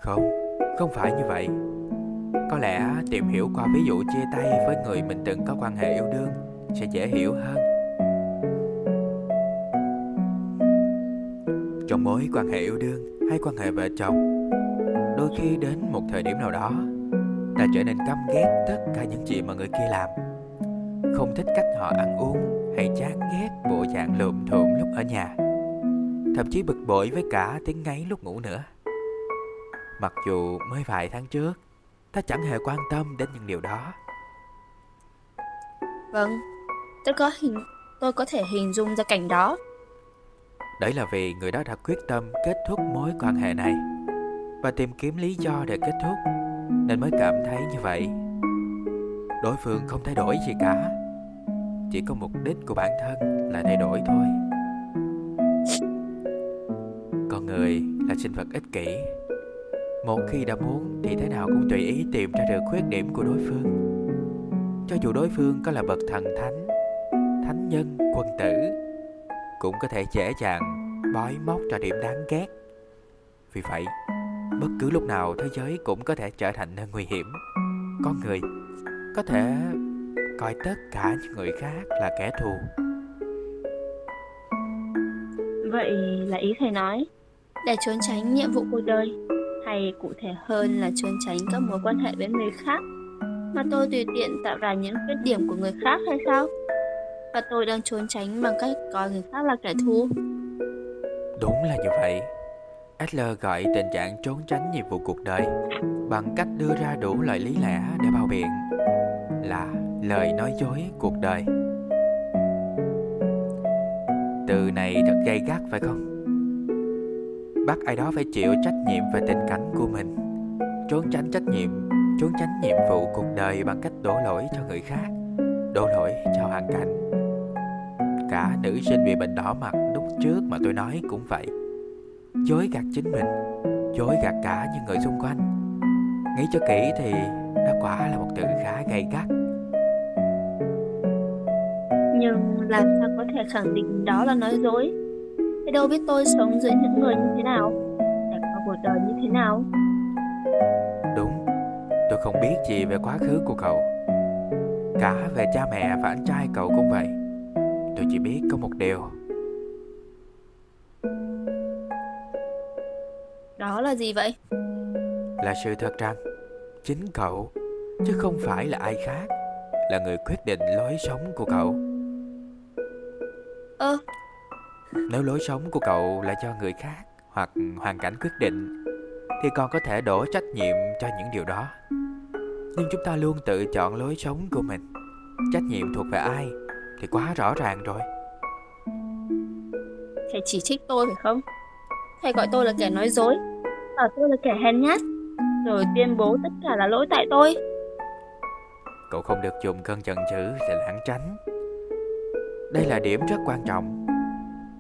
Không, không phải như vậy. Có lẽ tìm hiểu qua ví dụ chia tay với người mình từng có quan hệ yêu đương sẽ dễ hiểu hơn. Trong mối quan hệ yêu đương hay quan hệ vợ chồng đôi khi đến một thời điểm nào đó ta trở nên căm ghét tất cả những chuyện mà người kia làm. Không thích cách họ ăn uống hay chán ghét bộ dạng lượm thượm lúc ở nhà. Thậm chí bực bội với cả tiếng ngáy lúc ngủ nữa. Mặc dù mới vài tháng trước ta chẳng hề quan tâm đến những điều đó. Vâng tôi có hình tôi có thể hình dung ra cảnh đó. Đấy là vì người đó đã quyết tâm kết thúc mối quan hệ này và tìm kiếm lý do để kết thúc, nên mới cảm thấy như vậy. Đối phương không thay đổi gì cả, chỉ có mục đích của bản thân là thay đổi thôi. Con người là sinh vật ích kỷ. Một khi đã muốn thì thế nào cũng tùy ý tìm ra được khuyết điểm của đối phương. Cho dù đối phương có là bậc thần thánh thánh nhân, quân tử, cũng có thể dễ dàng bói móc ra điểm đáng ghét. Vì vậy bất cứ lúc nào thế giới cũng có thể trở thành nơi nguy hiểm. Con người có thể coi tất cả những người khác là kẻ thù. Vậy là ý thầy nói để trốn tránh nhiệm vụ cuộc đời hay cụ thể hơn là trốn tránh các mối quan hệ với người khác? mà tôi tùy tiện tạo ra những khuyết điểm của người khác hay sao? Và tôi đang trốn tránh bằng cách coi người khác là kẻ thù. Đúng là như vậy Adler gọi tình trạng trốn tránh nhiệm vụ cuộc đời bằng cách đưa ra đủ loại lý lẽ để bao biện là lời nói dối cuộc đời. Từ này thật gay gắt phải không? Bắt ai đó phải chịu trách nhiệm về tình cảnh của mình, trốn tránh trách nhiệm, trốn tránh nhiệm vụ cuộc đời bằng cách đổ lỗi cho người khác, đổ lỗi cho hoàn cảnh. Cả nữ sinh bị bệnh đỏ mặt lúc trước mà tôi nói cũng vậy dối gạt chính mình dối gạt cả những người xung quanh. Nghĩ cho kỹ thì đó quả là một từ khá gay gắt. Nhưng làm sao có thể khẳng định đó là nói dối? Thế đâu biết tôi sống giữa những người như thế nào? Trải qua cuộc đời như thế nào? Đúng Tôi không biết gì về quá khứ của cậu. Cả về cha mẹ và anh trai cậu cũng vậy. Tôi chỉ biết có một điều Đó là gì vậy? Là sự thật rằng chính cậu chứ không phải là ai khác là người quyết định lối sống của cậu. Ơ, Nếu lối sống của cậu là do người khác hoặc hoàn cảnh quyết định thì còn có thể đổ trách nhiệm cho những điều đó. Nhưng chúng ta luôn tự chọn lối sống của mình Trách nhiệm thuộc về ai Thì quá rõ ràng rồi Thầy chỉ trích tôi phải không? Thầy gọi tôi là kẻ nói dối. Bảo tôi là kẻ hèn nhát. Rồi tuyên bố tất cả là lỗi tại tôi. Cậu không được dùng cơn giận dữ để lãng tránh. Đây là điểm rất quan trọng.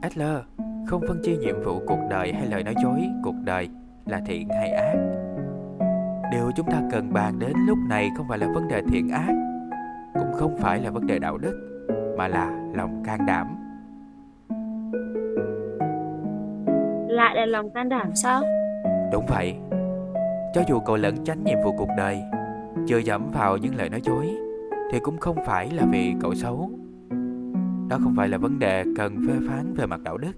Adler không phân chia nhiệm vụ cuộc đời hay lời nói dối cuộc đời là thiện hay ác. Điều chúng ta cần bàn đến lúc này không phải là vấn đề thiện ác Cũng không phải là vấn đề đạo đức Mà là lòng can đảm Lại là lòng can đảm sao? Đúng vậy. Cho dù cậu lẫn tránh nhiệm vụ cuộc đời Chưa dẫm vào những lời nói dối Thì cũng không phải là vì cậu xấu. Đó không phải là vấn đề cần phê phán về mặt đạo đức.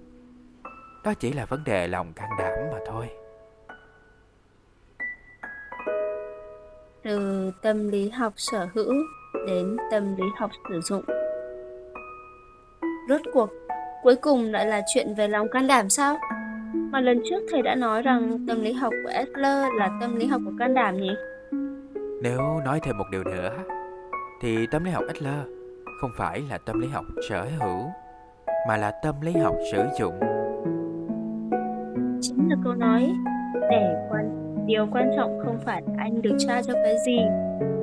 Đó chỉ là vấn đề lòng can đảm mà thôi. Từ tâm lý học sở hữu đến tâm lý học sử dụng. Rốt cuộc, cuối cùng lại là chuyện về lòng can đảm sao? Mà lần trước thầy đã nói rằng tâm lý học của Adler là tâm lý học của can đảm nhỉ? Nếu nói thêm một điều nữa Thì tâm lý học Adler không phải là tâm lý học sở hữu Mà là tâm lý học sử dụng Chính là câu nói Để quan điều quan trọng không phải anh được tra cho cái gì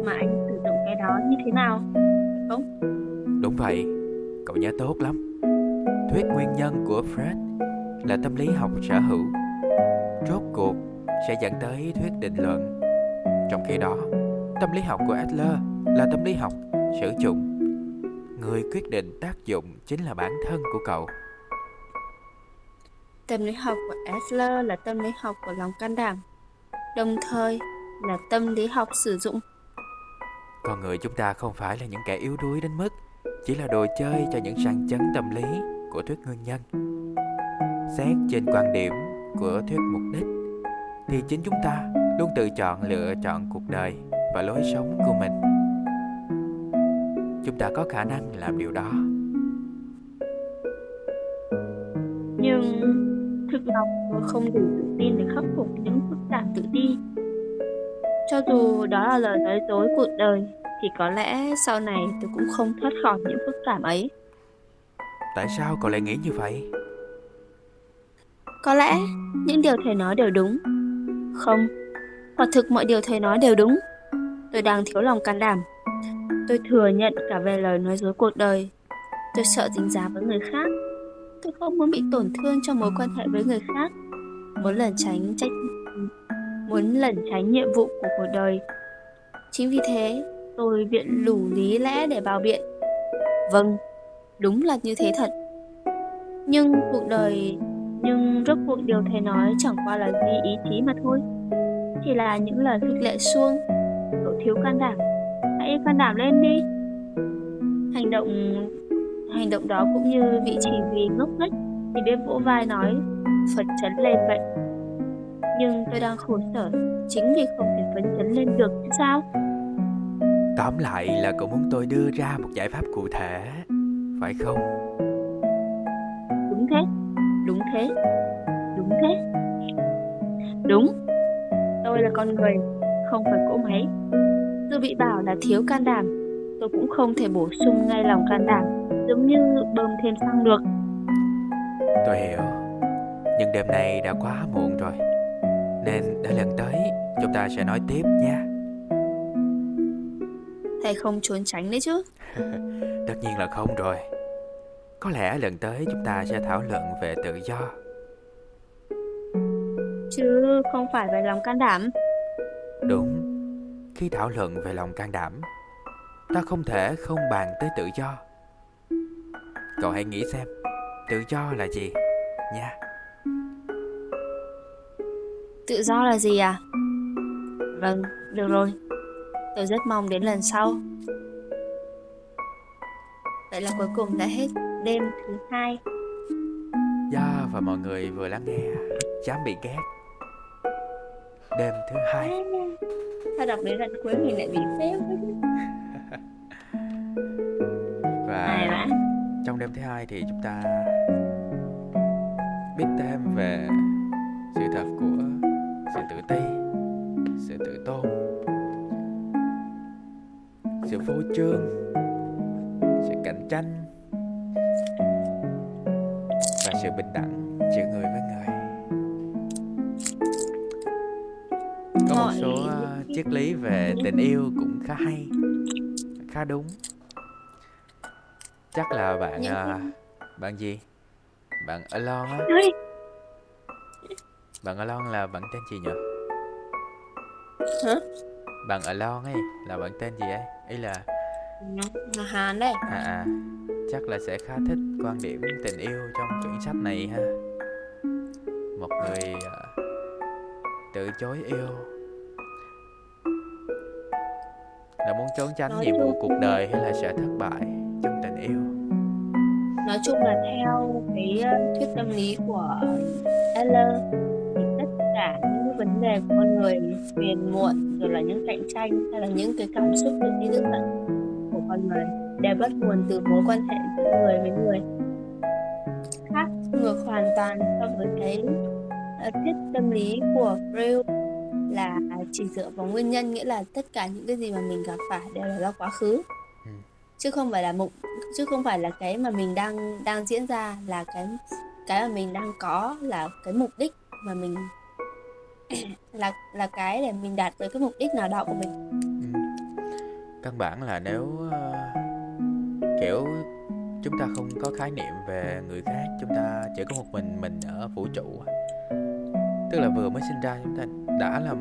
Mà anh sử dụng cái đó như thế nào Phải không? Đúng vậy, cậu nhớ tốt lắm Thuyết nguyên nhân của Fred là tâm lý học sở hữu. Rốt cuộc sẽ dẫn tới thuyết định luận. Trong khi đó tâm lý học của adler là tâm lý học sử dụng. Người quyết định tác dụng chính là bản thân của cậu. Tâm lý học của adler là tâm lý học của lòng can đảm đồng thời là tâm lý học sử dụng. Con người chúng ta không phải là những kẻ yếu đuối đến mức chỉ là đồ chơi cho những sang chấn tâm lý của thuyết nguyên nhân xét trên quan điểm của thuyết mục đích thì chính chúng ta luôn tự chọn lựa chọn cuộc đời và lối sống của mình. Chúng ta có khả năng làm điều đó. Nhưng thực lòng tôi không đủ tự tin để khắc phục những phức tạp tự ti. Cho dù đó là lời nói dối cuộc đời thì có lẽ sau này tôi cũng không thoát khỏi những phức cảm ấy. Tại sao cậu lại nghĩ như vậy có lẽ những điều thầy nói đều đúng. Không, quả thực mọi điều thầy nói đều đúng. Tôi đang thiếu lòng can đảm. Tôi thừa nhận cả về lời nói dối cuộc đời. Tôi sợ tính giá với người khác. Tôi không muốn bị tổn thương trong mối quan hệ với người khác. Muốn lẩn tránh trách muốn lẩn tránh nhiệm vụ của cuộc đời. Chính vì thế, tôi viện lủ lý lẽ để bào biện. Vâng, đúng là như thế thật. Nhưng cuộc đời nhưng rốt cuộc điều thầy nói chẳng qua là vì ý chí mà thôi. Chỉ là những lời khích lệ xuông Cậu thiếu can đảm. Hãy can đảm lên đi. Hành động hành động đó cũng như vị chỉ vì ngốc nghếch thì biết vỗ vai nói phấn chấn lên vậy. Nhưng tôi đang khổ sở chính vì không thể phấn chấn lên được chứ sao? Tóm lại là cậu muốn tôi đưa ra một giải pháp cụ thể phải không? Đúng thế Đúng thế. Đúng thế. Đúng. Tôi là con người Không phải cỗ máy. Dù bị bảo là thiếu can đảm. Tôi cũng không thể bổ sung ngay lòng can đảm Giống như bơm thêm xăng được. Tôi hiểu. Nhưng đêm nay đã quá muộn rồi Nên để lần tới Chúng ta sẽ nói tiếp nha Thầy không trốn tránh đấy chứ? Tất nhiên là không rồi có lẽ lần tới chúng ta sẽ thảo luận về tự do. Chứ không phải về lòng can đảm. Đúng. Khi thảo luận về lòng can đảm Ta không thể không bàn tới tự do. Cậu hãy nghĩ xem Tự do là gì nha? Tự do là gì à? Vâng, được rồi. Tôi rất mong đến lần sau. Vậy là cuối cùng đã hết đêm thứ hai. Do và mọi người vừa lắng nghe Dám bị ghét. Đêm thứ hai. Sao đọc đến lần cuối mình lại bị phép Và trong đêm thứ hai thì chúng ta biết thêm về sự thật của sự tự ti, sự tự tôn phô trương sự cạnh tranh bình đẳng giữa người với người. Có một số uh, triết lý về tình yêu cũng khá hay khá đúng. Chắc là bạn uh, bạn gì? Bạn Alon á. Bạn Alon là bạn tên gì nhỉ? Hả? Bạn Alon ấy là bạn tên gì ấy? Ý là là Hàn đây à à chắc là sẽ khá thích quan điểm tình yêu trong quyển sách này ha. Một người uh, từ chối yêu. Là muốn trốn tránh Nói nhiệm vụ cuộc đời hay là sợ thất bại trong tình yêu? Nói chung là theo cái ờ, thuyết tâm lý của Eller thì tất cả những vấn đề của con người phiền muộn rồi là những cạnh tranh hay là những cái cảm xúc tự ti tức giận của con người đều bắt nguồn từ mối quan hệ giữa người với người khác ngược hoàn toàn so với cái ờ, thuyết tâm lý của Freud là chỉ dựa vào nguyên nhân nghĩa là tất cả những cái gì mà mình gặp phải đều là do quá khứ Ừ. chứ không phải là mục chứ không phải là cái mà mình đang đang diễn ra là cái cái mà mình đang có là cái mục đích mà mình là là cái để mình đạt tới cái mục đích nào đó của mình Ừ. căn bản là nếu ờ, kiểu, chúng ta không có khái niệm về người khác, chúng ta chỉ có một mình mình ở vũ trụ à. tức là vừa mới sinh ra, chúng ta đã là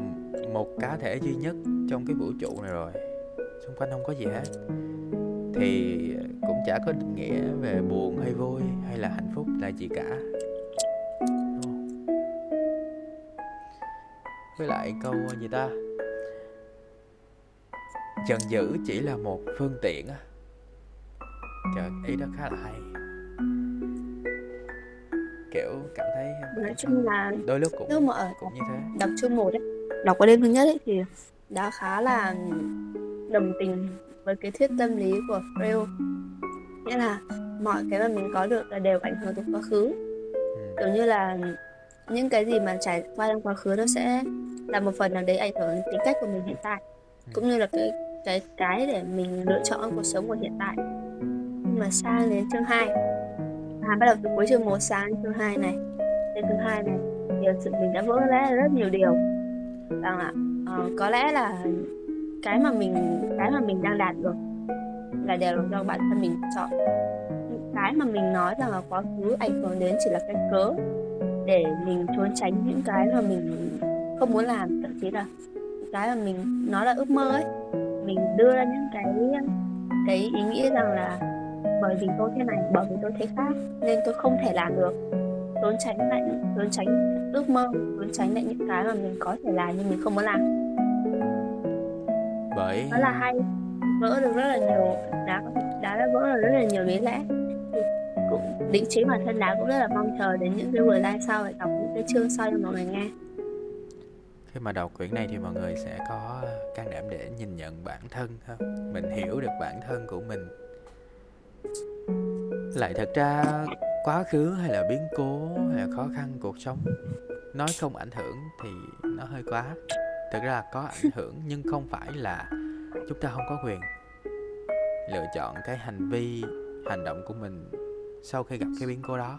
một cá thể duy nhất trong cái vũ trụ này rồi. Xung quanh không có gì hết. Thì cũng chả có định nghĩa về buồn hay vui hay là hạnh phúc là gì cả. Với lại câu gì ta? Giận dữ chỉ là một phương tiện á trời ý đó khá là hay. Kiểu cảm thấy nói chung là đôi lúc cũng lúc mà ở cũng như thế. đọc chương một ấy đọc qua đêm thứ nhất ấy thì đã khá là đồng tình với cái thuyết tâm lý của Freud nghĩa là mọi cái mà mình có được là đều ảnh hưởng từ quá khứ. Ừ. kiểu như là những cái gì mà trải qua trong quá khứ nó sẽ là một phần nào đấy ảnh hưởng đến tính cách của mình hiện tại cũng như là cái cái cái để mình lựa chọn cuộc sống của hiện tại nhưng mà sang đến chương 2 à, bắt đầu từ cuối chương 1 sang chương 2 này. Đến chương 2 này thì sự mình đã vỡ lẽ rất nhiều điều. Rằng là uh, có lẽ là cái mà mình cái mà mình đang đạt được là đều là do bản thân mình chọn. Cái mà mình nói rằng là quá khứ ảnh hưởng đến chỉ là cái cớ để mình trốn tránh những cái mà mình không muốn làm thậm chí là cái mà mình nói là ước mơ ấy. Mình đưa ra những cái cái ý nghĩa rằng là bởi vì tôi thế này bởi vì tôi thế khác nên tôi không thể làm được. Trốn tránh lại trốn tránh ước mơ trốn tránh lại những cái mà mình có thể làm nhưng mình không muốn làm. Bởi đó là hay. Vỡ được rất là nhiều đá đá đã vỡ được rất là nhiều lý lẽ. Thì cũng định chính bản thân đá cũng rất là mong chờ đến những cái buổi live sau để đọc những cái chương sau cho mọi người nghe. Khi mà đọc quyển này thì mọi người sẽ có can đảm để nhìn nhận bản thân ha? Mình hiểu được bản thân của mình lại thật ra quá khứ hay là biến cố hay là khó khăn cuộc sống nói không ảnh hưởng thì nó hơi quá. Thực ra là có ảnh hưởng nhưng không phải là chúng ta không có quyền lựa chọn cái hành vi hành động của mình sau khi gặp cái biến cố đó.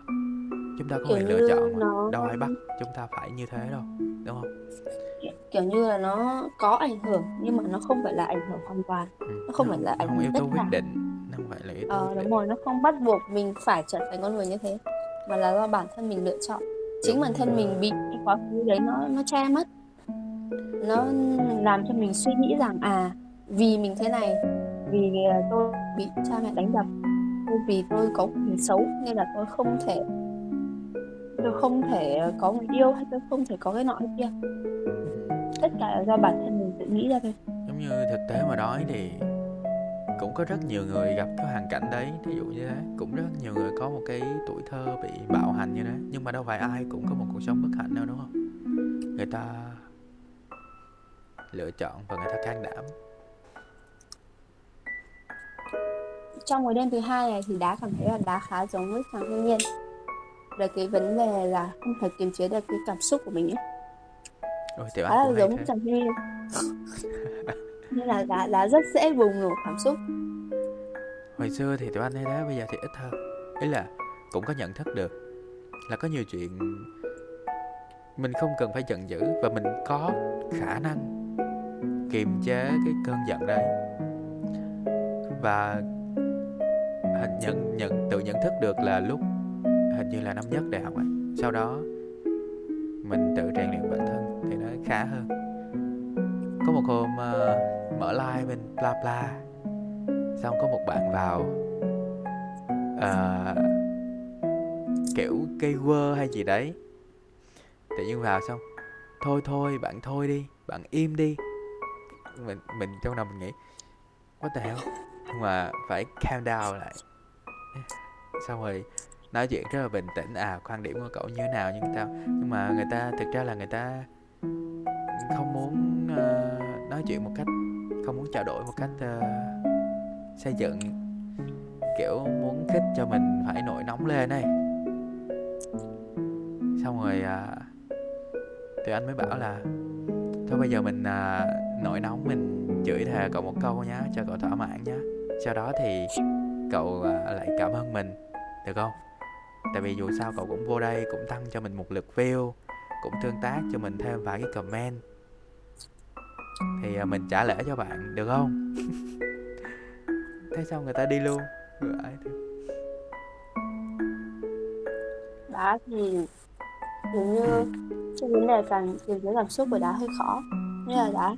Chúng ta có quyền lựa chọn nó- đâu ai bắt chúng ta phải như thế đâu đúng không? Kiểu, như là nó có ảnh hưởng nhưng mà nó không phải là ảnh hưởng hoàn toàn. Ừ, Nó không phải là ảnh hưởng yếu tố quyết định không phải là yếu tố ờ đúng rồi nó không bắt buộc mình phải trở thành con người như thế mà là do bản thân mình lựa chọn. Chính Đúng bản thân mình bị cái quá khứ đấy nó nó che mất. Nó làm cho mình suy nghĩ rằng à vì mình thế này vì tôi bị cha mẹ đánh đập vì tôi có người xấu nên là tôi không thể tôi không thể có người yêu hay tôi không thể có cái nọ cái kia. Tất cả là do bản thân mình tự nghĩ ra thôi. Giống như thực tế mà nói thì cũng có rất nhiều người gặp cái hoàn cảnh đấy thí dụ như thế. Cũng rất nhiều người có một cái tuổi thơ bị bạo hành như thế. Nhưng mà đâu phải ai cũng có một cuộc sống bất hạnh đâu đúng không? Người ta lựa chọn và người ta can đảm. Trong cái đêm thứ hai này thì đá cảm thấy là đá khá giống với chàng thanh niên. Về cái vấn đề là không thể kiềm chế được cái cảm xúc của mình ấy. Ôi khá là giống chàng thanh niên nên là đã đã rất dễ bùng nổ cảm xúc. Hồi xưa thì tụi anh hay đó bây giờ thì ít hơn. Ý là cũng có nhận thức được là có nhiều chuyện mình không cần phải giận dữ và mình có khả năng kiềm chế cái cơn giận đây và hình nhận nhận, tự nhận thức được là lúc hình như là năm nhất đại học ấy, sau đó mình tự rèn luyện bản thân thì nó khá hơn có một hôm uh, mở like bên bla bla xong có một bạn vào uh, kiểu cây quơ hay gì đấy. Tự nhiên vào xong thôi thôi bạn thôi đi bạn im đi. Mình mình trong đầu mình nghĩ what the hell? Nhưng mà phải calm down lại. Xong rồi nói chuyện rất là bình tĩnh à quan điểm của cậu như thế nào nhưng sao nhưng mà người ta thực ra là người ta không muốn uh, nói chuyện một cách không muốn trao đổi một cách uh, xây dựng kiểu muốn khích cho mình phải nổi nóng lên đây xong rồi ờ, uh, thì anh mới bảo là thôi bây giờ mình uh, nổi nóng mình chửi thề cậu một câu nhá cho cậu thỏa mãn nhá. Sau đó thì cậu uh, lại cảm ơn mình được không? Tại vì dù sao cậu cũng vô đây cũng tăng cho mình một lượt view cũng tương tác cho mình thêm vài cái comment. Thì uh, mình trả lễ cho bạn được không? Thế xong người ta đi luôn. Ai thì dường như trong vấn đề càng kiềm chế cảm xúc của đá hơi khó. Nên là đá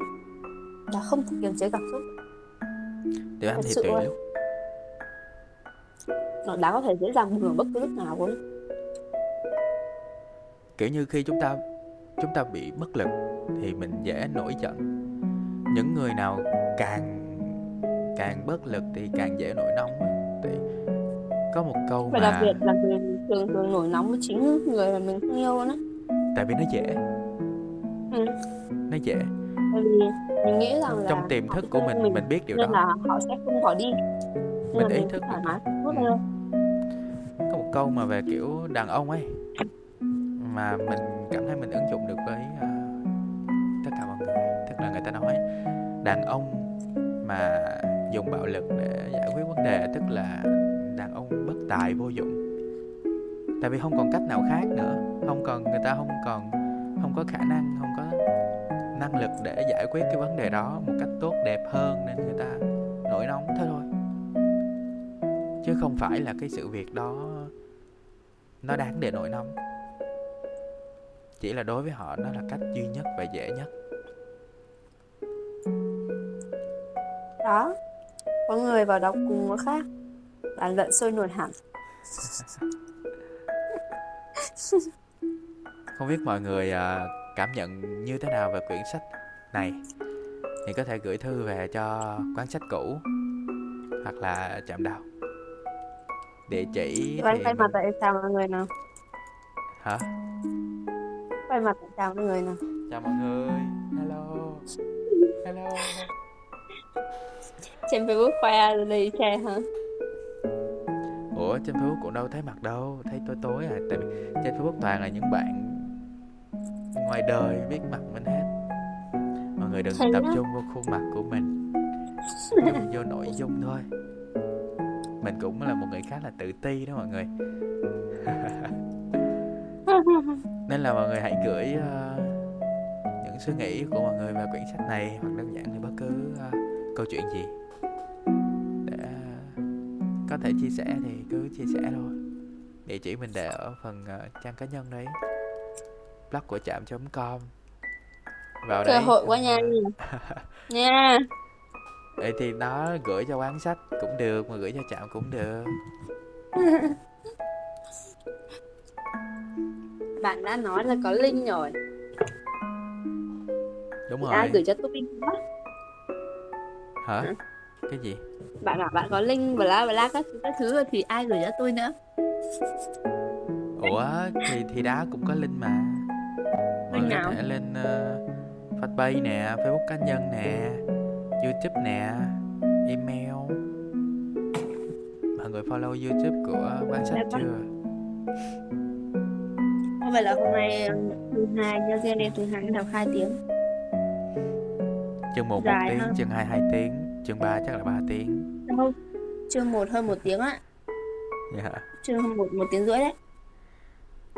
đá không thể kiềm chế cảm xúc. Tiểu Anh thì tùy lúc nó đá có thể dễ dàng nổ bất cứ lúc nào luôn kiểu như khi chúng ta chúng ta bị bất lực thì mình dễ nổi giận. Những người nào càng càng bất lực thì càng dễ nổi nóng. Thì có một câu và đặc mà biệt là thường thường nổi nóng với chính người mà mình không yêu á tại vì nó dễ. Ừ. nó dễ. Vì mình nghĩ rằng là trong tiềm thức của thương mình mình biết điều nên đó. là họ sẽ không bỏ đi. Nên Mình ý mình thức thoải được. mái Ừ. có một câu mà về kiểu đàn ông ấy mà mình cảm thấy mình ứng dụng được với uh, tất cả mọi người. Tức là người ta nói đàn ông mà dùng bạo lực để giải quyết vấn đề tức là đàn ông bất tài vô dụng. Tại vì không còn cách nào khác nữa. Không còn người ta không còn không có khả năng không có năng lực để giải quyết cái vấn đề đó một cách tốt đẹp hơn nên người ta nổi nóng thế thôi. Chứ không phải là cái sự việc đó nó đáng để nổi nóng chỉ là đối với họ nó là cách duy nhất và dễ nhất. Đó có người vào đọc cùng người khác. Bàn luận sôi nổi hẳn. Không biết mọi người à, cảm nhận như thế nào về quyển sách này? Thì có thể gửi thư về cho quán sách cũ hoặc là trạm đào địa chỉ thì quay mặt mình... tại chào mọi người nào hả quay mặt chào mọi người nào chào mọi người. Hello. Hello. Trên facebook khoe đây che hả? Ủa trên facebook cũng đâu thấy mặt đâu. Thấy tối tối à. Tại vì trên facebook toàn là những bạn ngoài đời biết mặt mình hết. Mọi người đừng Hay tập lắm. trung vào khuôn mặt của mình. Trung vô nội dung thôi. Mình cũng là một người khá là tự ti đó mọi người nên là mọi người hãy gửi ờ, những suy nghĩ của mọi người về quyển sách này hoặc đơn giản là bất cứ ờ, câu chuyện gì. Để ờ, có thể chia sẻ thì cứ chia sẻ thôi. Địa chỉ mình để ở phần ờ, trang cá nhân đấy. Blog của trạm com. Vào cơ đấy hội quá nha nha. Vậy thì nó gửi cho quán sách cũng được mà gửi cho trạm cũng được bạn đã nói là có link rồi. Đúng rồi. ai gửi cho tôi link đó. Hả? Hả? cái gì? Bạn bảo bạn có link bla bla các thứ các thứ rồi thì ai gửi cho tôi nữa? Ủa thì thì đá cũng có link mà. Mọi người có thể lên uh, fanpage nè facebook cá nhân nè youtube nè email. Mọi người follow youtube của quán sách Dạ vâng. chưa không phải là hôm nay thứ hai cho riêng em thứ hai đọc hai tiếng. Chương 1 1 tiếng hơn. chương 2 2 tiếng chương 3 chắc là 3 tiếng. Đâu chương 1 hơn một tiếng á. Dạ. Yeah. chương hơn một một tiếng rưỡi đấy.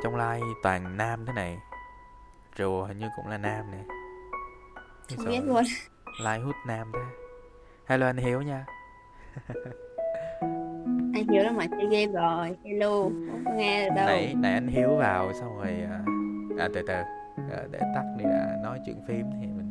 Trong like toàn nam thế này. Rùa hình như cũng là nam nè. Không biết luôn. like hút nam thế? Hello anh hiếu nha anh hiếu là mà chơi game rồi. Hello không nghe được đâu. Nãy nãy anh hiếu vào xong rồi à, à từ từ à, để tắt đi đã. Nói chuyện phim thì mình